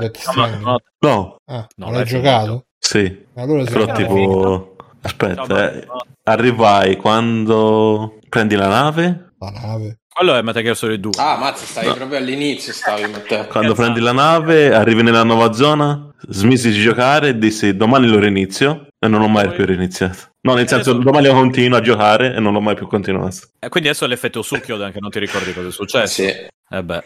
[SPEAKER 4] No,
[SPEAKER 1] Ah,
[SPEAKER 3] No,
[SPEAKER 1] non
[SPEAKER 3] l'hai
[SPEAKER 1] giocato?
[SPEAKER 4] sì.
[SPEAKER 1] Allora.
[SPEAKER 4] Però tipo...
[SPEAKER 3] Ciao,
[SPEAKER 4] Aspetta, eh, arrivai quando prendi la nave,
[SPEAKER 1] La nave.
[SPEAKER 3] Quello è Metal Gear Solid 2.
[SPEAKER 2] Ah, mazza, stavi
[SPEAKER 4] No.
[SPEAKER 2] proprio all'inizio, stavi Matteo.
[SPEAKER 4] quando
[SPEAKER 3] Cazzo.
[SPEAKER 4] prendi la nave, arrivi nella nuova zona, smisi di giocare e dissi domani lo rinizio e non ho mai più riniziato. No, nel senso
[SPEAKER 3] adesso-
[SPEAKER 4] domani lo continuo a giocare e non l'ho mai più continuato.
[SPEAKER 3] E quindi adesso è l'effetto succhio anche non ti ricordi cosa è successo.
[SPEAKER 2] Sì.
[SPEAKER 3] Eh beh.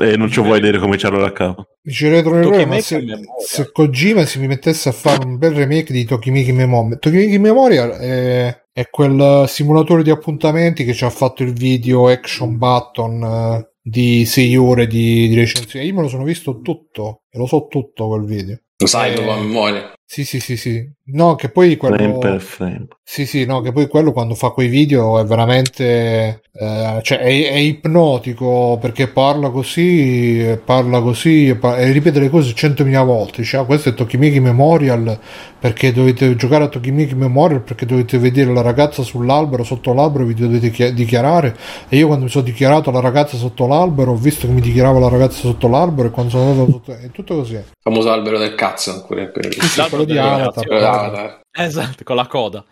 [SPEAKER 4] E non ci vuoi dire cominciarlo da capo.
[SPEAKER 1] Dice Retro Neurone, ma se,
[SPEAKER 3] memoria.
[SPEAKER 1] se Kojima si mettesse a fare un bel remake di Tokimeki Memorial Tokimeki Memorial è, è quel simulatore di appuntamenti che ci ha fatto il video Action Button eh, di 6 ore di, di recensione io me lo sono visto tutto e lo so tutto quel video
[SPEAKER 2] Lo sai
[SPEAKER 1] Eh,
[SPEAKER 2] proprio a memoria.
[SPEAKER 1] Sì sì sì sì no che poi quello
[SPEAKER 4] Frame per frame.
[SPEAKER 1] Sì, sì, no, che poi quello quando fa quei video è veramente, eh, cioè è, è ipnotico perché parla così, parla così e, pa- e ripete le cose centomila volte. Dice, ah, questo è Tokimeki Memorial perché dovete giocare a Tokimeki Memorial perché dovete vedere la ragazza sull'albero, sotto l'albero, vi dovete chi- dichiarare. E io quando mi sono dichiarato la ragazza sotto l'albero, ho visto che mi dichiarava la ragazza sotto l'albero e quando sono andato sotto... È tutto così.
[SPEAKER 2] Il famoso albero del cazzo, quello, quello lì.
[SPEAKER 1] Sì, quello di Avatar.
[SPEAKER 2] d'Avatar.
[SPEAKER 3] Esatto, con la coda.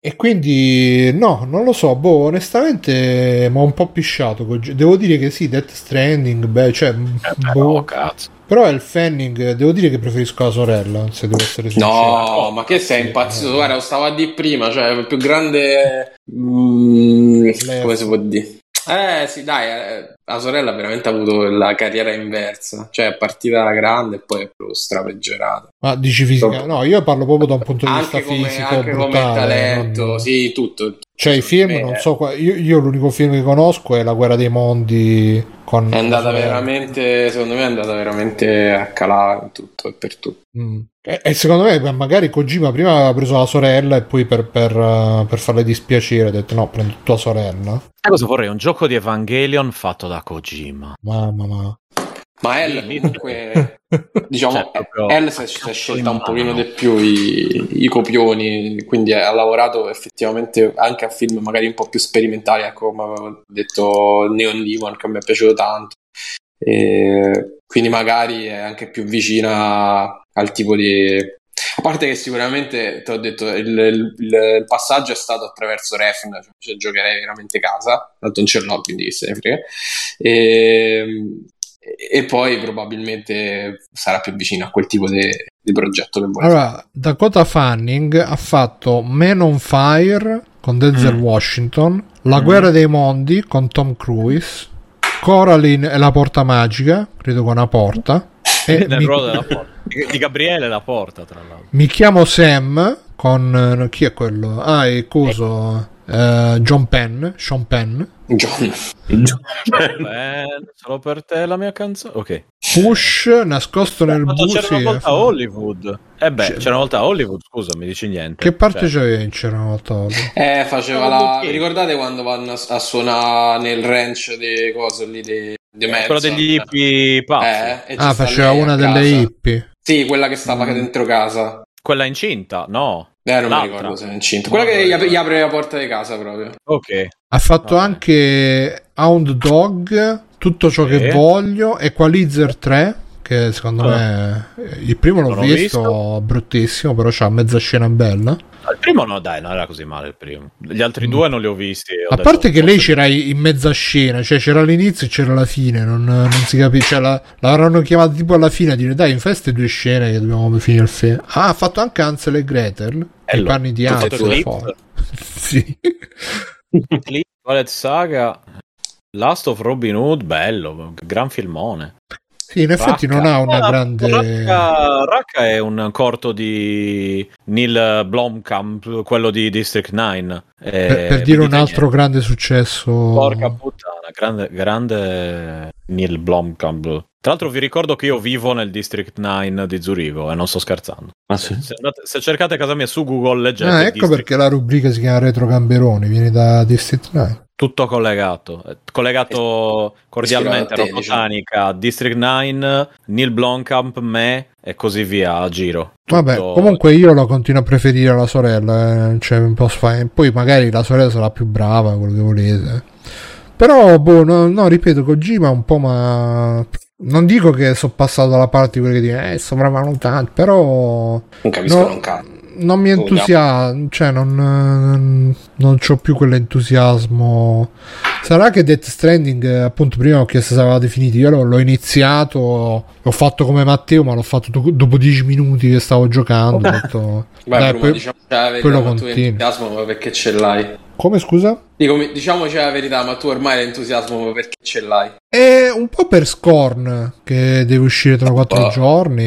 [SPEAKER 1] E quindi no, non lo so, boh, onestamente mi ha un po' pisciato. Devo dire che sì, Death Stranding, beh, cioè, boh.
[SPEAKER 3] No, cazzo.
[SPEAKER 1] però è il Fanning, devo dire che preferisco la sorella, se devo essere sincero.
[SPEAKER 2] No, ma che sei
[SPEAKER 1] Sì,
[SPEAKER 2] impazzito?
[SPEAKER 1] eh.
[SPEAKER 2] Guarda, lo stavo a dire prima, cioè il più grande... mm, come si può dire? Eh sì, dai, eh, la sorella ha veramente avuto la carriera inversa, cioè è partita da grande e poi è proprio strapeggiorata.
[SPEAKER 1] Ma dici fisica? No, io parlo proprio da un punto di vista
[SPEAKER 2] come,
[SPEAKER 1] fisico,
[SPEAKER 2] anche come
[SPEAKER 1] brutale,
[SPEAKER 2] talento,
[SPEAKER 1] non-
[SPEAKER 2] sì, tutto.
[SPEAKER 1] Cioè, i film,
[SPEAKER 2] Eh,
[SPEAKER 1] non so, qua- io, io l'unico film che conosco è La guerra dei mondi con
[SPEAKER 2] È andata veramente, secondo me è andata veramente a calare in tutto e per tutto.
[SPEAKER 1] Mm. E, e secondo me magari Kojima prima aveva preso la sorella e poi per, per, eh, per farle dispiacere ha detto no, prendo tua sorella.
[SPEAKER 3] Sai cosa vorrei? Un gioco di Evangelion fatto da Kojima.
[SPEAKER 1] Mamma mia.
[SPEAKER 2] Ma
[SPEAKER 3] lì-
[SPEAKER 2] comunque, [laughs] diciamo,
[SPEAKER 3] Cioè,
[SPEAKER 2] El si è, scelta un
[SPEAKER 3] in
[SPEAKER 2] pochino di più i, i copioni, quindi ha lavorato effettivamente anche a film magari un po' più sperimentali, ecco, come avevo detto Neon Demon che mi è piaciuto tanto. E quindi magari è anche più vicina al tipo di... A parte che sicuramente, te l'ho detto, il, il- il passaggio è stato attraverso Refn, cioè giocherei veramente casa, tanto non ce l'ho, quindi se ne frega. E, e poi probabilmente sarà più vicino a quel tipo di, di progetto che fare.
[SPEAKER 1] Allora, Dakota Fanning ha fatto Man on Fire con Denzel
[SPEAKER 3] Mm.
[SPEAKER 1] Washington, La
[SPEAKER 3] Mm.
[SPEAKER 1] guerra dei mondi con Tom Cruise, Coraline e la porta magica, credo con una porta. E [laughs] mi,
[SPEAKER 3] ruolo della porta. Di di Gabriele la porta, tra l'altro.
[SPEAKER 1] mi chiamo Sam con... eh, chi è quello? Ah, è coso... eh, John Penn, Sean Penn.
[SPEAKER 2] John.
[SPEAKER 3] Bene, solo per te la mia canzone. Ok.
[SPEAKER 1] Push nascosto nel
[SPEAKER 3] Quando
[SPEAKER 1] buio.
[SPEAKER 3] c'era una volta a Hollywood. Eh beh,
[SPEAKER 1] C'era-
[SPEAKER 3] c'era una volta a Hollywood, scusa, mi dici niente.
[SPEAKER 1] Che parte
[SPEAKER 3] Cioè,
[SPEAKER 1] c'era una volta? Hollywood?
[SPEAKER 2] Eh, faceva la... Vi ricordate quando vanno a, a suonare nel ranch di cose lì di, di Manson?
[SPEAKER 3] quello degli hippie pazzi.
[SPEAKER 2] Eh,
[SPEAKER 1] Ah, faceva
[SPEAKER 2] a
[SPEAKER 1] una delle hippie.
[SPEAKER 2] Sì, quella che stava
[SPEAKER 1] Mm.
[SPEAKER 2] dentro casa.
[SPEAKER 3] Quella incinta? No.
[SPEAKER 2] Eh, non mi
[SPEAKER 3] L'altra.
[SPEAKER 2] ricordo se è incinta. Quella che gli apre, gli apre la porta di casa proprio.
[SPEAKER 3] Ok.
[SPEAKER 1] Ha fatto
[SPEAKER 3] Vabbè.
[SPEAKER 1] anche Hound Dog, Tutto ciò
[SPEAKER 3] Sì.
[SPEAKER 1] che voglio, Equalizer 3, che secondo
[SPEAKER 3] Ah.
[SPEAKER 1] me il primo l'ho
[SPEAKER 3] l'ho
[SPEAKER 1] visto,
[SPEAKER 3] visto.
[SPEAKER 1] bruttissimo, però c'ha mezza scena bella.
[SPEAKER 3] Il primo no, dai, non era così male il primo. Gli altri
[SPEAKER 1] Mm.
[SPEAKER 3] due non li ho visti. ho
[SPEAKER 1] A
[SPEAKER 3] detto,
[SPEAKER 1] parte che lei c'era in mezza scena, cioè c'era l'inizio e c'era la fine, non, non si capisce. Cioè, la, l'avranno chiamata tipo alla fine a dire dai, in queste due scene che dobbiamo finire il film. Ah, ha fatto anche Ansel e Gretel,
[SPEAKER 3] Eh,
[SPEAKER 1] i panni di
[SPEAKER 3] ha
[SPEAKER 1] Ansel.
[SPEAKER 3] fatto Clip.
[SPEAKER 1] fuori. sì.
[SPEAKER 3] Clip, Twilight Saga, Last of Robin Hood, bello, gran filmone.
[SPEAKER 1] Sì, in effetti
[SPEAKER 3] Racca.
[SPEAKER 1] non ha una grande...
[SPEAKER 3] Racca, Racca è un corto di Neil Blomkamp, quello di District 9. Eh,
[SPEAKER 1] Per, per dire un altro grande successo...
[SPEAKER 3] Porca puttana, grande, grande Neil Blomkamp. Tra l'altro vi ricordo che io vivo nel District 9 di Zurigo e non sto scherzando.
[SPEAKER 4] Ah, sì?
[SPEAKER 3] Se, andate- se cercate casa mia su Google leggete
[SPEAKER 1] Ah, ecco
[SPEAKER 3] District-
[SPEAKER 1] perché la rubrica si chiama Retro Gamberoni, viene da District 9.
[SPEAKER 3] Tutto collegato. Eh, Collegato cordialmente
[SPEAKER 2] Ispirato a te,
[SPEAKER 3] Robotanica, District 9, Neil Blomkamp, me e così via a giro.
[SPEAKER 1] Vabbè,
[SPEAKER 3] Tutto-
[SPEAKER 1] comunque io lo continuo a preferire la sorella, eh, cioè un po' sfa- Poi magari la sorella sarà più brava, quello che volete. Però, boh, no, no, ripeto, Kojima un po' ma... Non dico che sono passato dalla parte di quelli che dicono, eh, sopravvalutato, però...
[SPEAKER 2] Non capisco
[SPEAKER 1] No,
[SPEAKER 2] un cazzo.
[SPEAKER 1] Non mi entusiasma, cioè non, non ho più quell'entusiasmo. Sarà che Death Stranding, eh, appunto, prima ho chiesto se aveva definito. Io l'ho, l'ho iniziato, l'ho fatto come Matteo, ma l'ho fatto do- dopo 10 minuti che stavo giocando. [laughs] ho detto,
[SPEAKER 2] Beh,
[SPEAKER 1] dai, poi-
[SPEAKER 2] diciamo la verità,
[SPEAKER 1] poi lo
[SPEAKER 2] ma tu
[SPEAKER 1] continui.
[SPEAKER 2] entusiasmo perché ce l'hai?
[SPEAKER 1] Come scusa?
[SPEAKER 2] Dico, diciamoci la verità, ma tu ormai l'entusiasmo perché ce l'hai?
[SPEAKER 1] È un po' per Scorn che deve uscire tra 4
[SPEAKER 2] Oh.
[SPEAKER 1] giorni.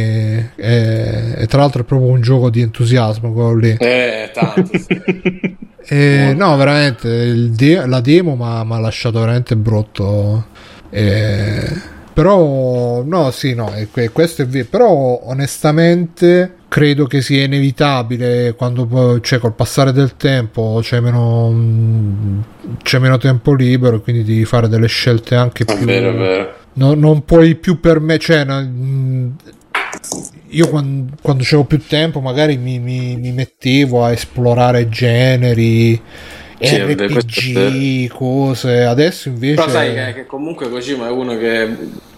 [SPEAKER 1] E, e tra l'altro è proprio un gioco di entusiasmo quello lì.
[SPEAKER 2] Eh, tanto. sì. [laughs]
[SPEAKER 1] Eh, no, veramente de- la demo mi ha lasciato veramente brutto. Eh, però, no, sì, no, questo è vero. Però, onestamente, credo che sia inevitabile quando cioè, col passare del tempo c'è meno, mm, c'è meno tempo libero, quindi devi fare delle scelte anche
[SPEAKER 2] È
[SPEAKER 1] più.
[SPEAKER 2] vero, è vero.
[SPEAKER 1] No- non puoi più per me, cioè, no, mm, io quando, quando avevo più tempo magari mi, mi- mi mettevo a esplorare generi,
[SPEAKER 2] Sì,
[SPEAKER 1] RPG, cose. Adesso invece...
[SPEAKER 2] Però sai che, che comunque Kojima è uno che,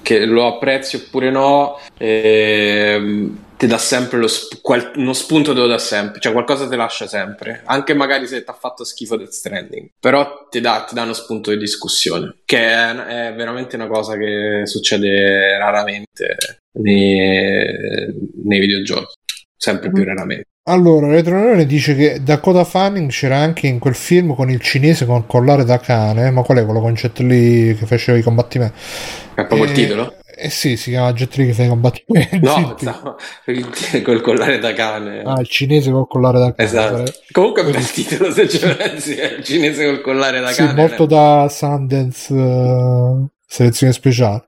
[SPEAKER 2] che lo apprezzi oppure no, ehm, ti dà sempre lo sp- qual- uno spunto te lo dà sempre, cioè qualcosa ti lascia sempre, anche magari se ti ha fatto schifo Death Stranding, però ti dà, ti dà uno spunto di discussione, che è, è veramente una cosa che succede raramente nei, nei videogiochi, sempre più raramente.
[SPEAKER 1] Allora, Retronone dice che Dakota Fanning c'era anche in quel film con il cinese con il collare da cane, ma qual è quello con Jet Li che faceva i combattimenti?
[SPEAKER 2] È proprio il
[SPEAKER 1] Eh,
[SPEAKER 2] titolo?
[SPEAKER 1] Eh sì, si chiama Jet Li che fa i combattimenti.
[SPEAKER 2] No, no, [laughs] col collare da cane.
[SPEAKER 1] Ah, il cinese col collare da cane.
[SPEAKER 2] Esatto. Comunque è un bel titolo se ci pensi, il cinese col collare da
[SPEAKER 1] Sì,
[SPEAKER 2] cane.
[SPEAKER 1] molto da Sundance eh, selezione speciale.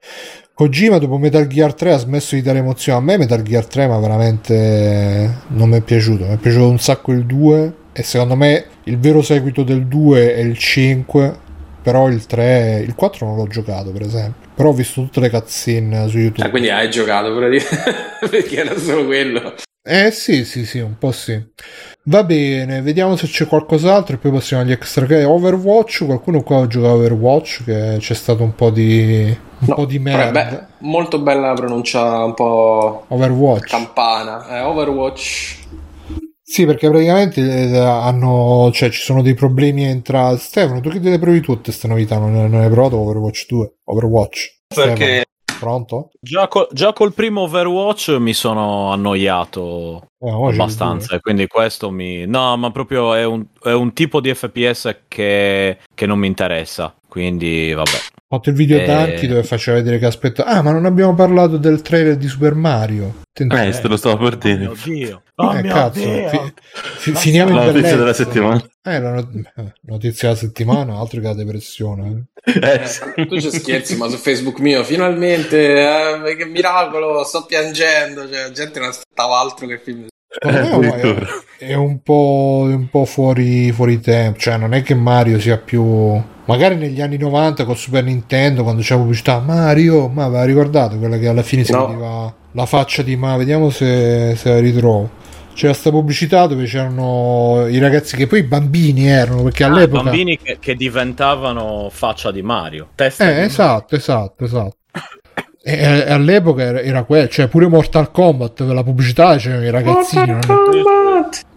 [SPEAKER 1] Kojima dopo Metal Gear 3 ha smesso di dare emozione. A me Metal Gear 3 ma veramente non mi è piaciuto. Mi è piaciuto un sacco il 2 e secondo me il vero seguito del 2 è il 5, però il 3, il 4 non l'ho giocato per esempio. Però ho visto tutte le cutscene su YouTube.
[SPEAKER 2] Ah, quindi hai giocato praticamente [laughs] perché era solo quello.
[SPEAKER 1] Eh sì, sì, sì, un po' sì. Va bene, vediamo se c'è qualcos'altro e poi passiamo agli extra credit. Overwatch, qualcuno qua ha giocato Overwatch che c'è stato un po' di un
[SPEAKER 2] No,
[SPEAKER 1] po' di merda.
[SPEAKER 2] be- molto bella la pronuncia un po'
[SPEAKER 1] Overwatch.
[SPEAKER 2] campana. Eh, Overwatch.
[SPEAKER 1] Sì, perché praticamente eh, hanno cioè ci sono dei problemi a entrare. Stefano, tu che te le provi tutte queste novità? Non, non hai provato Overwatch 2? Overwatch.
[SPEAKER 3] Perché
[SPEAKER 1] Stefano, pronto?
[SPEAKER 3] già, col- già col primo Overwatch mi sono annoiato
[SPEAKER 1] Eh,
[SPEAKER 3] abbastanza e quindi questo mi... No, ma proprio è un, è un tipo di FPS che, che non mi interessa, quindi vabbè.
[SPEAKER 1] Ho fatto il video
[SPEAKER 3] Eh.
[SPEAKER 1] Danti dove faceva vedere che aspetta. Ah, ma non abbiamo parlato del trailer di Super Mario. Attenzione.
[SPEAKER 4] Eh, te lo stavo per dire.
[SPEAKER 3] Oh mio Dio! Oh
[SPEAKER 1] Eh,
[SPEAKER 3] mio
[SPEAKER 1] cazzo,
[SPEAKER 3] Dio!
[SPEAKER 1] fi- fi- finiamo in
[SPEAKER 4] La notizia della settimana.
[SPEAKER 1] Eh, la not- eh, notizia della settimana, altro che la depressione.
[SPEAKER 4] Eh, sì.
[SPEAKER 2] Eh, tu ci scherzi, ma su Facebook mio finalmente, eh, che miracolo, sto piangendo. Cioè, la gente non aspettava altro che film.
[SPEAKER 1] Secondo me ormai
[SPEAKER 4] addirittura.
[SPEAKER 1] è, è un po', è un po' fuori, fuori tempo. Cioè, non è che Mario sia più. Magari negli anni 90 con Super Nintendo, quando c'era pubblicità Mario, ma aveva ricordato quella che alla fine si
[SPEAKER 2] No.
[SPEAKER 1] vedeva la faccia di Ma. Vediamo se, se la ritrovo. C'era sta pubblicità dove c'erano i ragazzi che poi bambini erano perché
[SPEAKER 3] Ah,
[SPEAKER 1] all'epoca.
[SPEAKER 3] bambini che, che diventavano faccia di Mario. Testa
[SPEAKER 1] Eh,
[SPEAKER 3] di
[SPEAKER 1] esatto, esatto, esatto. E, e all'epoca era, era quello, cioè pure Mortal Kombat, la pubblicità c'erano i ragazzini.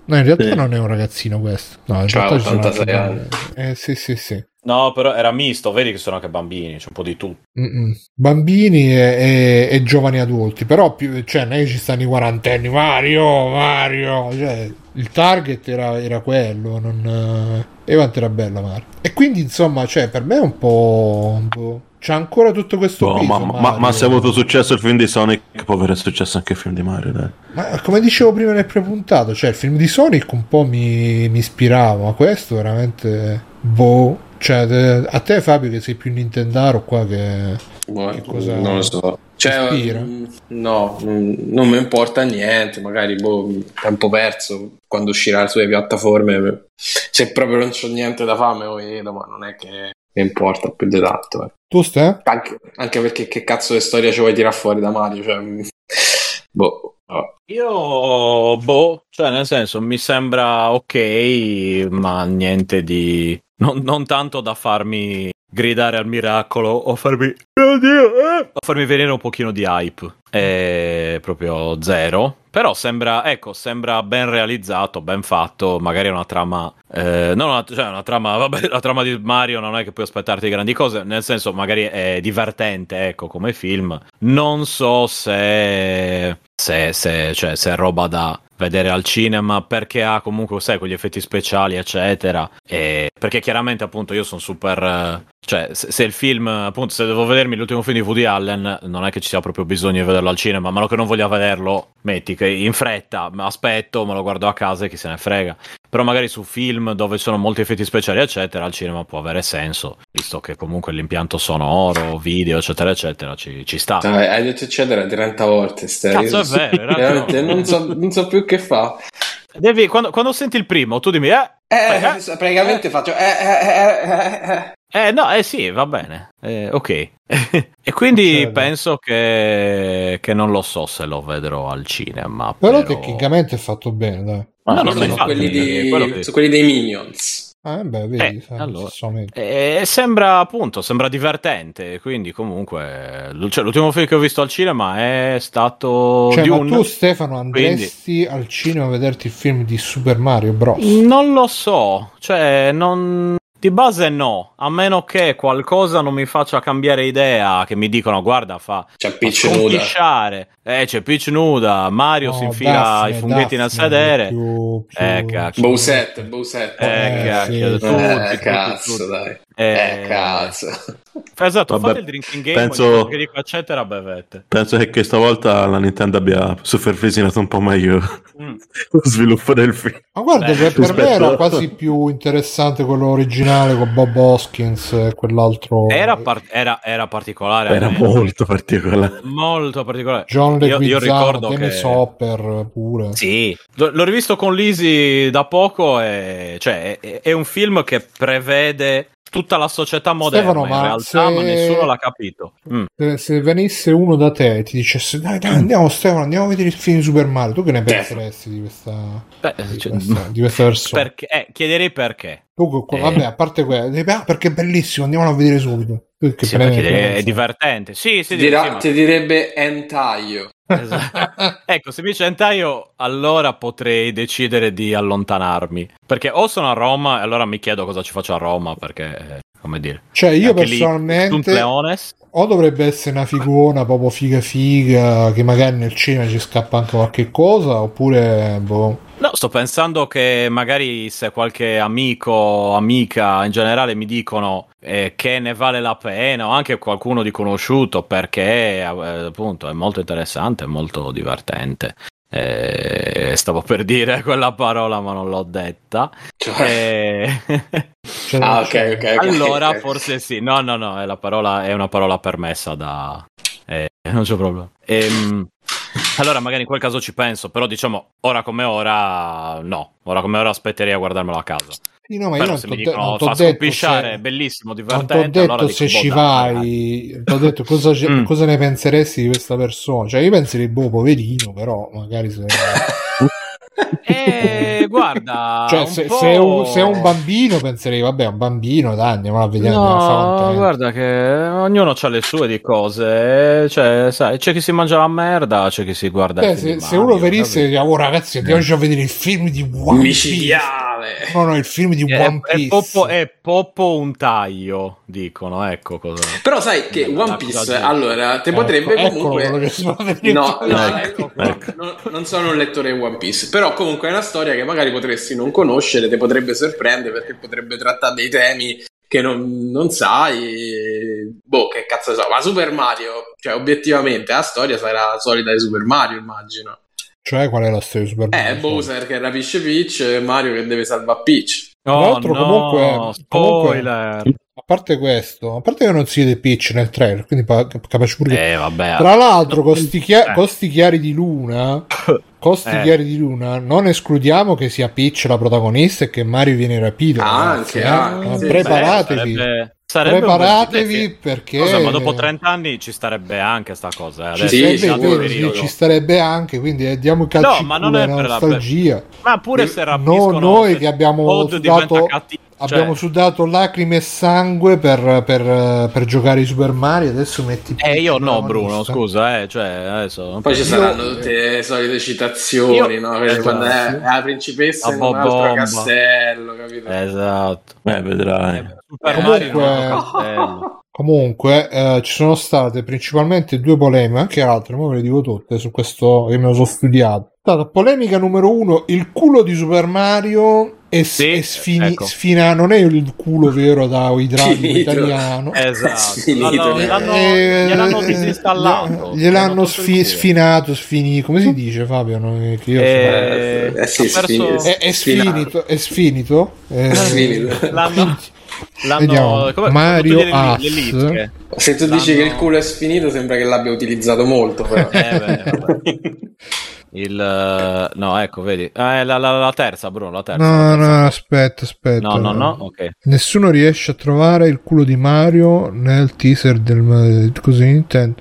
[SPEAKER 1] No, in realtà
[SPEAKER 4] Sì.
[SPEAKER 1] non è un ragazzino questo. No, in
[SPEAKER 2] C'ha
[SPEAKER 1] realtà ci sono
[SPEAKER 2] 86
[SPEAKER 1] anche
[SPEAKER 2] anni.
[SPEAKER 1] Eh, sì, sì, sì.
[SPEAKER 3] No, però era misto, vedi che sono anche bambini, c'è un po' di tutto.
[SPEAKER 1] Mm-mm. Bambini e, e- e giovani adulti, però più, cioè, che ci stanno i quarantenni, Mario, Mario, cioè, il target era, era quello, non... eh, Evant era bella Mario. E quindi, insomma, cioè, per me è un po'... un po'- C'è ancora tutto questo peso,
[SPEAKER 4] ma, ma- ma se ha avuto successo il film di Sonic, può avere successo anche il film di Mario, dai.
[SPEAKER 1] Ma come dicevo prima nel prepuntato, cioè il film di Sonic un po' mi, mi ispirava, ma questo veramente... Boh. Cioè, te- a te Fabio che sei più Nintendaro qua che...
[SPEAKER 2] Boh,
[SPEAKER 1] Che cosa-
[SPEAKER 2] non lo so. Cioè, mm, no, mm, non mi importa niente, magari boh, tempo perso quando uscirà sulle piattaforme. Se proprio non c'ho niente da fare me lo vedo, ma non è che mi importa più di tanto. eh.
[SPEAKER 1] Tu stai?
[SPEAKER 2] Anche, anche perché che cazzo di storia ci vuoi tirare fuori da Mario? Cioè, mm, [laughs] boh, vabbè.
[SPEAKER 3] Io, boh, cioè nel senso mi sembra ok, ma niente di... Non, non tanto da farmi gridare al miracolo o farmi... Mio Dio, eh! O farmi venire un pochino di hype. È proprio zero. Però sembra, ecco, sembra ben realizzato, ben fatto, magari è una trama... eh, non una, cioè una trama, [laughs] vabbè, la trama di Mario non è che puoi aspettarti grandi cose, nel senso magari è divertente, ecco, come film. Non so se... se, se, cioè, se è roba da vedere al cinema perché ha comunque sai quegli effetti speciali eccetera e perché chiaramente appunto io sono super eh, cioè se, se il film appunto se devo vedermi l'ultimo film di Woody Allen non è che ci sia proprio bisogno di vederlo al cinema a meno che non voglia vederlo metti che in fretta aspetto me lo guardo a casa e chi se ne frega però magari su film dove ci sono molti effetti speciali eccetera al cinema può avere senso visto che comunque l'impianto sonoro video eccetera eccetera ci, ci sta
[SPEAKER 2] Dai, hai detto eccetera 30 volte. Stai.
[SPEAKER 3] Cazzo, è vero.
[SPEAKER 2] Veramente, [laughs] non so, non so più che fa.
[SPEAKER 3] Devi, quando, quando senti il primo tu dimmi eh
[SPEAKER 2] Eh,
[SPEAKER 3] Eh,
[SPEAKER 2] praticamente faccio. Eh, eh, eh, eh, eh.
[SPEAKER 3] Eh no, eh sì, va bene. Eh, ok. [laughs] e quindi
[SPEAKER 1] Succede.
[SPEAKER 3] penso che, che non lo so se lo vedrò al cinema.
[SPEAKER 1] Però
[SPEAKER 3] Però,
[SPEAKER 1] tecnicamente è fatto bene, dai.
[SPEAKER 3] No, no, no,
[SPEAKER 2] sono
[SPEAKER 3] infatti,
[SPEAKER 2] quelli, di,
[SPEAKER 3] quello che-
[SPEAKER 2] sono quelli dei Minions.
[SPEAKER 1] Ah, beh, vedi,
[SPEAKER 3] Eh, allora.
[SPEAKER 1] solamente.
[SPEAKER 3] E sembra appunto, sembra divertente. Quindi, comunque, cioè, l'ultimo film che ho visto al cinema è stato
[SPEAKER 1] Cioè, ma
[SPEAKER 3] Dune.
[SPEAKER 1] tu Stefano andresti al cinema a vederti il film di Super Mario Bros?
[SPEAKER 3] Non lo so, cioè, non. Di base no, a meno che qualcosa non mi faccia cambiare idea, che mi dicono guarda fa
[SPEAKER 2] C'è Peach nuda.
[SPEAKER 3] Eh, c'è Peach nuda, Mario
[SPEAKER 1] No,
[SPEAKER 3] si infila
[SPEAKER 1] Daphne,
[SPEAKER 3] i funghetti nel sedere.
[SPEAKER 1] più- più-
[SPEAKER 3] Eh, cacchio.
[SPEAKER 2] Bowsette, Bowsette.
[SPEAKER 3] Eh,
[SPEAKER 1] Eh,
[SPEAKER 3] cacchio,
[SPEAKER 1] sì,
[SPEAKER 3] tutti.
[SPEAKER 2] Eh,
[SPEAKER 3] tutti,
[SPEAKER 2] cazzo,
[SPEAKER 3] tutti.
[SPEAKER 2] dai.
[SPEAKER 3] Eh,
[SPEAKER 2] Eh, cazzo.
[SPEAKER 3] Esatto,
[SPEAKER 4] Vabbè,
[SPEAKER 3] fate il drinking game,
[SPEAKER 4] penso-
[SPEAKER 3] che dico eccetera, bevete.
[SPEAKER 4] Penso che questa volta la Nintendo abbia supervisionato un po' meglio
[SPEAKER 3] Mm. [laughs]
[SPEAKER 4] lo sviluppo del film.
[SPEAKER 1] Ma guarda,
[SPEAKER 3] Beh,
[SPEAKER 1] che per me
[SPEAKER 4] rispetto-
[SPEAKER 1] era quasi più interessante quello originale con Bob Hoskins e quell'altro
[SPEAKER 3] Era, par- era, era particolare.
[SPEAKER 4] Era
[SPEAKER 3] me.
[SPEAKER 4] molto particolare.
[SPEAKER 3] molto particolare.
[SPEAKER 1] John
[SPEAKER 3] io, io
[SPEAKER 1] Leguizamo,
[SPEAKER 3] ricordo
[SPEAKER 1] Dennis
[SPEAKER 3] che...
[SPEAKER 1] Hopper pure.
[SPEAKER 3] Sì, l'ho l'ho rivisto con Lisi da poco e cioè è, è un film che prevede tutta la società moderna
[SPEAKER 1] Stefano,
[SPEAKER 3] in realtà,
[SPEAKER 1] se-
[SPEAKER 3] ma nessuno l'ha capito. Mm.
[SPEAKER 1] Se, se venisse uno da te e ti dicesse dai, dai andiamo Stefano andiamo a vedere il film di Super Mario tu che ne penseresti di questa,
[SPEAKER 3] Beh,
[SPEAKER 1] di
[SPEAKER 3] cioè,
[SPEAKER 1] questa, di questa persona [laughs]
[SPEAKER 3] perché, eh, chiederei perché.
[SPEAKER 1] Tu, co- co-
[SPEAKER 3] Eh.
[SPEAKER 1] vabbè a parte quello dici, "Ah, perché è bellissimo andiamolo a vedere subito che
[SPEAKER 3] Sì, perché è
[SPEAKER 1] pensi?
[SPEAKER 3] divertente. Sì, sì,
[SPEAKER 2] Ti, dirà-
[SPEAKER 3] sì, ma-
[SPEAKER 2] ti direbbe Entaio.
[SPEAKER 3] Esatto. [laughs] ecco, se mi dice Entaio, allora potrei decidere di allontanarmi. Perché o sono a Roma e allora mi chiedo cosa ci faccio a Roma, perché, eh, come dire...
[SPEAKER 1] cioè io
[SPEAKER 3] anche
[SPEAKER 1] personalmente o dovrebbe essere una figura proprio figa figa che magari nel cinema ci scappa anche qualche cosa oppure boh.
[SPEAKER 3] No, sto pensando che magari se qualche amico, amica in generale mi dicono eh, che ne vale la pena o anche qualcuno di conosciuto perché eh, appunto è molto interessante, è molto divertente. Eh, stavo per dire [laughs] quella parola ma non l'ho detta.
[SPEAKER 2] Cioè,
[SPEAKER 3] Eh,
[SPEAKER 1] Cioè,
[SPEAKER 2] ah, ok,
[SPEAKER 1] cioè,
[SPEAKER 2] ok. ok,
[SPEAKER 3] allora
[SPEAKER 2] ok.
[SPEAKER 3] forse sì. No, no, no, è, la parola, è una parola permessa da... eh, [laughs] non c'è problema. Ehm, allora magari in quel caso ci penso, però diciamo ora come ora no. Ora come ora aspetterei a guardarmelo a casa.
[SPEAKER 1] No, ma io
[SPEAKER 3] Però
[SPEAKER 1] non
[SPEAKER 3] mi
[SPEAKER 1] de-
[SPEAKER 3] dicono
[SPEAKER 1] non
[SPEAKER 3] fa
[SPEAKER 1] detto se-
[SPEAKER 3] bellissimo,
[SPEAKER 1] non t'ho
[SPEAKER 3] divertente,
[SPEAKER 1] detto
[SPEAKER 3] allora
[SPEAKER 1] se
[SPEAKER 3] dico,
[SPEAKER 1] ci
[SPEAKER 3] boh, dai,
[SPEAKER 1] vai t'ho detto cosa, ci-
[SPEAKER 3] Mm.
[SPEAKER 1] cosa ne penseresti di questa persona cioè io penserei boh poverino però magari se [laughs]
[SPEAKER 3] Eh, guarda,
[SPEAKER 1] Cioè,
[SPEAKER 3] un
[SPEAKER 1] se,
[SPEAKER 3] po'-
[SPEAKER 1] se è un, se è un bambino, penserei, vabbè, un bambino, dai, andiamo a vedere. andiamo
[SPEAKER 3] No, guarda che ognuno ha le sue di cose. eh, Cioè, sai, c'è chi si mangia la merda, c'è chi si guarda.
[SPEAKER 1] Eh,
[SPEAKER 3] film
[SPEAKER 1] se, se uno venisse e
[SPEAKER 3] capito?
[SPEAKER 1] dice, oh ragazzi, andiamoci a vedere il film di One Piece. No, no, il film di
[SPEAKER 3] È,
[SPEAKER 1] One
[SPEAKER 3] è
[SPEAKER 1] Piece.
[SPEAKER 3] Poppo, è Poppo un taglio, dicono, ecco cosa.
[SPEAKER 2] Però sai che One
[SPEAKER 3] cosa
[SPEAKER 2] Piece,
[SPEAKER 3] giusta.
[SPEAKER 2] allora, te
[SPEAKER 1] Ecco,
[SPEAKER 2] potrebbe
[SPEAKER 1] eccolo
[SPEAKER 2] comunque...
[SPEAKER 1] a vedere.
[SPEAKER 2] No, no,
[SPEAKER 4] Ecco,
[SPEAKER 2] ecco
[SPEAKER 4] ecco.
[SPEAKER 2] Non, non sono un lettore di One Piece, però comunque è una storia che magari potresti non conoscere, ti potrebbe sorprendere perché potrebbe trattare dei temi che non, non sai. Boh, che cazzo so. Ma Super Mario, cioè obiettivamente la storia sarà solita di Super Mario, immagino.
[SPEAKER 1] Cioè, qual è la storia di Super
[SPEAKER 2] Eh,
[SPEAKER 1] Mario?
[SPEAKER 2] Bowser che rapisce Peach e Mario che deve salvare Peach.
[SPEAKER 1] Tra
[SPEAKER 3] Oh,
[SPEAKER 1] l'altro,
[SPEAKER 3] no,
[SPEAKER 1] comunque-
[SPEAKER 3] spoiler.
[SPEAKER 1] A parte questo, a parte che non si vede Peach nel trailer, quindi pa- capace pure che...
[SPEAKER 3] Eh, vabbè.
[SPEAKER 1] Tra l'altro,
[SPEAKER 3] No,
[SPEAKER 1] con sti, chia-
[SPEAKER 3] eh.
[SPEAKER 1] con sti chiari di luna, [laughs] sti
[SPEAKER 3] Eh.
[SPEAKER 1] di luna, non escludiamo che sia Peach la protagonista e che Mario viene rapito. ragazzi,
[SPEAKER 2] Anche,
[SPEAKER 1] eh.
[SPEAKER 2] anche.
[SPEAKER 1] Preparatevi.
[SPEAKER 3] Beh, sarebbe, sarebbe un
[SPEAKER 1] Preparatevi perché
[SPEAKER 3] Scusa, ma dopo 30 anni ci starebbe anche sta cosa. eh.
[SPEAKER 1] ci,
[SPEAKER 3] Adesso
[SPEAKER 2] Sì,
[SPEAKER 3] dato il
[SPEAKER 1] ci starebbe anche, quindi eh, diamo i calci
[SPEAKER 3] No, ma non è
[SPEAKER 1] la
[SPEAKER 3] per la-
[SPEAKER 1] nostalgia.
[SPEAKER 3] Ma pure se rapiscono...
[SPEAKER 1] No, noi
[SPEAKER 3] se
[SPEAKER 1] che abbiamo sudato,
[SPEAKER 3] cattivo,
[SPEAKER 1] abbiamo
[SPEAKER 3] cioè-
[SPEAKER 1] sudato lacrime e sangue per, per- per giocare i Super Mario, adesso metti
[SPEAKER 3] Eh, io no. Bruno, scusa, eh, cioè, adesso...
[SPEAKER 2] Poi ci
[SPEAKER 1] Io-
[SPEAKER 2] saranno tutte le solite citazioni,
[SPEAKER 3] Io-
[SPEAKER 2] no?
[SPEAKER 3] Esatto.
[SPEAKER 2] Quando è, è la principessa
[SPEAKER 3] La
[SPEAKER 2] in un altro
[SPEAKER 3] Bobomba.
[SPEAKER 2] castello, capito?
[SPEAKER 3] Esatto.
[SPEAKER 4] Eh, vedrai.
[SPEAKER 3] Super
[SPEAKER 2] Eh,
[SPEAKER 3] Mario
[SPEAKER 1] comunque-
[SPEAKER 3] castello. [laughs]
[SPEAKER 1] Comunque, eh, ci sono state principalmente due polemiche, anche altre, ma ve le dico tutte su questo che me lo sono studiato. Stata polemica numero uno: il culo di Super Mario è,
[SPEAKER 3] Sì,
[SPEAKER 1] è sfini-
[SPEAKER 3] ecco.
[SPEAKER 1] sfina- non è il culo vero da idraulico italiano. [laughs]
[SPEAKER 3] Esatto. L'hanno, l'hanno-
[SPEAKER 1] Eh,
[SPEAKER 3] gliel'hanno
[SPEAKER 1] eh,
[SPEAKER 3] disinstallato.
[SPEAKER 1] gli- Gliel'hanno sfi- sfinato, sfini, come si dice Fabio? No? Che io
[SPEAKER 3] Eh,
[SPEAKER 2] Eh, sì,
[SPEAKER 3] perso-
[SPEAKER 1] È, è sfinito, è sfinito. Eh,
[SPEAKER 2] Sfinito.
[SPEAKER 3] L'hanno, [laughs] l'hanno
[SPEAKER 1] Vediamo.
[SPEAKER 3] come-
[SPEAKER 1] Mario
[SPEAKER 3] le- le.
[SPEAKER 2] Se tu dici
[SPEAKER 3] L'hanno-
[SPEAKER 2] che il culo è sfinito, sembra che l'abbia utilizzato molto. Però.
[SPEAKER 3] Eh, beh. [laughs] Il eh, no, ecco, vedi. Ah, è la, la- la terza, Bruno, la terza.
[SPEAKER 1] No,
[SPEAKER 3] la terza.
[SPEAKER 1] no, aspetta, aspetta.
[SPEAKER 3] No, no, no, ok.
[SPEAKER 1] Nessuno riesce a trovare il culo di Mario nel teaser del così Nintendo.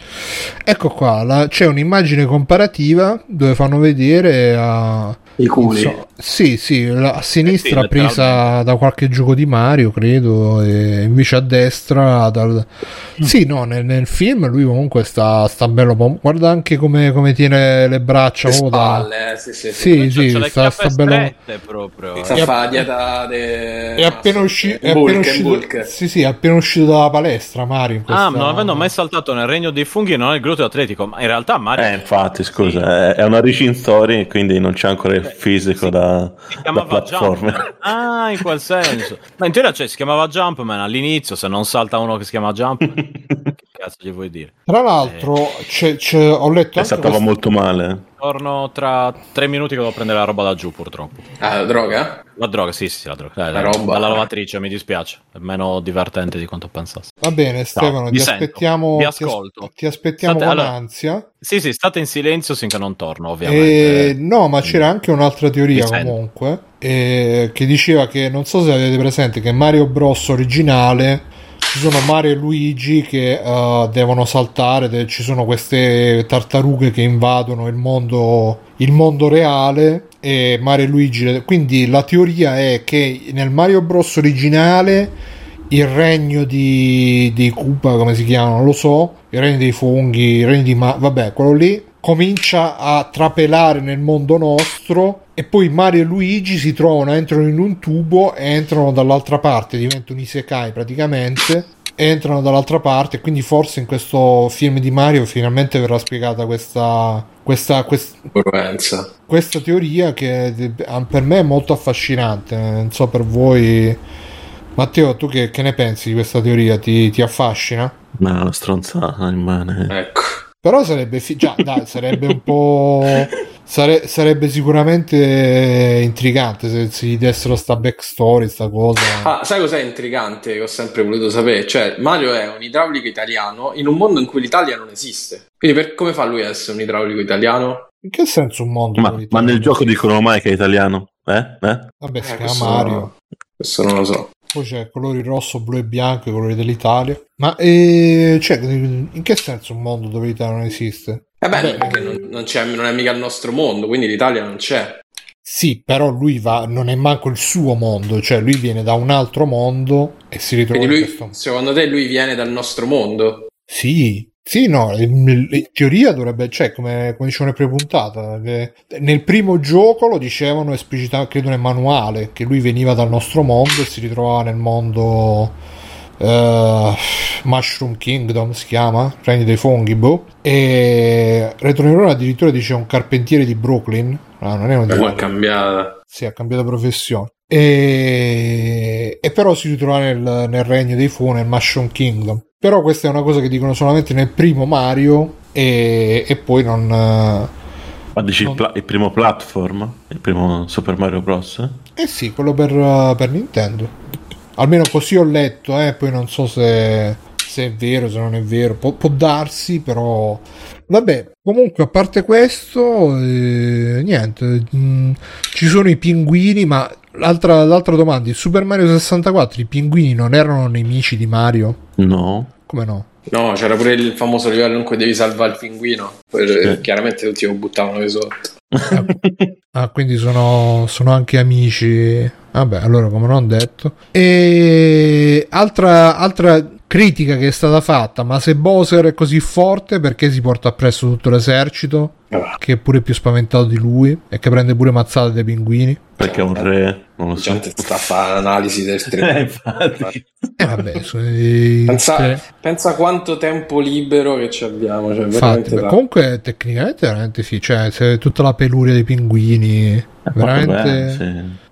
[SPEAKER 1] Ecco qua, la- c'è un'immagine comparativa dove fanno vedere a
[SPEAKER 2] I culi.
[SPEAKER 1] so- sì, sì, la- a sinistra
[SPEAKER 3] Eh sì,
[SPEAKER 1] presa da qualche gioco di Mario, credo, e invece a destra dal Sì, no, nel, nel film lui comunque sta, sta bello, pom- guarda anche come, come tiene le braccia
[SPEAKER 2] Le
[SPEAKER 1] oh, da-
[SPEAKER 2] spalle, eh, sì, sì. sì.
[SPEAKER 1] Sì,
[SPEAKER 3] C'ha-
[SPEAKER 1] sì, sta, sta bello
[SPEAKER 3] proprio.
[SPEAKER 2] Sta
[SPEAKER 1] È
[SPEAKER 2] a
[SPEAKER 1] app-
[SPEAKER 2] fare la dieta de...
[SPEAKER 1] È appena, usci- è
[SPEAKER 2] bulk,
[SPEAKER 1] appena uscito,
[SPEAKER 2] bulk.
[SPEAKER 1] sì, sì, è appena uscito dalla palestra Mario. In questa...
[SPEAKER 3] Ah, non avendo mai saltato nel regno dei funghi non è il gluteo atletico, ma in realtà Mario
[SPEAKER 4] Eh, infatti, scusa, è- è una origin story, quindi non c'è ancora il fisico da,
[SPEAKER 3] si
[SPEAKER 4] da
[SPEAKER 3] chiamava
[SPEAKER 4] platformer.
[SPEAKER 3] Jump. Ah, in quel senso. Ma in teoria cioè, si chiamava Jumpman all'inizio, se non salta uno che si chiama Jump, che [laughs] cazzo gli vuoi dire?
[SPEAKER 1] Tra l'altro, c'è- c'è- ho letto
[SPEAKER 4] È
[SPEAKER 1] anche
[SPEAKER 4] stata
[SPEAKER 1] questa-
[SPEAKER 4] molto male.
[SPEAKER 3] Torno tra tre minuti che devo prendere la roba da giù, purtroppo.
[SPEAKER 2] Ah, la droga?
[SPEAKER 3] La droga, sì, sì, la droga. Dai,
[SPEAKER 2] La
[SPEAKER 3] dai,
[SPEAKER 2] roba.
[SPEAKER 3] Dalla lavatrice, mi dispiace. È meno divertente di quanto pensassi.
[SPEAKER 1] Va bene, Stefano,
[SPEAKER 3] vi
[SPEAKER 1] ti aspettiamo. ti as-
[SPEAKER 3] ascolto.
[SPEAKER 1] Ti, aspettiamo
[SPEAKER 3] State-
[SPEAKER 1] con
[SPEAKER 3] allora,
[SPEAKER 1] ansia.
[SPEAKER 3] Sì, sì, state in silenzio finché non torno,
[SPEAKER 1] Eh,
[SPEAKER 3] ovviamente.
[SPEAKER 1] no, ma c'era anche un'altra teoria
[SPEAKER 3] Mi
[SPEAKER 1] comunque eh, che diceva che non so se avete presente che Mario Bros originale ci sono Mario e Luigi che eh, devono saltare, de- ci sono queste tartarughe che invadono il mondo, il mondo reale e Mario e Luigi. Quindi la teoria è che nel Mario Bros originale il regno di, di Koopa, come si chiama, non lo so, il regno dei funghi, il regno di Ma- vabbè, quello lì comincia a trapelare nel mondo nostro e poi Mario e Luigi si trovano, entrano in un tubo e entrano dall'altra parte, diventa un isekai praticamente, entrano dall'altra parte, quindi forse in questo film di Mario finalmente verrà spiegata questa, questa, quest- questa teoria che per me è molto affascinante, non so per voi. Matteo, tu che, che ne pensi di questa teoria? Ti, ti affascina?
[SPEAKER 4] No, una stronzata immane.
[SPEAKER 2] Ecco.
[SPEAKER 1] Però sarebbe fi- già, dai, sarebbe un po'. [laughs] sare- sarebbe sicuramente intrigante se si dessero sta backstory, sta cosa.
[SPEAKER 2] Ah, sai cos'è intrigante che ho sempre voluto sapere? Cioè, Mario è un idraulico italiano in un mondo in cui l'Italia non esiste. Quindi per come fa lui a essere un idraulico italiano?
[SPEAKER 1] In che senso un mondo?
[SPEAKER 4] Ma, ma nel gioco dicono mai che è italiano? Eh? Eh?
[SPEAKER 1] Vabbè, si
[SPEAKER 2] Eh,
[SPEAKER 1] chiama
[SPEAKER 2] questo-
[SPEAKER 1] Mario.
[SPEAKER 2] Questo non lo so.
[SPEAKER 1] Poi c'è colori rosso, blu e bianco, i colori dell'Italia. Ma eh, cioè, in che senso un mondo dove l'Italia non esiste?
[SPEAKER 2] Eh beh, perché non, non non è mica il nostro mondo, quindi l'Italia non c'è.
[SPEAKER 1] Sì, però lui va, non è manco il suo mondo, cioè lui viene da un altro mondo e si ritrova
[SPEAKER 2] Quindi
[SPEAKER 1] in
[SPEAKER 2] lui,
[SPEAKER 1] questo
[SPEAKER 2] secondo te lui viene dal nostro mondo?
[SPEAKER 1] Sì, sì, no, in, teoria dovrebbe, cioè, come, come dicevano pre-puntata, nel primo gioco lo dicevano esplicitamente, credo nel manuale, che lui veniva dal nostro mondo e si ritrovava nel mondo eh, Mushroom Kingdom, si chiama, Regni dei funghi, boh. E Retro Neurone addirittura dice un carpentiere di Brooklyn, ah, non è un diavolo.
[SPEAKER 2] cambiata.
[SPEAKER 1] Sì, ha cambiato professione. E, e però si ritrova nel, nel regno dei fu, nel Mushroom Kingdom. Però questa è una cosa che dicono solamente nel primo Mario e, e poi non... eh,
[SPEAKER 4] Ma dici il, pla- il primo platform? Il primo Super Mario Bros?
[SPEAKER 1] Eh sì, quello per, eh, per Nintendo. Almeno così ho letto, eh, poi non so se, se è vero, se non è vero. Può, può darsi, però... Vabbè, comunque a parte questo, eh, niente, mh, ci sono i pinguini, ma l'altra, l'altra domanda, in Super Mario 64 i pinguini non erano nemici di Mario?
[SPEAKER 4] No.
[SPEAKER 1] Come no?
[SPEAKER 2] No, c'era pure il famoso livello in cui devi salvare il pinguino. Poi, eh, Chiaramente tutti lo buttavano di sotto. [laughs]
[SPEAKER 1] Ah, quindi sono, sono anche amici. Vabbè, allora come non detto. E altra, altra critica che è stata fatta, ma se Bowser è così forte, perché si porta appresso tutto l'esercito?
[SPEAKER 2] Ah.
[SPEAKER 1] Che è pure più spaventato di lui e che prende pure mazzate dei pinguini.
[SPEAKER 4] Perché è un re, non lo so.
[SPEAKER 2] sta a fare l'analisi del [laughs]
[SPEAKER 4] Eh,
[SPEAKER 2] tre.
[SPEAKER 4] infatti.
[SPEAKER 1] E vabbè, su- i-
[SPEAKER 2] Pensa,
[SPEAKER 1] tre-
[SPEAKER 2] pensa quanto tempo libero che ci abbiamo. Cioè,
[SPEAKER 1] infatti, beh, comunque tecnicamente veramente sì, cioè se tutta la peluria dei pinguini,
[SPEAKER 4] È fatto
[SPEAKER 1] veramente...
[SPEAKER 4] bene, sì.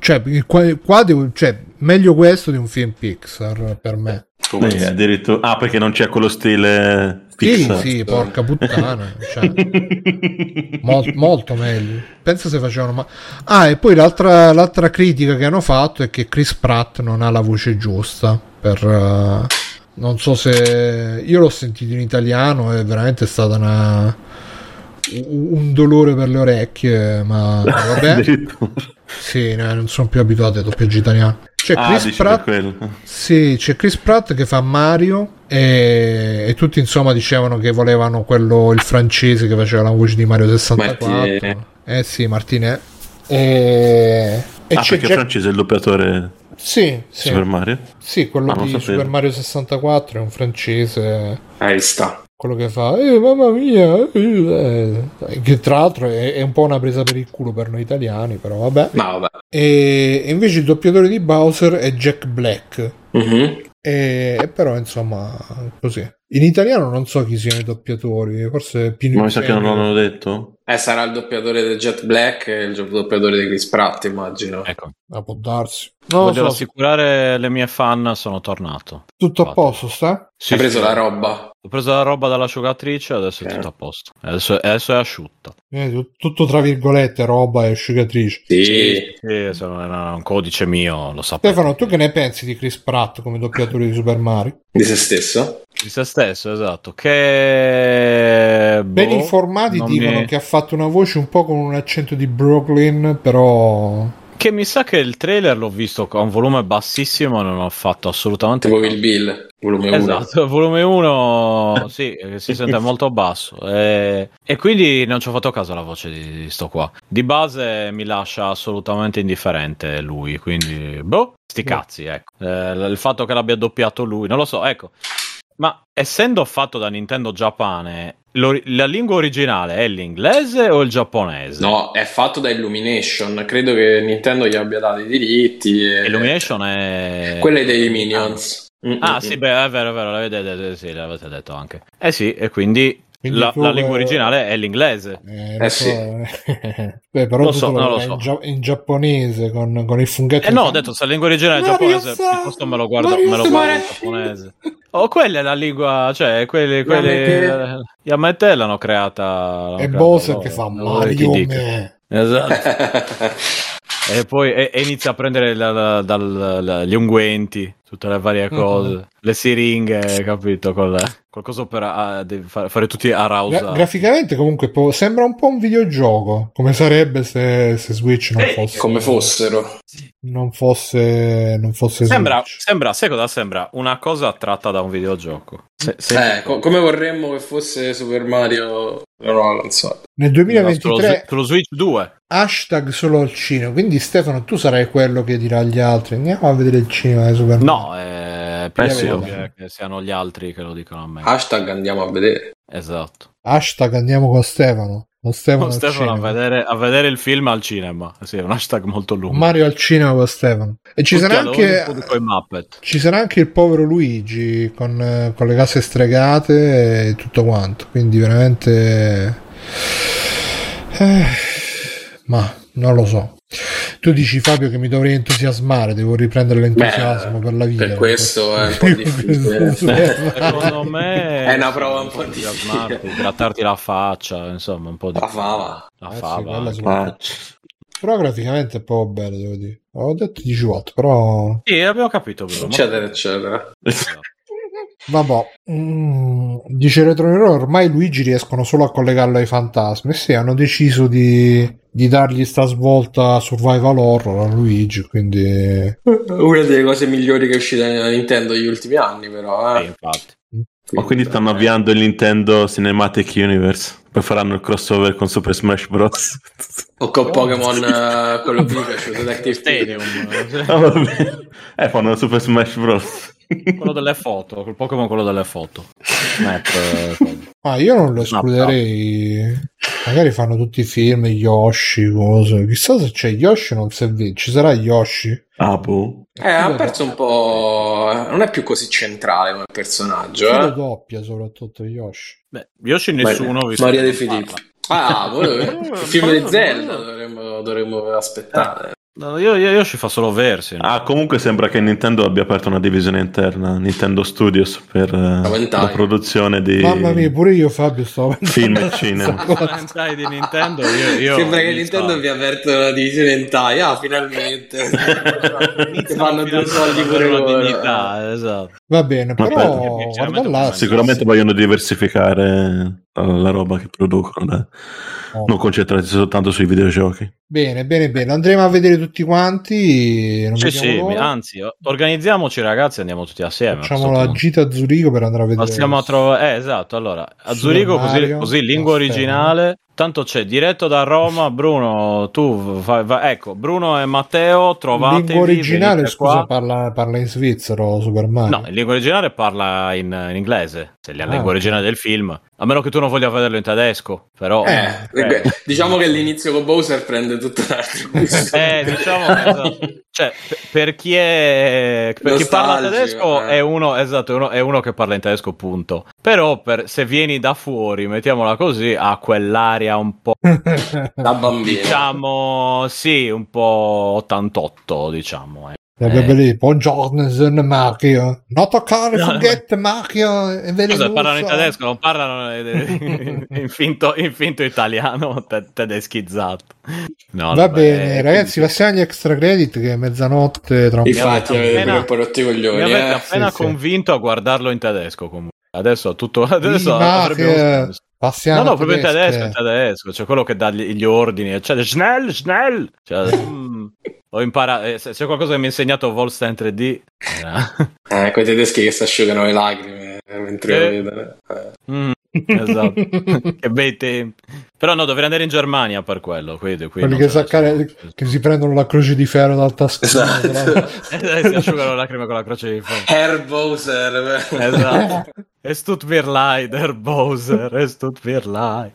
[SPEAKER 1] Cioè, qua, qua devo- cioè, meglio questo di un film Pixar per me.
[SPEAKER 2] Come
[SPEAKER 4] Eh, addirittura... Ah, perché non c'è quello stile
[SPEAKER 1] Sì,
[SPEAKER 4] Pixar.
[SPEAKER 1] sì, porca puttana. cioè, mol- molto meglio. Pensa se facevano. Ma... Ah, e poi l'altra, l'altra critica che hanno fatto è che Chris Pratt non ha la voce giusta. Per. eh, non so se. Io l'ho sentito in italiano e veramente è stata una. Un dolore per le orecchie, ma [laughs] vabbè.
[SPEAKER 4] Addirittura.
[SPEAKER 1] sì, no, non sono più abituato ai doppiaggi italiani. C'è
[SPEAKER 4] Ah,
[SPEAKER 1] Chris
[SPEAKER 4] per
[SPEAKER 1] Pratt. Sì, c'è Chris Pratt che fa Mario e, e tutti insomma dicevano che volevano quello, il francese che faceva la voce di Mario 64.
[SPEAKER 2] Martinet.
[SPEAKER 1] Eh sì, Martinet. E, e
[SPEAKER 4] Ah,
[SPEAKER 1] c'è
[SPEAKER 4] perché
[SPEAKER 1] Jack-
[SPEAKER 4] francese è il doppiatore
[SPEAKER 1] Sì, sì,
[SPEAKER 4] Super Mario?
[SPEAKER 1] sì, quello
[SPEAKER 4] Ah,
[SPEAKER 1] di. Super Mario 64 è un francese,
[SPEAKER 2] Ahí sta.
[SPEAKER 1] Quello che fa, eh mamma mia, eh", che tra l'altro è, è un po' una presa per il culo per noi italiani, però vabbè.
[SPEAKER 2] Ma vabbè.
[SPEAKER 1] E, e invece il doppiatore di Bowser è Jack Black.
[SPEAKER 2] Mhm.
[SPEAKER 1] E, e però insomma così in italiano non so chi siano i doppiatori forse Pino
[SPEAKER 4] Ma mi sa che non l'hanno detto?
[SPEAKER 2] Eh, sarà il doppiatore del Jet Black e il doppiatore di Chris Pratt, immagino.
[SPEAKER 3] Ecco.
[SPEAKER 1] Ah, può darsi non lo
[SPEAKER 3] Voglio
[SPEAKER 1] so,
[SPEAKER 3] rassicurare le mie fan, sono tornato.
[SPEAKER 1] tutto a posto sta?
[SPEAKER 3] Sì,
[SPEAKER 2] Hai preso
[SPEAKER 3] sì.
[SPEAKER 2] la roba?
[SPEAKER 3] Ho preso la roba dall'asciugatrice adesso è tutto a posto. Adesso, adesso è asciutta.
[SPEAKER 1] Eh, tu- tutto tra virgolette roba e asciugatrice
[SPEAKER 2] Sì.
[SPEAKER 3] Sì, se non era un codice mio, lo sapevo.
[SPEAKER 1] Stefano tu che ne pensi di Chris Pratt come doppiatore di Super Mario?
[SPEAKER 2] Di se stesso?
[SPEAKER 3] Di se stesso, esatto. Che...
[SPEAKER 1] ben
[SPEAKER 3] boh,
[SPEAKER 1] informati dicono
[SPEAKER 3] mi-
[SPEAKER 1] che ha fatto una voce un po' con un accento di Brooklyn però
[SPEAKER 3] Che mi sa che il trailer l'ho visto a un volume bassissimo non ho fatto assolutamente
[SPEAKER 2] Tipo. Kill Bill, volume 1.
[SPEAKER 3] Esatto, il [laughs] volume 1 sì, eh, si sente molto basso e, e quindi non ci ho fatto caso alla voce di, di sto qua. Di base mi lascia assolutamente indifferente lui, quindi boh, sti
[SPEAKER 1] Boh.
[SPEAKER 3] cazzi, ecco. Eh, il fatto che l'abbia doppiato lui, non lo so, ecco. Ma essendo fatto da Nintendo Giappone, la lingua originale è l'inglese o il giapponese?
[SPEAKER 2] No, è fatto da Illumination. Credo che Nintendo gli abbia dato i diritti. E...
[SPEAKER 3] Illumination è...
[SPEAKER 2] Quella è dei Minions. Mm,
[SPEAKER 3] Ah
[SPEAKER 2] mm,
[SPEAKER 3] sì,
[SPEAKER 2] mm.
[SPEAKER 3] beh, è vero, è vero, l'avete, sì, l'avete detto anche. Eh sì, e quindi, la, la lingua
[SPEAKER 1] eh,
[SPEAKER 3] originale è l'inglese.
[SPEAKER 1] eh,
[SPEAKER 2] Eh
[SPEAKER 1] so,
[SPEAKER 2] sì. [laughs]
[SPEAKER 1] eh. Beh, però
[SPEAKER 3] Lo so,
[SPEAKER 1] lo
[SPEAKER 3] non lo so.
[SPEAKER 1] in, gia- in giapponese con, con il funghetto
[SPEAKER 3] Eh no, ho detto se la lingua originale è giapponese, piuttosto me lo guardo,
[SPEAKER 1] Mario
[SPEAKER 3] me lo guardo in giapponese. Oh, quella è la lingua, cioè, quelli, quelli,
[SPEAKER 2] Yamete.
[SPEAKER 3] L'hanno creata.
[SPEAKER 1] e Bowser
[SPEAKER 3] loro,
[SPEAKER 1] che fa Mario me.
[SPEAKER 3] Esatto. [laughs] E poi e, e inizia a prendere la- la- dal- la- gli unguenti, tutte le varie cose, le siringhe, capito? Col, qualcosa per devi fare, fare tutti a rausa.
[SPEAKER 1] Gra- graficamente comunque po- sembra un po' un videogioco come sarebbe se, se Switch non
[SPEAKER 3] Eh,
[SPEAKER 1] fosse
[SPEAKER 2] Come fossero.
[SPEAKER 1] non fosse non fosse
[SPEAKER 3] Sembra,
[SPEAKER 1] Switch.
[SPEAKER 3] sembra, sai cosa sembra? Una cosa tratta da un videogioco. Se- se-
[SPEAKER 2] Eh, co- come vorremmo che fosse Super Mario. No, non so.
[SPEAKER 1] nel
[SPEAKER 3] sullo,
[SPEAKER 1] 2023
[SPEAKER 3] sullo Switch 2.
[SPEAKER 1] hashtag solo al cinema. Quindi Stefano, tu sarai quello che dirà agli altri andiamo a vedere il cinema di Superman.
[SPEAKER 3] No, è più
[SPEAKER 4] Eh sì,
[SPEAKER 3] che siano gli altri che lo dicono a me.
[SPEAKER 2] Hashtag andiamo a vedere.
[SPEAKER 3] Esatto.
[SPEAKER 1] Hashtag andiamo con Stefano. Con Stefano,
[SPEAKER 3] Con Stefano a vedere, a vedere il film al cinema. Sì, è un hashtag molto lungo.
[SPEAKER 1] Mario al cinema con Stefano. E ci
[SPEAKER 3] Tutti
[SPEAKER 1] sarà anche... Ci sarà anche il povero Luigi con, con le case stregate e tutto quanto. Quindi veramente. Eh, ma non lo so. Tu dici Fabio che mi dovrei entusiasmare, devo riprendere l'entusiasmo
[SPEAKER 2] Beh,
[SPEAKER 1] per la vita.
[SPEAKER 2] per questo è un po' difficile.
[SPEAKER 3] Secondo me [laughs]
[SPEAKER 2] È una prova un po' difficile.
[SPEAKER 3] grattarti la faccia, insomma, un po' di
[SPEAKER 2] La fava.
[SPEAKER 3] La
[SPEAKER 1] Eh
[SPEAKER 3] fava.
[SPEAKER 1] sì.
[SPEAKER 4] Faccia.
[SPEAKER 1] Però graficamente è proprio bello, devo dire. Ho detto 10 volte, però.
[SPEAKER 3] Sì, abbiamo capito, Bruno.
[SPEAKER 2] Eccetera, eccetera. [laughs]
[SPEAKER 1] Vabbè, mm, dice Retro ormai Luigi riescono solo a collegarlo ai fantasmi. Sì, hanno deciso di, di dargli sta svolta survival horror a Luigi, quindi...
[SPEAKER 2] Una delle cose migliori che è uscita nella Nintendo negli ultimi anni, però.
[SPEAKER 3] Sì,
[SPEAKER 2] Eh.
[SPEAKER 3] infatti.
[SPEAKER 4] Ma quindi stanno avviando il Nintendo Cinematic Universe. Poi faranno il crossover con Super Smash Bros.
[SPEAKER 2] O con Pokémon, eh, quello che mi è piaciuto, [laughs] Detective
[SPEAKER 3] Stadium.
[SPEAKER 4] Ah, vabbè. Eh, fanno Super Smash Bros.
[SPEAKER 3] Quello delle foto, quel Pokémon quello delle foto. Snap, eh, quello.
[SPEAKER 1] Ah, io non lo
[SPEAKER 3] No,
[SPEAKER 1] escluderei. Magari fanno tutti i film, Yoshi, cose. Chissà se c'è Yoshi, non si visto. Ci sarà Yoshi?
[SPEAKER 4] Ah, boh.
[SPEAKER 2] Eh, ha perso un po'. Non è più così centrale come personaggio. Eh?
[SPEAKER 1] doppia, soprattutto Yoshi.
[SPEAKER 3] Beh, Yoshi nessuno
[SPEAKER 2] Ma-
[SPEAKER 3] visto
[SPEAKER 2] Maria De
[SPEAKER 3] parla.
[SPEAKER 2] Ah, volevo- [laughs] il film di Zelda dovremmo, dovremmo aspettare.
[SPEAKER 3] No, io, io- Yoshi fa solo versi. no?
[SPEAKER 4] Ah, comunque sembra che Nintendo abbia aperto una divisione interna, Nintendo Studios, per eh, la produzione di
[SPEAKER 1] Mamma mia, pure io, Fabio, stavo [laughs]
[SPEAKER 4] film e cinema.
[SPEAKER 3] Hentai di Nintendo, io, io
[SPEAKER 2] Sembra che Nintendo abbia aperto una divisione hentai. Ah, finalmente. [laughs]
[SPEAKER 3] iniziano
[SPEAKER 2] fanno due soldi pure
[SPEAKER 3] una
[SPEAKER 2] loro.
[SPEAKER 3] dignità, esatto.
[SPEAKER 1] Va bene,
[SPEAKER 4] Ma
[SPEAKER 1] però guarda là.
[SPEAKER 4] Sicuramente vogliono diversificare la roba che producono, dai.
[SPEAKER 1] Oh.
[SPEAKER 4] non concentrarsi soltanto sui videogiochi.
[SPEAKER 1] Bene, bene, bene. Andremo a vedere tutti quanti. Non
[SPEAKER 3] Sì, sì, anzi, organizziamoci ragazzi, andiamo tutti assieme.
[SPEAKER 1] Facciamo la
[SPEAKER 3] punto.
[SPEAKER 1] gita a Zurigo per andare a vedere.
[SPEAKER 3] Passiamo a trovare, eh, esatto. Allora, a Zurigo, così, così lingua
[SPEAKER 1] Castello.
[SPEAKER 3] originale. Tanto c'è diretto da Roma. Bruno, tu vai, vai- ecco, Bruno e Matteo, trovatevi.
[SPEAKER 1] Lingua originale, scusa, parla, parla in svizzero Super Mario.
[SPEAKER 3] No, in lingua originale parla in, in inglese. Se è la
[SPEAKER 1] Ah,
[SPEAKER 3] lingua originale del film. A meno che tu non voglia vederlo in tedesco. Però.
[SPEAKER 2] Eh,
[SPEAKER 3] eh,
[SPEAKER 2] diciamo che l'inizio con Bowser prende tutto un altro gusto.
[SPEAKER 3] Eh, diciamo [laughs] esatto. cioè, per- chi è per chi parla tedesco
[SPEAKER 2] eh.
[SPEAKER 3] è uno esatto, è uno, è uno che parla in tedesco, punto. Però per, se vieni da fuori, mettiamola così, ha quell'aria un po'
[SPEAKER 2] da bambino.
[SPEAKER 3] diciamo sì, un po' 88, diciamo. Eh.
[SPEAKER 1] Eh, lì, Buongiorno, sono Mario. Non toccare,
[SPEAKER 3] No,
[SPEAKER 1] forget Mario. È
[SPEAKER 3] Scusa, parlano in tedesco, non parlano eh, [laughs] in finto, in finto italiano te- tedeschizzato. No,
[SPEAKER 1] Va
[SPEAKER 3] vabbè,
[SPEAKER 1] bene, ragazzi,
[SPEAKER 3] sì.
[SPEAKER 1] passiamo agli extra credit che è mezzanotte tra un.
[SPEAKER 2] Infatti,
[SPEAKER 3] Mi avete
[SPEAKER 2] un po' coglioni.
[SPEAKER 3] Mi avete
[SPEAKER 2] eh.
[SPEAKER 3] appena
[SPEAKER 1] Sì, sì.
[SPEAKER 3] convinto a guardarlo in tedesco comunque. Adesso tutto [laughs] adesso
[SPEAKER 1] Sì,
[SPEAKER 3] avrebbe.
[SPEAKER 1] Passiamo
[SPEAKER 3] No, no, proprio in tedesco, in tedesco, c'è quello che dà gli, gli ordini, cioè schnell, schnell. Cioè, [laughs] mm, ho imparato, eh, se c'è qualcosa che mi ha insegnato Wolfenstein 3D. era- [laughs]
[SPEAKER 2] Eh, quei tedeschi che si asciugano le lacrime eh, mentre
[SPEAKER 3] Eh.
[SPEAKER 2] lo vedono. Eh.
[SPEAKER 3] Mm, esatto. [laughs] che bei tempi. Però no, dovrei andare in Germania per quello, quindi, qui
[SPEAKER 1] Quelli che, saccare- che si prendono la croce di ferro dal taschino.
[SPEAKER 2] Esatto. [laughs]
[SPEAKER 3] Eh, si asciugano le lacrime con la croce di ferro.
[SPEAKER 2] Herr Bowser.
[SPEAKER 3] Esatto. Es tut mir leid, Herr Bowser, es tut mir leid.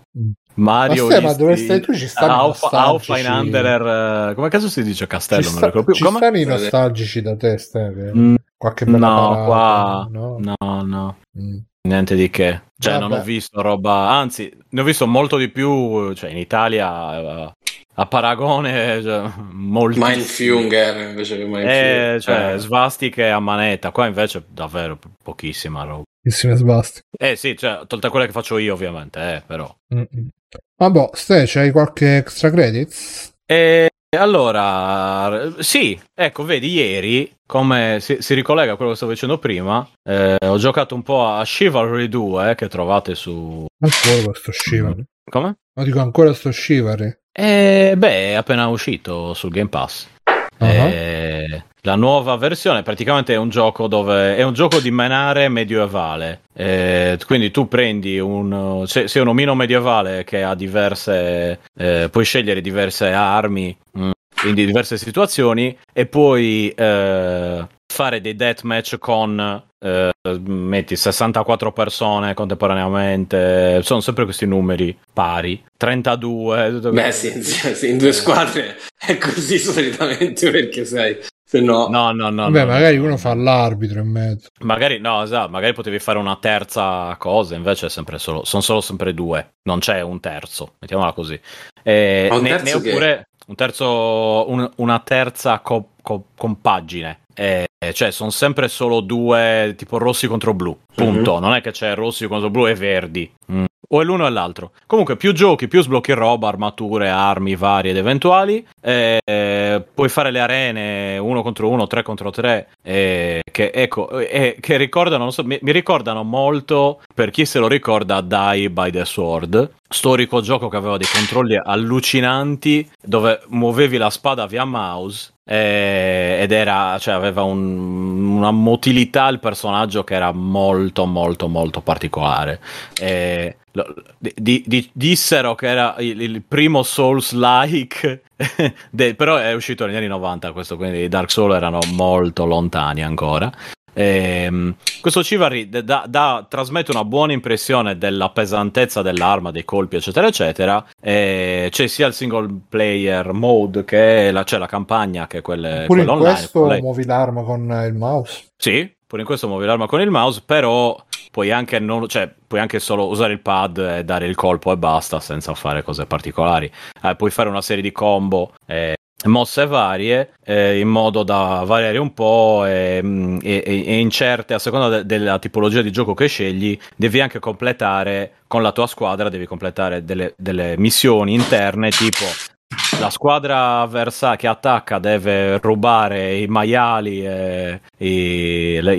[SPEAKER 3] Mario
[SPEAKER 1] Ma stai, ma dove stai tu? Ci stanno nostalgici.
[SPEAKER 3] auf ein anderer, eh, come caso si dice castello?
[SPEAKER 1] Ci,
[SPEAKER 3] non
[SPEAKER 1] sta-
[SPEAKER 3] ricordo più.
[SPEAKER 1] ci
[SPEAKER 3] Come?
[SPEAKER 1] stanno i nostalgici da te, Steve?
[SPEAKER 3] Mm,
[SPEAKER 1] Qualche bella
[SPEAKER 3] no,
[SPEAKER 1] parata,
[SPEAKER 3] qua
[SPEAKER 1] no?
[SPEAKER 3] no, no,
[SPEAKER 1] Mm.
[SPEAKER 3] niente di che. Cioè, non
[SPEAKER 1] Vabbè.
[SPEAKER 3] ho visto roba, anzi, ne ho visto molto di più, cioè in Italia eh, a paragone cioè, molti
[SPEAKER 2] Mindfunger invece che Mindfunger.
[SPEAKER 3] eh, cioè,
[SPEAKER 2] Eh.
[SPEAKER 3] svastiche a manetta, qua invece davvero pochissima roba.
[SPEAKER 1] Pochissime svasti.
[SPEAKER 3] Eh sì, cioè, tolte quelle che faccio io ovviamente, eh, però.
[SPEAKER 1] Mm-mm. Vabbè, Ste, c'hai qualche extra credits?
[SPEAKER 3] E allora, sì, ecco, vedi, ieri, come si, si ricollega a quello che stavo dicendo prima, eh, ho giocato un po' a Chivalry 2, eh, che trovate su...
[SPEAKER 1] Ancora questo Shivary.
[SPEAKER 3] Come?
[SPEAKER 1] No, dico ancora sto Shivary.
[SPEAKER 3] Eh, beh, è appena uscito sul Game Pass. Uh-huh. E la nuova versione praticamente è un gioco dove è un gioco di menare medievale. Eh, quindi tu prendi un sei, sei un omino medievale che ha diverse eh, puoi scegliere diverse armi mh, in diverse situazioni e puoi eh, fare dei deathmatch con eh, metti 64 persone contemporaneamente. Sono sempre questi numeri pari. 32
[SPEAKER 2] beh sì, sì, sì in due squadre è così solitamente perché sai se no
[SPEAKER 3] no no no
[SPEAKER 1] beh
[SPEAKER 3] no,
[SPEAKER 1] magari
[SPEAKER 3] no.
[SPEAKER 1] uno fa l'arbitro in mezzo.
[SPEAKER 3] Magari no esatto magari potevi fare una terza cosa invece è sempre solo sono solo sempre due non c'è un terzo mettiamola così. Eh,
[SPEAKER 2] Ma un
[SPEAKER 3] ne,
[SPEAKER 2] terzo
[SPEAKER 3] ne oppure un terzo un, una terza co, co, compagine. Eh, cioè sono sempre solo due tipo rossi contro blu. Punto.
[SPEAKER 2] Mhm.
[SPEAKER 3] non è che c'è rossi contro blu e verdi. Mm. o è l'uno o è l'altro. Comunque più giochi più sblocchi roba armature armi varie ed eventuali. Eh, puoi fare le arene uno contro uno tre contro tre. Eh, che ecco che ricordano so, mi, mi ricordano molto per chi se lo ricorda Die by the Sword. Storico gioco che aveva dei controlli allucinanti dove muovevi la spada via mouse eh, ed era cioè aveva un- una motilità il personaggio che era molto molto molto particolare. Eh, lo- di- di- dissero che era il, il primo Souls like [laughs] però è uscito negli anni 90 questo quindi i Dark Souls erano molto lontani ancora Ehm, questo Chivalry da- da- trasmette una buona impressione della pesantezza dell'arma, dei colpi, eccetera, eccetera. E c'è sia il single player mode che la, c'è la campagna che è quelle,
[SPEAKER 1] pure in
[SPEAKER 3] online.
[SPEAKER 1] questo
[SPEAKER 3] quella-
[SPEAKER 1] muovi l'arma con il mouse
[SPEAKER 3] Sì, pure in questo muovi l'arma con il mouse, però puoi anche, non, cioè, puoi anche solo usare il pad e dare il colpo e basta senza fare cose particolari. Eh, puoi fare una serie di combo. eh, mosse varie eh, in modo da variare un po' e, mm, e- e- e in certe a seconda de- della tipologia di gioco che scegli devi anche completare con la tua squadra devi completare delle, delle missioni interne tipo la squadra avversa che attacca deve rubare i maiali e i, le-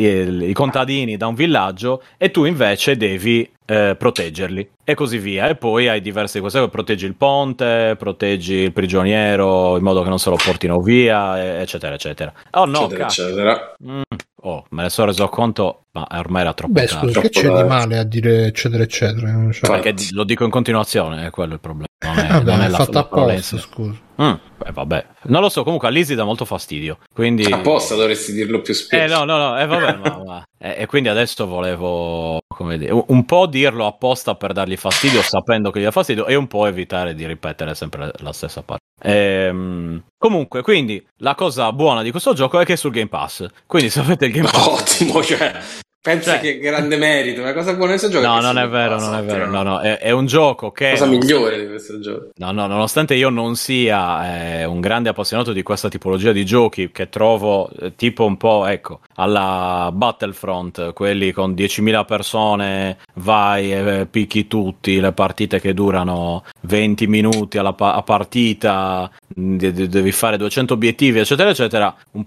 [SPEAKER 3] i- contadini da un villaggio e tu invece devi eh, proteggerli e così via. E poi hai diverse cose, proteggi il ponte, proteggi il prigioniero in modo che non se lo portino via, e- eccetera, eccetera. Oh no,
[SPEAKER 2] eccetera, eccetera.
[SPEAKER 3] Mm. Oh, me ne sono reso conto, ma ormai era troppo
[SPEAKER 1] beh scusa che c'è di male a dire eccetera eccetera Cioè.
[SPEAKER 3] Perché lo dico in continuazione, è quello il problema. Non è, [laughs]
[SPEAKER 1] vabbè
[SPEAKER 3] non è
[SPEAKER 1] è
[SPEAKER 3] la,
[SPEAKER 1] apposta scusa
[SPEAKER 3] Mm, beh, vabbè, non lo so. Comunque a Lizzie dà molto fastidio. Quindi.
[SPEAKER 2] Apposta dovresti dirlo più
[SPEAKER 3] Eh,
[SPEAKER 2] spesso.
[SPEAKER 3] no, no, no, eh, vabbè, ma, ma- eh, e quindi adesso volevo, come dire, un- un po' dirlo apposta per dargli fastidio, sapendo che gli dà fastidio, e un po' evitare di ripetere sempre la stessa parte. Ehm, comunque, quindi la cosa buona di questo gioco è che è sul Game Pass. Quindi se avete il Game Pass, [laughs]
[SPEAKER 2] Ottimo, cioè, pensa
[SPEAKER 3] Cioè-
[SPEAKER 2] che grande merito, una cosa buona di questo gioco.
[SPEAKER 3] no, non è vero,
[SPEAKER 2] passa,
[SPEAKER 3] non è vero, no, no, è, è un gioco che
[SPEAKER 2] cosa migliore di questo gioco.
[SPEAKER 3] No, no, nonostante io non sia eh, un grande appassionato di questa tipologia di giochi che trovo eh, tipo un po', ecco, alla Battlefront, quelli con 10.000 persone, vai e eh, picchi tutti, le partite che durano 20 minuti alla pa- a partita, mh, de- de- devi fare 200 obiettivi, eccetera, eccetera. Un...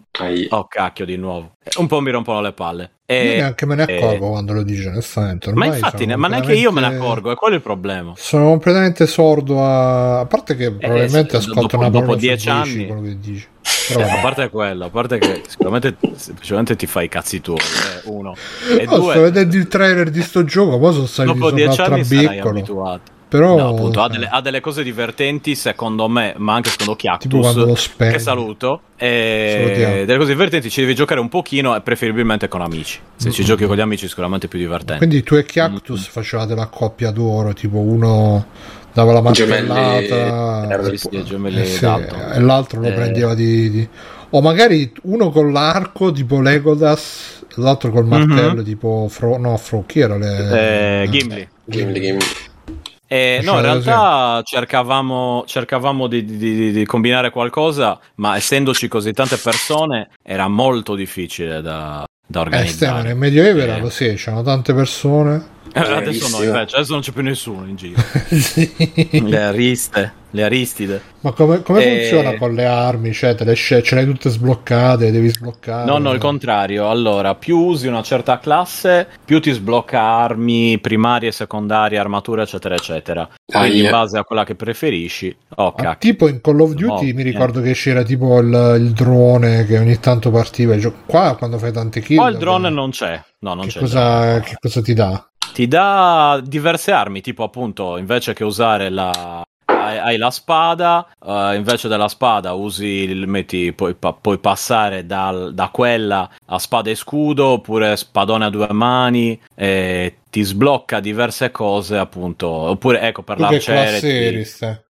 [SPEAKER 3] Oh, cacchio, di nuovo. Un po' mi rompono le palle.
[SPEAKER 1] Io
[SPEAKER 3] E...
[SPEAKER 1] neanche me ne
[SPEAKER 3] eh,
[SPEAKER 1] accorgo quando lo dice onestamente
[SPEAKER 3] Ma
[SPEAKER 1] ormai
[SPEAKER 3] infatti,
[SPEAKER 1] sono
[SPEAKER 3] ne- ma neanche io me ne accorgo, è quello il problema.
[SPEAKER 1] sono completamente sordo a a parte che probabilmente
[SPEAKER 3] eh,
[SPEAKER 1] ascolto
[SPEAKER 3] dopo-
[SPEAKER 1] una
[SPEAKER 3] dopo
[SPEAKER 1] parola su
[SPEAKER 3] dieci
[SPEAKER 1] 10
[SPEAKER 3] anni-
[SPEAKER 1] quello che dici [laughs] Però
[SPEAKER 3] Eh, a parte quello, a parte che sicuramente semplicemente ti fai i cazzi tuoi, eh, uno. E
[SPEAKER 1] Oh, sto
[SPEAKER 3] due,
[SPEAKER 1] vedendo il trailer di sto gioco poi sono
[SPEAKER 3] dopo anni sarai
[SPEAKER 1] trabeccolo
[SPEAKER 3] abituato.
[SPEAKER 1] Però
[SPEAKER 3] No, appunto, ha delle, ha delle cose divertenti, secondo me, ma anche secondo
[SPEAKER 1] tipo quando lo
[SPEAKER 3] Chiactus, che saluto. E delle cose divertenti ci devi giocare un pochino e preferibilmente con amici. Se ci
[SPEAKER 1] Mhm.
[SPEAKER 3] giochi con gli amici, sicuramente più divertente.
[SPEAKER 1] quindi tu e Cactus facevate la coppia d'oro tipo uno dava la martellata
[SPEAKER 2] erano
[SPEAKER 3] Sì, sì, gemelli
[SPEAKER 1] eh sì,
[SPEAKER 3] Dalton.
[SPEAKER 1] e l'altro lo
[SPEAKER 3] Eh.
[SPEAKER 1] prendeva di, di- o magari uno con l'arco tipo Legolas l'altro col
[SPEAKER 3] Mhm.
[SPEAKER 1] martello tipo Fro no Fro chi era le...
[SPEAKER 3] Eh, Gimli.
[SPEAKER 2] Gimli, Gimli.
[SPEAKER 3] Eh, no, in realtà cercavamo, cercavamo di, di- di- combinare qualcosa, ma essendoci così tante persone era molto difficile da, da
[SPEAKER 1] eh, Stefano,
[SPEAKER 3] organizzare.
[SPEAKER 1] nel Medioevo era
[SPEAKER 3] Eh.
[SPEAKER 1] così c'erano tante persone
[SPEAKER 3] Eh, adesso no, invece, adesso non c'è più nessuno in giro. [laughs]
[SPEAKER 1] sì.
[SPEAKER 3] Le riste. le Aristide.
[SPEAKER 1] Ma come, come
[SPEAKER 3] E-
[SPEAKER 1] funziona con le armi? Cioè, te le sce- ce le hai tutte sbloccate, devi sbloccare.
[SPEAKER 3] No, no, il contrario. Allora, più usi una certa classe, più ti sblocca armi primarie, secondarie, armature, eccetera, eccetera. Quindi in
[SPEAKER 2] Aia.
[SPEAKER 3] base a quella che preferisci. Oh,
[SPEAKER 1] Ah, tipo in Call of Duty
[SPEAKER 3] No,
[SPEAKER 1] mi ricordo che c'era tipo il, il drone che ogni tanto partiva. e Qua quando fai tante kill.
[SPEAKER 3] Poi il drone
[SPEAKER 1] eh,
[SPEAKER 3] non c'è. No, non
[SPEAKER 1] che,
[SPEAKER 3] c'è.
[SPEAKER 1] cosa, che cosa ti dà?
[SPEAKER 3] Ti dà diverse armi, tipo appunto, invece che usare la... Hai, la spada, eh, invece della spada usi, il- metti, puoi, puoi passare dal- da quella a spada e scudo, oppure spadone a due mani, e ti sblocca diverse cose appunto, oppure ecco per l'arciere... ti-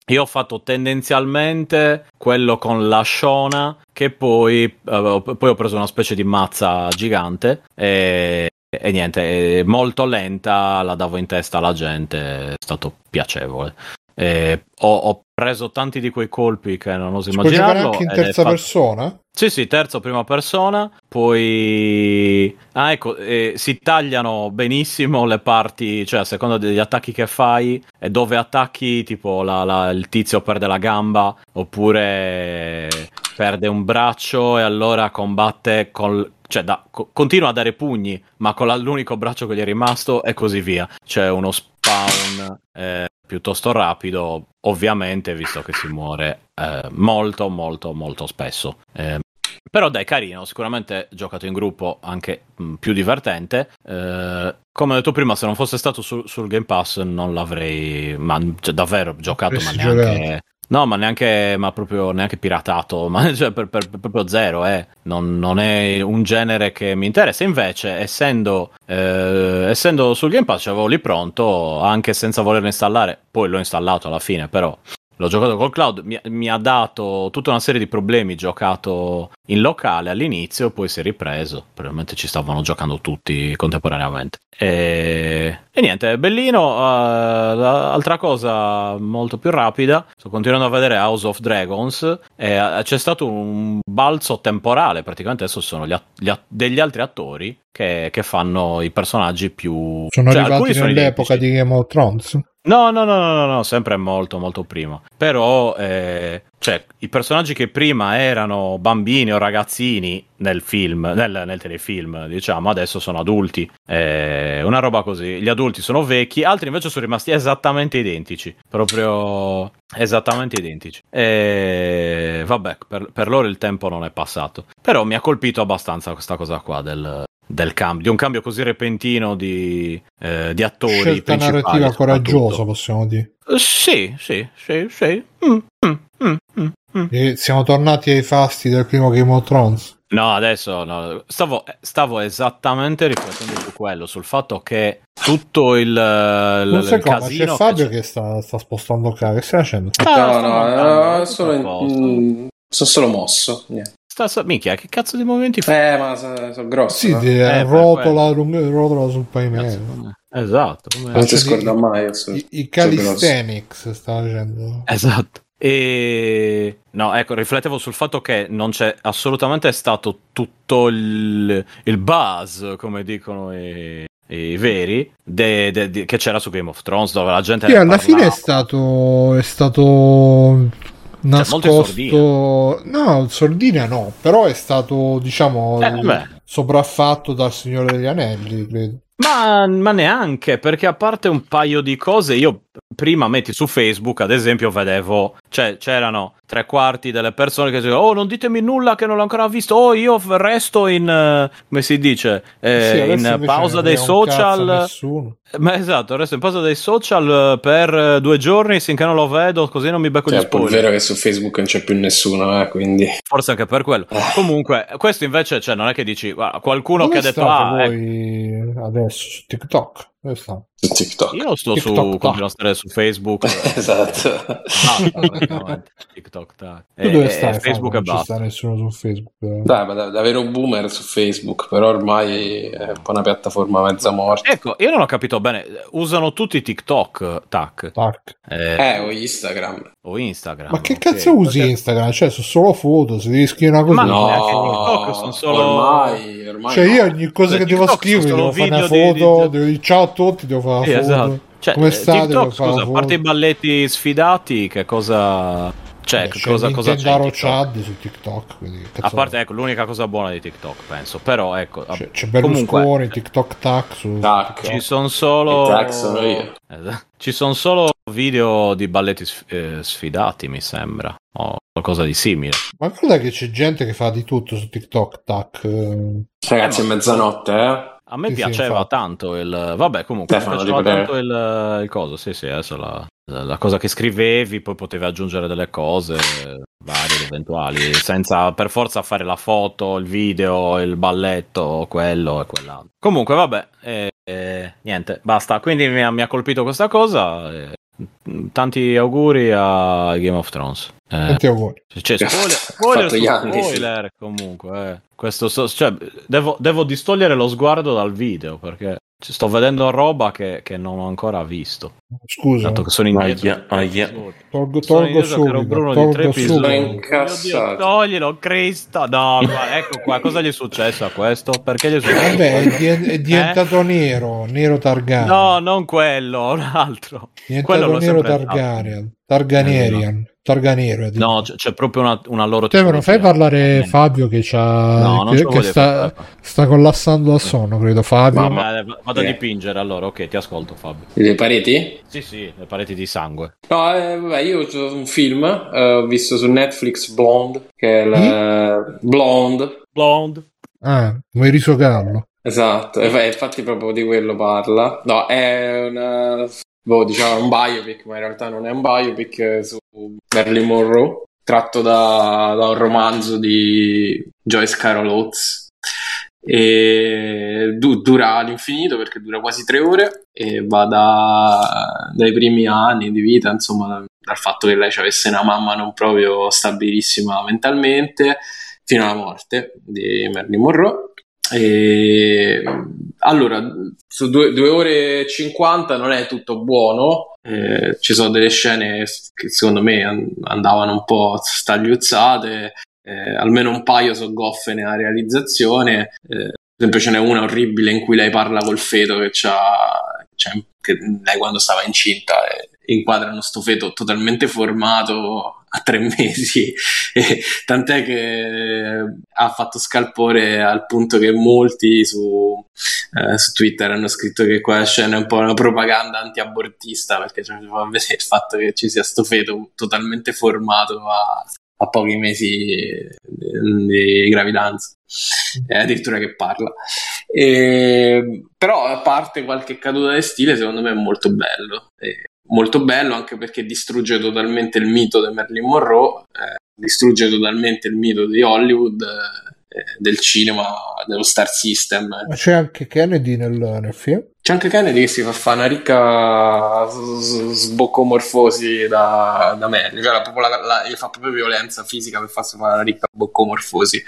[SPEAKER 3] io ho fatto tendenzialmente quello con l'asciona, che poi, eh, poi ho preso una specie di mazza gigante e, e niente, molto lenta, la davo in testa alla gente, è stato piacevole. E ho, ho preso tanti di quei colpi che non oso immaginarlo.
[SPEAKER 1] anche in terza
[SPEAKER 3] fatto-
[SPEAKER 1] persona?
[SPEAKER 3] sì, sì, terzo prima persona, poi... Ah, ecco, eh, si tagliano benissimo le parti, cioè a seconda degli attacchi che fai e dove attacchi, tipo la- la- il tizio perde la gamba oppure perde un braccio e allora combatte col... Cioè, da- co- continua a dare pugni, ma con la- l'unico braccio che gli è rimasto e così via. C'è uno spawn eh, piuttosto rapido, ovviamente, visto che si muore eh, molto, molto, molto spesso. Eh, però dai, carino, sicuramente giocato in gruppo anche mh, più divertente. Eh, come ho detto prima, se non fosse stato sul, sul Game Pass non l'avrei ma, cioè, davvero giocato, ma neanche...
[SPEAKER 1] giocato.
[SPEAKER 3] No, ma neanche, ma proprio neanche piratato, [laughs] ma cioè, per, per- per proprio zero, eh. non, non è un genere che mi interessa. Invece, essendo, eh, essendo sul Game Pass, avevo lì pronto, anche senza volerlo installare, poi l'ho installato alla fine, però L'ho giocato col cloud, mi, mi ha dato tutta una serie di problemi giocato in locale all'inizio, poi si è ripreso. Probabilmente ci stavano giocando tutti contemporaneamente. E, e niente, è bellino. eh, altra cosa molto più rapida, sto continuando a vedere House of Dragons e eh, c'è stato un balzo temporale, praticamente adesso sono gli gli degli altri attori che, che fanno i personaggi più...
[SPEAKER 1] Sono
[SPEAKER 3] cioè,
[SPEAKER 1] arrivati nell'epoca
[SPEAKER 3] identici.
[SPEAKER 1] di Game of Thrones?
[SPEAKER 3] No, no, no, no, no, sempre molto, molto prima. Però, eh, cioè, i personaggi che prima erano bambini o ragazzini nel film, nel, telefilm, diciamo, adesso sono adulti. Eh, una roba così. Gli adulti sono vecchi, altri invece sono rimasti esattamente identici. Proprio esattamente identici. E vabbè, per loro il tempo non è passato. Però mi ha colpito abbastanza questa cosa qua del, del cambio, di un cambio così repentino di, eh, di attori.
[SPEAKER 1] Scelta
[SPEAKER 3] principali,
[SPEAKER 1] narrativa coraggiosa, possiamo dire.
[SPEAKER 3] Eh, Sì, sì, sì, sì. Mm, mm, mm, mm, mm.
[SPEAKER 1] E siamo tornati ai fasti del primo Game of Thrones.
[SPEAKER 3] No, adesso no. Stavo, stavo esattamente riflettendo su quello, sul fatto che tutto il, il,
[SPEAKER 1] Un
[SPEAKER 3] il
[SPEAKER 1] secondo,
[SPEAKER 3] casino
[SPEAKER 1] c'è Fabio
[SPEAKER 3] c'è-
[SPEAKER 1] che sta, sta spostando caro. Che stai facendo?
[SPEAKER 3] Ah,
[SPEAKER 2] no,
[SPEAKER 3] sto
[SPEAKER 2] no,
[SPEAKER 3] tutto
[SPEAKER 2] solo
[SPEAKER 3] a
[SPEAKER 2] in- sono solo mosso. niente.
[SPEAKER 3] Sta, sta- minchia, che cazzo di movimenti fa?
[SPEAKER 2] Eh, ma sono, sono grossi.
[SPEAKER 1] Sì,
[SPEAKER 2] no?
[SPEAKER 3] Eh, per
[SPEAKER 1] rotola, rotola sul pavimento.
[SPEAKER 3] Esatto. come-
[SPEAKER 2] non si scorda mai. sono-
[SPEAKER 1] I, i
[SPEAKER 2] grossi.
[SPEAKER 1] calisthenics sta facendo.
[SPEAKER 3] Esatto. E no, ecco, riflettevo sul fatto che non c'è assolutamente stato tutto il, il buzz, come dicono i, i veri, de- de- de- che c'era su Game of Thrones, dove la gente
[SPEAKER 1] Sì, alla fine è
[SPEAKER 3] parlava.
[SPEAKER 1] stato, è stato
[SPEAKER 3] molte
[SPEAKER 1] nascosto. no, sordina no, però è stato, diciamo,
[SPEAKER 3] Eh,
[SPEAKER 1] sopraffatto dal Signore degli Anelli, credo.
[SPEAKER 3] Ma, ma neanche, perché a parte un paio di cose, io prima metti su Facebook, ad esempio, vedevo, cioè c'erano tre quarti delle persone che dicevano, oh non ditemi nulla che non l'ho ancora visto, oh io resto in, eh, come si dice, eh,
[SPEAKER 1] Sì,
[SPEAKER 3] in pausa dei social. Ma esatto, resto in pausa dei social eh, per eh, due giorni finché non lo vedo, così non mi becco
[SPEAKER 2] Cioè,
[SPEAKER 3] gli
[SPEAKER 2] è
[SPEAKER 3] spoiler.
[SPEAKER 2] vero che su Facebook non c'è più nessuno, eh, quindi...
[SPEAKER 3] Forse anche per quello.
[SPEAKER 2] Eh.
[SPEAKER 3] Comunque, questo invece, cioè, non è che dici, qualcuno
[SPEAKER 1] Dove
[SPEAKER 3] che ha detto, ah, eh,
[SPEAKER 1] voi adesso su TikTok? Dove sta?
[SPEAKER 2] Su TikTok.
[SPEAKER 3] io sto su,
[SPEAKER 1] TikTok, tac.
[SPEAKER 3] continuo a stare su Facebook. [laughs]
[SPEAKER 2] esatto.
[SPEAKER 3] Praticamente. TikTok, tac.
[SPEAKER 1] Tu
[SPEAKER 3] E-
[SPEAKER 1] dove
[SPEAKER 3] e
[SPEAKER 1] stai?
[SPEAKER 3] Eh, Facebook e
[SPEAKER 1] non ci
[SPEAKER 3] basta.
[SPEAKER 1] sta nessuno su Facebook. eh.
[SPEAKER 2] Dai, ma da, da vero boomer su Facebook, però ormai è un po' una piattaforma mezza morta.
[SPEAKER 3] Ecco, io non ho capito bene. Usano tutti TikTok, tac,
[SPEAKER 1] Tac.
[SPEAKER 3] eh,
[SPEAKER 2] Eh, o Instagram.
[SPEAKER 3] O Instagram.
[SPEAKER 1] Ma che cazzo usi
[SPEAKER 3] perché-
[SPEAKER 1] Instagram? Cioè, sono solo foto, se devi scrivere una cosa.
[SPEAKER 3] Ma
[SPEAKER 2] No,
[SPEAKER 3] TikTok, sono solo-
[SPEAKER 2] ormai, ormai
[SPEAKER 1] Cioè,
[SPEAKER 2] no.
[SPEAKER 1] io ogni cosa
[SPEAKER 3] Beh,
[SPEAKER 1] che devo scrivere, devo fare una
[SPEAKER 3] video di-
[SPEAKER 1] foto,
[SPEAKER 3] di-
[SPEAKER 1] devo dire ciao a tutti, devo fare
[SPEAKER 3] Sì,
[SPEAKER 1] una foto.
[SPEAKER 3] esatto. Cioè,
[SPEAKER 1] Come
[SPEAKER 3] eh,
[SPEAKER 1] state?
[SPEAKER 3] TikTok, scusa, a parte i balletti sfidati, che cosa... Cioè,
[SPEAKER 1] Eh,
[SPEAKER 3] che
[SPEAKER 1] c'è
[SPEAKER 3] cosa, cosa c'è in
[SPEAKER 1] Nintendaro
[SPEAKER 3] TikTok?
[SPEAKER 1] Chad su TikTok. Quindi,
[SPEAKER 3] A parte, ecco, l'unica cosa buona di TikTok, penso. Però, ecco,
[SPEAKER 1] c'è, c'è
[SPEAKER 3] comunque,
[SPEAKER 1] Berlusconi, TikTok Tac su
[SPEAKER 2] Tac.
[SPEAKER 1] TikTok.
[SPEAKER 3] ci sono solo...
[SPEAKER 2] Tac sono io.
[SPEAKER 3] Ci sono solo video di balletti sf- eh, sfidati, mi sembra. O qualcosa di simile.
[SPEAKER 1] Ma guarda che c'è gente che fa di tutto su TikTok Tac.
[SPEAKER 2] Ragazzi, è mezzanotte, eh?
[SPEAKER 3] A me
[SPEAKER 1] Sì, sì,
[SPEAKER 3] piaceva
[SPEAKER 1] infatti.
[SPEAKER 3] tanto il. Vabbè, comunque
[SPEAKER 2] Stefano,
[SPEAKER 3] piaceva tanto il, il coso. Sì, sì, adesso la, la cosa che scrivevi, poi potevi aggiungere delle cose varie ed eventuali, senza per forza fare la foto, il video, il balletto, quello e quell'altro. Comunque, vabbè, eh, eh, niente, basta. Quindi mi ha, mi ha colpito questa cosa. Tanti auguri a Game of Thrones. Eh,
[SPEAKER 1] Tanti auguri.
[SPEAKER 3] cioè, spoiler, spoiler,
[SPEAKER 2] sì.
[SPEAKER 3] spoiler comunque. eh. Questo so- cioè, devo, devo distogliere lo sguardo dal video perché sto vedendo roba che, che non ho ancora visto.
[SPEAKER 1] Scusa,
[SPEAKER 3] Dato che sono indietro.
[SPEAKER 4] Aia, aia.
[SPEAKER 1] tolgo, tolgo subito.
[SPEAKER 3] Bruno di tre
[SPEAKER 1] Tolgo subito.
[SPEAKER 3] Mio Dio, toglilo, Cristo. No, guarda, ecco qua. Cosa gli è successo a questo? Perché gli è successo?
[SPEAKER 1] Vabbè, è, dien- è diventato nero, nero Targaryen.
[SPEAKER 3] Eh? No, non quello, un altro.
[SPEAKER 1] È
[SPEAKER 3] quello
[SPEAKER 1] diventato
[SPEAKER 3] l'ho
[SPEAKER 1] nero
[SPEAKER 3] sempre fatto.
[SPEAKER 1] Targaryen. Targaryen. Targaryen.
[SPEAKER 3] No, c- c'è proprio una, una loro
[SPEAKER 1] Stefano, fai
[SPEAKER 3] tipologia.
[SPEAKER 1] parlare
[SPEAKER 3] Eh,
[SPEAKER 1] Fabio che, c'ha,
[SPEAKER 3] No, non
[SPEAKER 1] che, che sta, sta collassando da sonno, credo Fabio.
[SPEAKER 2] Mamma.
[SPEAKER 3] Eh, vado a
[SPEAKER 2] Eh.
[SPEAKER 3] dipingere allora, ok, ti ascolto Fabio.
[SPEAKER 2] Le pareti?
[SPEAKER 3] Sì, sì, le pareti di sangue.
[SPEAKER 2] No, eh, vabbè, io ho un film, eh, ho visto su Netflix Blonde, che è la... Blonde,
[SPEAKER 3] Blonde.
[SPEAKER 1] Ah, vuoi riso gallo?
[SPEAKER 2] esatto, e fa- infatti proprio di quello parla. No, è una... boh, diciamo un biopic, ma in realtà non è un biopic, su Marilyn Monroe, tratto da, da un romanzo di Joyce Carol Oates. E du- dura all'infinito perché dura quasi tre ore e va da- dai primi anni di vita, insomma, dal fatto che lei avesse una mamma non proprio stabilissima mentalmente, fino alla morte di Marilyn Monroe. E allora, su due, ore e 50 non è tutto buono, eh, ci sono delle scene che secondo me an- andavano un po' stagliuzzate, eh, almeno un paio sono goffe nella realizzazione. eh, per esempio, ce n'è una orribile in cui lei parla col feto che c'ha, cioè, che lei quando stava incinta e inquadrano sto feto totalmente formato a tre [laughs] mesi. E tant'è che ha fatto scalpore al punto che molti su, eh, su Twitter hanno scritto che quella scena è un po' una propaganda anti-abortista perché cioè, fa vedere il fatto che ci sia sto feto totalmente formato a, a pochi mesi di, di gravidanza, e addirittura che parla. E, però a parte qualche caduta di stile, secondo me è molto bello. E molto bello anche perché distrugge totalmente il mito di Marilyn Monroe, eh, distrugge totalmente il mito di Hollywood, eh, del cinema, dello star system.
[SPEAKER 1] Ma c'è anche Kennedy nel, nel film?
[SPEAKER 2] C'è anche Kennedy che si fa fare una ricca sboccomorfosi da, da Marilyn, cioè la- la- la- gli fa proprio violenza fisica per farsi fare una ricca boccomorfosi.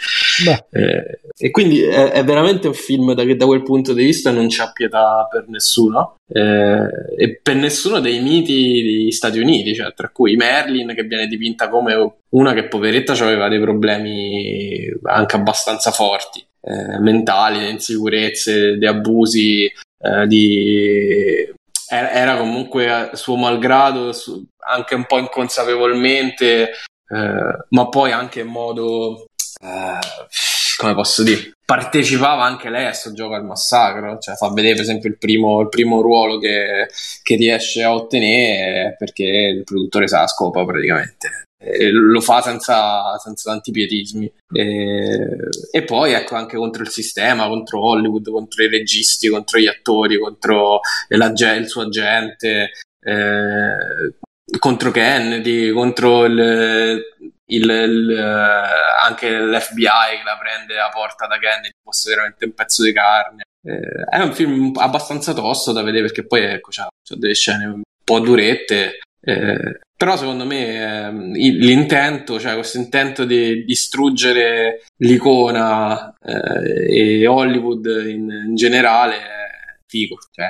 [SPEAKER 2] Eh, e quindi è, è veramente un film da, che da quel punto di vista non c'ha pietà per nessuno. Eh, e per nessuno dei miti degli Stati Uniti, cioè, tra cui Merlin che viene dipinta come una che poveretta aveva dei problemi anche abbastanza forti, eh, mentali, di insicurezze, di abusi, eh, di... Era, era comunque suo malgrado, su- anche un po' inconsapevolmente, eh, ma poi anche in modo eh, come posso dire, partecipava anche lei a sto gioco al massacro, cioè fa vedere per esempio il primo, il primo ruolo che, che riesce a ottenere perché il produttore sa la scopa praticamente. E lo fa senza, senza tanti pietismi e, e poi ecco anche contro il sistema, contro Hollywood, contro i registi, contro gli attori, contro la, il suo agente, eh, contro Kennedy, contro il, il, il, eh, anche l'FBI che la prende la porta da Kennedy fosse veramente un pezzo di carne. Eh, è un film abbastanza tosto da vedere perché poi ecco, c'ha, c'ha delle scene un po' durette. Eh, però secondo me il- l'intento, cioè questo intento di distruggere l'icona eh, e Hollywood in, in generale è figo, cioè,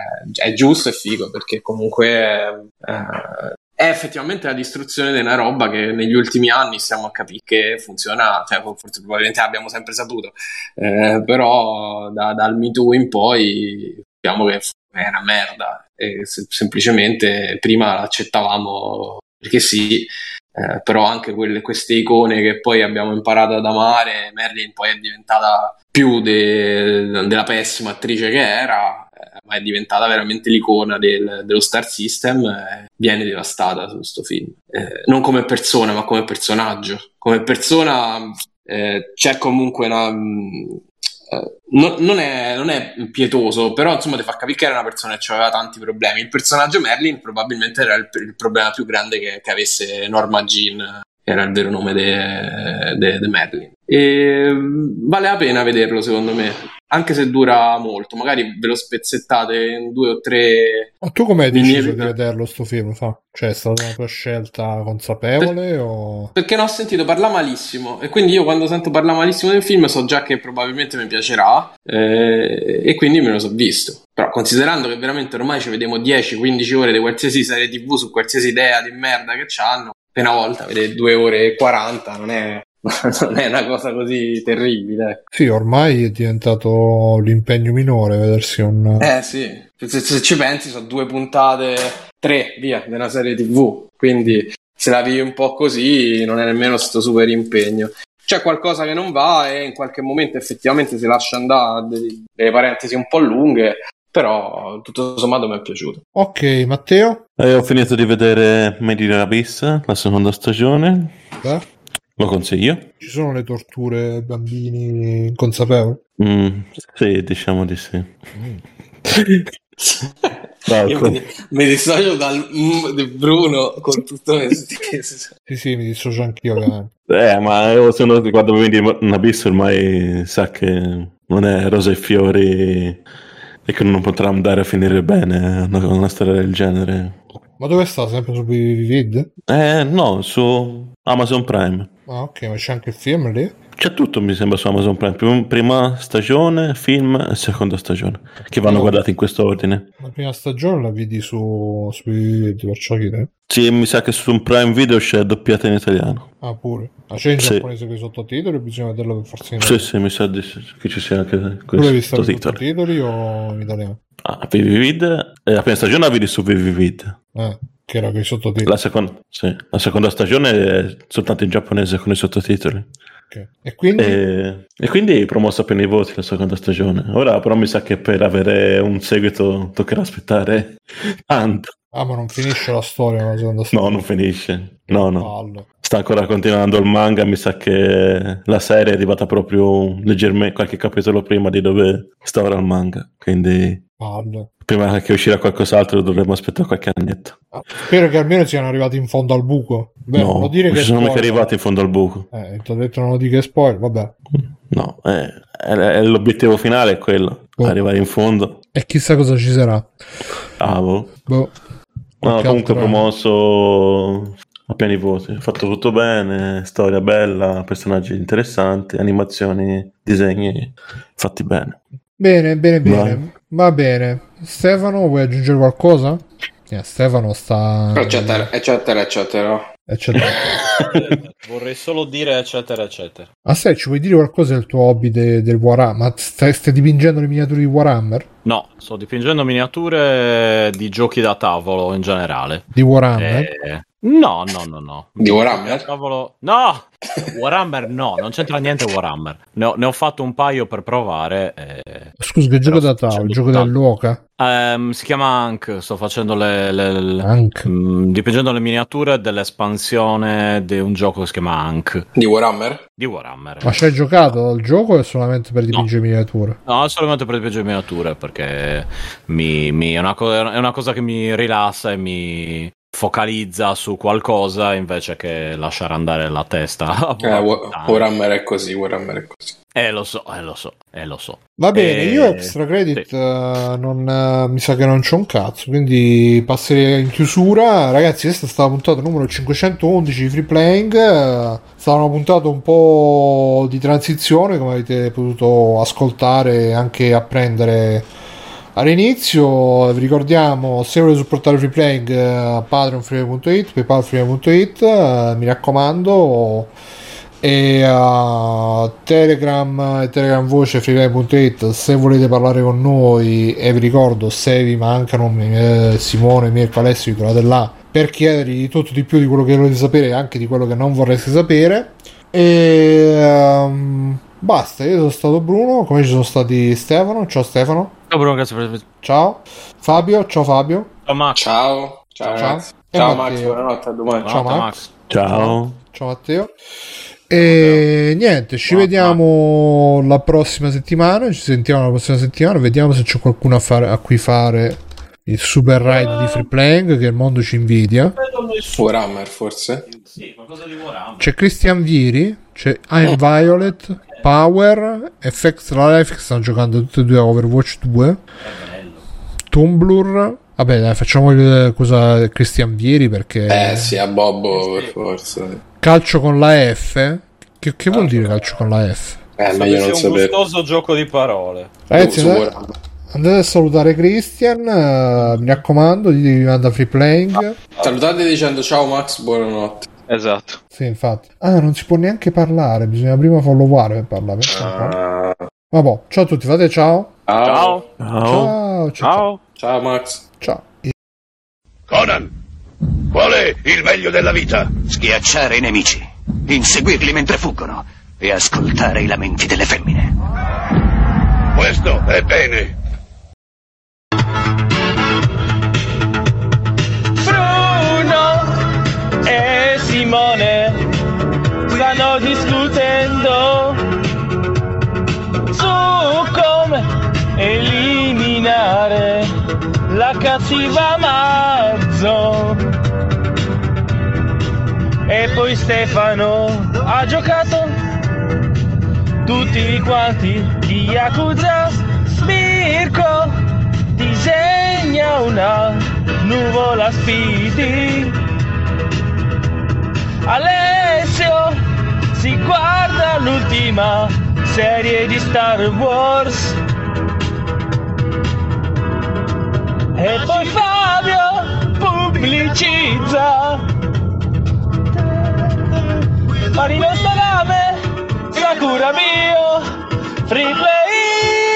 [SPEAKER 2] è giusto e figo perché comunque eh, è effettivamente la distruzione di una roba che negli ultimi anni stiamo a capire che funziona, cioè forse probabilmente l'abbiamo sempre saputo, eh, però da- dal Me Too in poi sappiamo che è una merda. E se- semplicemente prima l'accettavamo perché sì, eh, però anche quelle, queste icone che poi abbiamo imparato ad amare, Merlin poi è diventata più de- della pessima attrice che era, eh, ma è diventata veramente l'icona del- dello Star System, eh, viene devastata su questo film. Eh, non come persona, ma come personaggio. Come persona eh, c'è comunque una... non, non è, non è pietoso, però insomma ti fa capire che era una persona che aveva tanti problemi. Il personaggio Merlin probabilmente era il, il problema più grande che, che avesse Norma Jean, che era il vero nome di Merlin. E mm, vale la pena vederlo, secondo me, anche se dura molto. Magari ve lo spezzettate in due o tre.
[SPEAKER 1] Ma tu come hai deciso di vederlo sto film? Fa? Cioè, è stata una tua scelta consapevole o...
[SPEAKER 2] Perché ne ho sentito parlare malissimo e quindi io quando sento parlare malissimo del film so già che probabilmente mi piacerà eh, e quindi me lo so visto. Però considerando che veramente ormai ci vediamo 10-15 ore di qualsiasi serie tv su qualsiasi idea di merda che c'hanno, per una volta vedere 2 ore e 40 non è, [laughs] non è una cosa così terribile.
[SPEAKER 1] Sì, ormai è diventato l'impegno minore vedersi un...
[SPEAKER 2] Eh sì, se, se ci pensi sono due puntate, tre via, una serie tv, quindi se la vivi un po' così non è nemmeno sto super impegno. C'è qualcosa che non va e in qualche momento effettivamente si lascia andare delle, delle parentesi un po' lunghe, però tutto sommato mi è piaciuto.
[SPEAKER 1] Ok, Matteo?
[SPEAKER 4] Eh, ho finito di vedere Made in Abyss, la seconda stagione.
[SPEAKER 1] Beh,
[SPEAKER 4] Lo consiglio?
[SPEAKER 1] ci sono le torture ai bambini inconsapevoli?
[SPEAKER 4] Mm, sì, diciamo di sì. [laughs]
[SPEAKER 2] Io mi, mi dissocio dal mm di Bruno con tutto me [laughs] stesso.
[SPEAKER 1] Sì, sì, mi dissocio anch'io ovviamente.
[SPEAKER 4] Eh, ma io se uno quando vedi un abisso ormai sa che non è rosa e fiori e che non potrà andare a finire bene una, una storia del genere.
[SPEAKER 1] Ma dove sta? Sempre su Vivid?
[SPEAKER 4] Eh, no, su Amazon Prime.
[SPEAKER 1] Ah, ok, ma c'è anche il film lì?
[SPEAKER 4] C'è tutto, mi sembra, su Amazon Prime. Prim- Prima stagione, film e seconda stagione. Che vanno
[SPEAKER 1] Oh.
[SPEAKER 4] guardati in questo ordine.
[SPEAKER 1] La prima stagione la vidi su, su Vivid, perciò chiedere.
[SPEAKER 4] Sì, mi sa che su un Prime Video c'è doppiata in italiano.
[SPEAKER 1] Ah, pure. Ma c'è in
[SPEAKER 4] Sì.
[SPEAKER 1] giapponese con i sottotitoli? Bisogna vederlo per forza in
[SPEAKER 4] Sì, sì, mi sa di che ci sia anche
[SPEAKER 1] Tu
[SPEAKER 4] questo
[SPEAKER 1] con i sottotitoli o in italiano?
[SPEAKER 4] Ah, Vivid, eh, la prima stagione la vedi su Vivid.
[SPEAKER 1] Eh, che era con i sottotitoli.
[SPEAKER 4] La seconda, sì, la seconda stagione è soltanto in giapponese con i sottotitoli.
[SPEAKER 1] Ok. E quindi?
[SPEAKER 4] E, e quindi promossa per i voti la seconda stagione. Ora però mi sa che per avere un seguito toccherà aspettare [laughs] tanto.
[SPEAKER 1] Ah, ma non finisce la storia la seconda stagione.
[SPEAKER 4] No, non finisce. No, no.
[SPEAKER 1] Palle.
[SPEAKER 4] Sta ancora continuando il manga. Mi sa che la serie è arrivata proprio leggermente qualche capitolo prima di dove sta ora il manga. Quindi
[SPEAKER 1] Palle.
[SPEAKER 4] Prima che uscirà qualcos'altro dovremmo aspettare qualche annetto.
[SPEAKER 1] Ah, spero che almeno siano arrivati in fondo al buco. Beh, non
[SPEAKER 4] no,
[SPEAKER 1] lo dire
[SPEAKER 4] non
[SPEAKER 1] che
[SPEAKER 4] sono mica arrivati in fondo al buco.
[SPEAKER 1] Eh, ti ho detto non lo dica spoiler, vabbè.
[SPEAKER 4] No, eh, è, è l'obiettivo finale è quello.
[SPEAKER 1] Oh.
[SPEAKER 4] Arrivare in fondo.
[SPEAKER 1] E chissà cosa ci sarà.
[SPEAKER 4] Ah, boh.
[SPEAKER 1] Boh.
[SPEAKER 4] No, comunque
[SPEAKER 1] altra-
[SPEAKER 4] promosso a pieni voti. Fatto tutto bene, storia bella, personaggi interessanti, animazioni, disegni fatti bene.
[SPEAKER 1] Bene, bene, bene.
[SPEAKER 4] Vai.
[SPEAKER 1] Va bene. Stefano, vuoi aggiungere qualcosa? Eh, Stefano sta...
[SPEAKER 2] Eccetera, eccetera, eccetera.
[SPEAKER 1] Eccetera. [laughs]
[SPEAKER 3] Vorrei solo dire eccetera eccetera.
[SPEAKER 1] Ah, sai, ci vuoi dire qualcosa del tuo hobby de- del Warhammer? Ma stai, stai dipingendo le miniature di Warhammer?
[SPEAKER 3] No, sto dipingendo miniature di giochi da tavolo in generale.
[SPEAKER 1] Di Warhammer?
[SPEAKER 3] Eh, no, no, no, no.
[SPEAKER 2] Di Warhammer?
[SPEAKER 3] Tavolo... No! Warhammer no, non c'entra niente Warhammer. Ne ho, ne ho fatto un paio per provare. eh.
[SPEAKER 1] Scusa, che gioco da
[SPEAKER 3] sto
[SPEAKER 1] tavolo? Il gioco dell'Oca?
[SPEAKER 3] Ehm, si chiama Ank, sto facendo le... le- le-
[SPEAKER 1] Anche.
[SPEAKER 3] mm, dipingendo le miniature dell'espansione di un gioco che si chiama Ank
[SPEAKER 2] Di Warhammer?
[SPEAKER 3] di Warhammer.
[SPEAKER 1] Ma ci hai giocato al gioco o è solamente per dipingere miniature?
[SPEAKER 3] No, solamente per dipingere miniature perché mi, mi- è, una co- è una cosa che mi rilassa e mi focalizza su qualcosa invece che lasciare andare la testa. a [laughs]
[SPEAKER 2] Eh. Warhammer è così, Warhammer è così.
[SPEAKER 3] Eh, lo so, eh, lo so, eh, lo so.
[SPEAKER 1] Va bene,
[SPEAKER 3] Eh,
[SPEAKER 1] io extra credit
[SPEAKER 3] sì.
[SPEAKER 1] eh, non, eh, mi sa che non c'ho un cazzo, quindi passerei in chiusura. Ragazzi, questa è stata la puntata numero 511 di Free Playing. eh, stata una puntata un po' di transizione, come avete potuto ascoltare e anche apprendere all'inizio. Vi ricordiamo, se volete supportare Free Playing, eh, patreonfree.it, paypalfree.it, eh, mi raccomando e uh, Telegram e Telegram voce freelance.it se volete parlare con noi e vi ricordo se vi mancano eh, Simone, Mirko, Alessio vi trovate là per chiedergli tutto di più di quello che volete sapere e anche di quello che non vorreste sapere e um, basta io sono stato Bruno come ci sono stati Stefano. Ciao Stefano.
[SPEAKER 3] Ciao Bruno grazie per
[SPEAKER 1] ciao. Fabio ciao Fabio.
[SPEAKER 3] Ciao Max.
[SPEAKER 2] Ciao. Ciao, ciao. ciao. Max buonanotte a domani
[SPEAKER 1] ciao Max.
[SPEAKER 4] Ciao.
[SPEAKER 1] Ciao Matteo. E niente, ci vediamo la prossima settimana. Ci sentiamo la prossima settimana. Vediamo se c'è qualcuno a, fare, a cui fare il super ride di free playing che il mondo ci invidia.
[SPEAKER 2] Warhammer, forse?
[SPEAKER 3] Sì, qualcosa di Warhammer.
[SPEAKER 1] C'è Christian Viri, c'è I'm [laughs] Violet, Power, FX Life che stanno giocando tutti e due a Overwatch 2. Tumblr. Vabbè, dai, facciamo il, cosa Christian Vieri perché.
[SPEAKER 2] Eh sì, a Bobbo per forza.
[SPEAKER 1] Calcio con la F? Che, che vuol dire calcio con la F?
[SPEAKER 2] Eh, meglio non
[SPEAKER 3] un
[SPEAKER 2] sapere.
[SPEAKER 3] gustoso gioco di parole.
[SPEAKER 1] Ragazzi, andate, a salutare Christian. eh, mi raccomando, vi manda free playing.
[SPEAKER 2] Salutate dicendo ciao Max, buonanotte.
[SPEAKER 3] Esatto.
[SPEAKER 1] Sì, infatti. Ah, non si può neanche parlare. Bisogna prima followare per parlare.
[SPEAKER 2] Ah,
[SPEAKER 1] Vabbè, ciao a tutti, fate ciao.
[SPEAKER 2] ciao.
[SPEAKER 3] Ciao.
[SPEAKER 4] Ciao.
[SPEAKER 1] Ciao, ciao, ciao.
[SPEAKER 2] Ciao Max.
[SPEAKER 1] ciao.
[SPEAKER 5] Conan, qual è il meglio della vita?
[SPEAKER 6] Schiacciare i nemici, inseguirli mentre fuggono e ascoltare i lamenti delle femmine.
[SPEAKER 5] Questo è bene.
[SPEAKER 7] Simone stanno discutendo su come eliminare la cattiva Marzo. E poi Stefano ha giocato tutti quanti di Yakuza. Mirko disegna una nuvola spiti. Alessio si guarda l'ultima serie di Star Wars. E poi Fabio pubblicizza. Marino Salame, Sakura Bio, Free Play.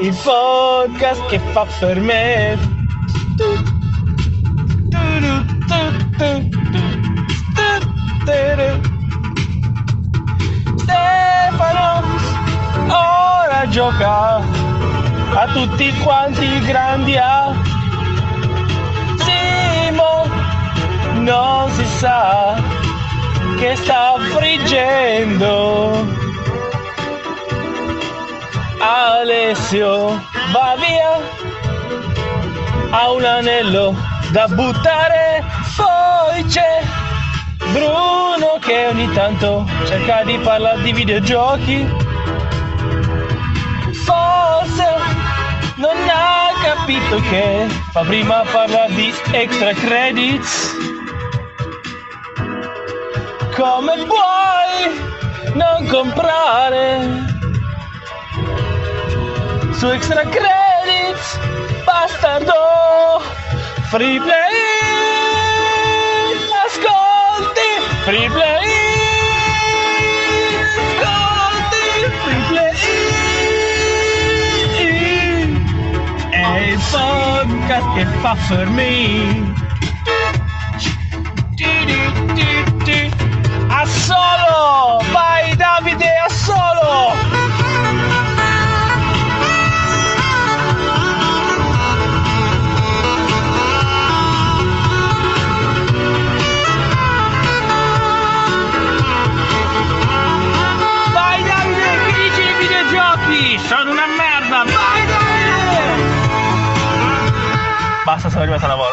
[SPEAKER 7] Il podcast che fa per me. Stefano ora gioca a tutti quanti grandi A. Simo non si sa che sta friggendo. Alessio va via, ha un anello da buttare, poi c'è Bruno che ogni tanto cerca di parlare di videogiochi. Forse non ha capito che fa prima parlare di extra credits. Come puoi non comprare su extra credits bastardo! Free play ascolti! Free play ascolti! Free play è il podcast che fa per me. A solo vai Davide a solo Salió a Sanabor.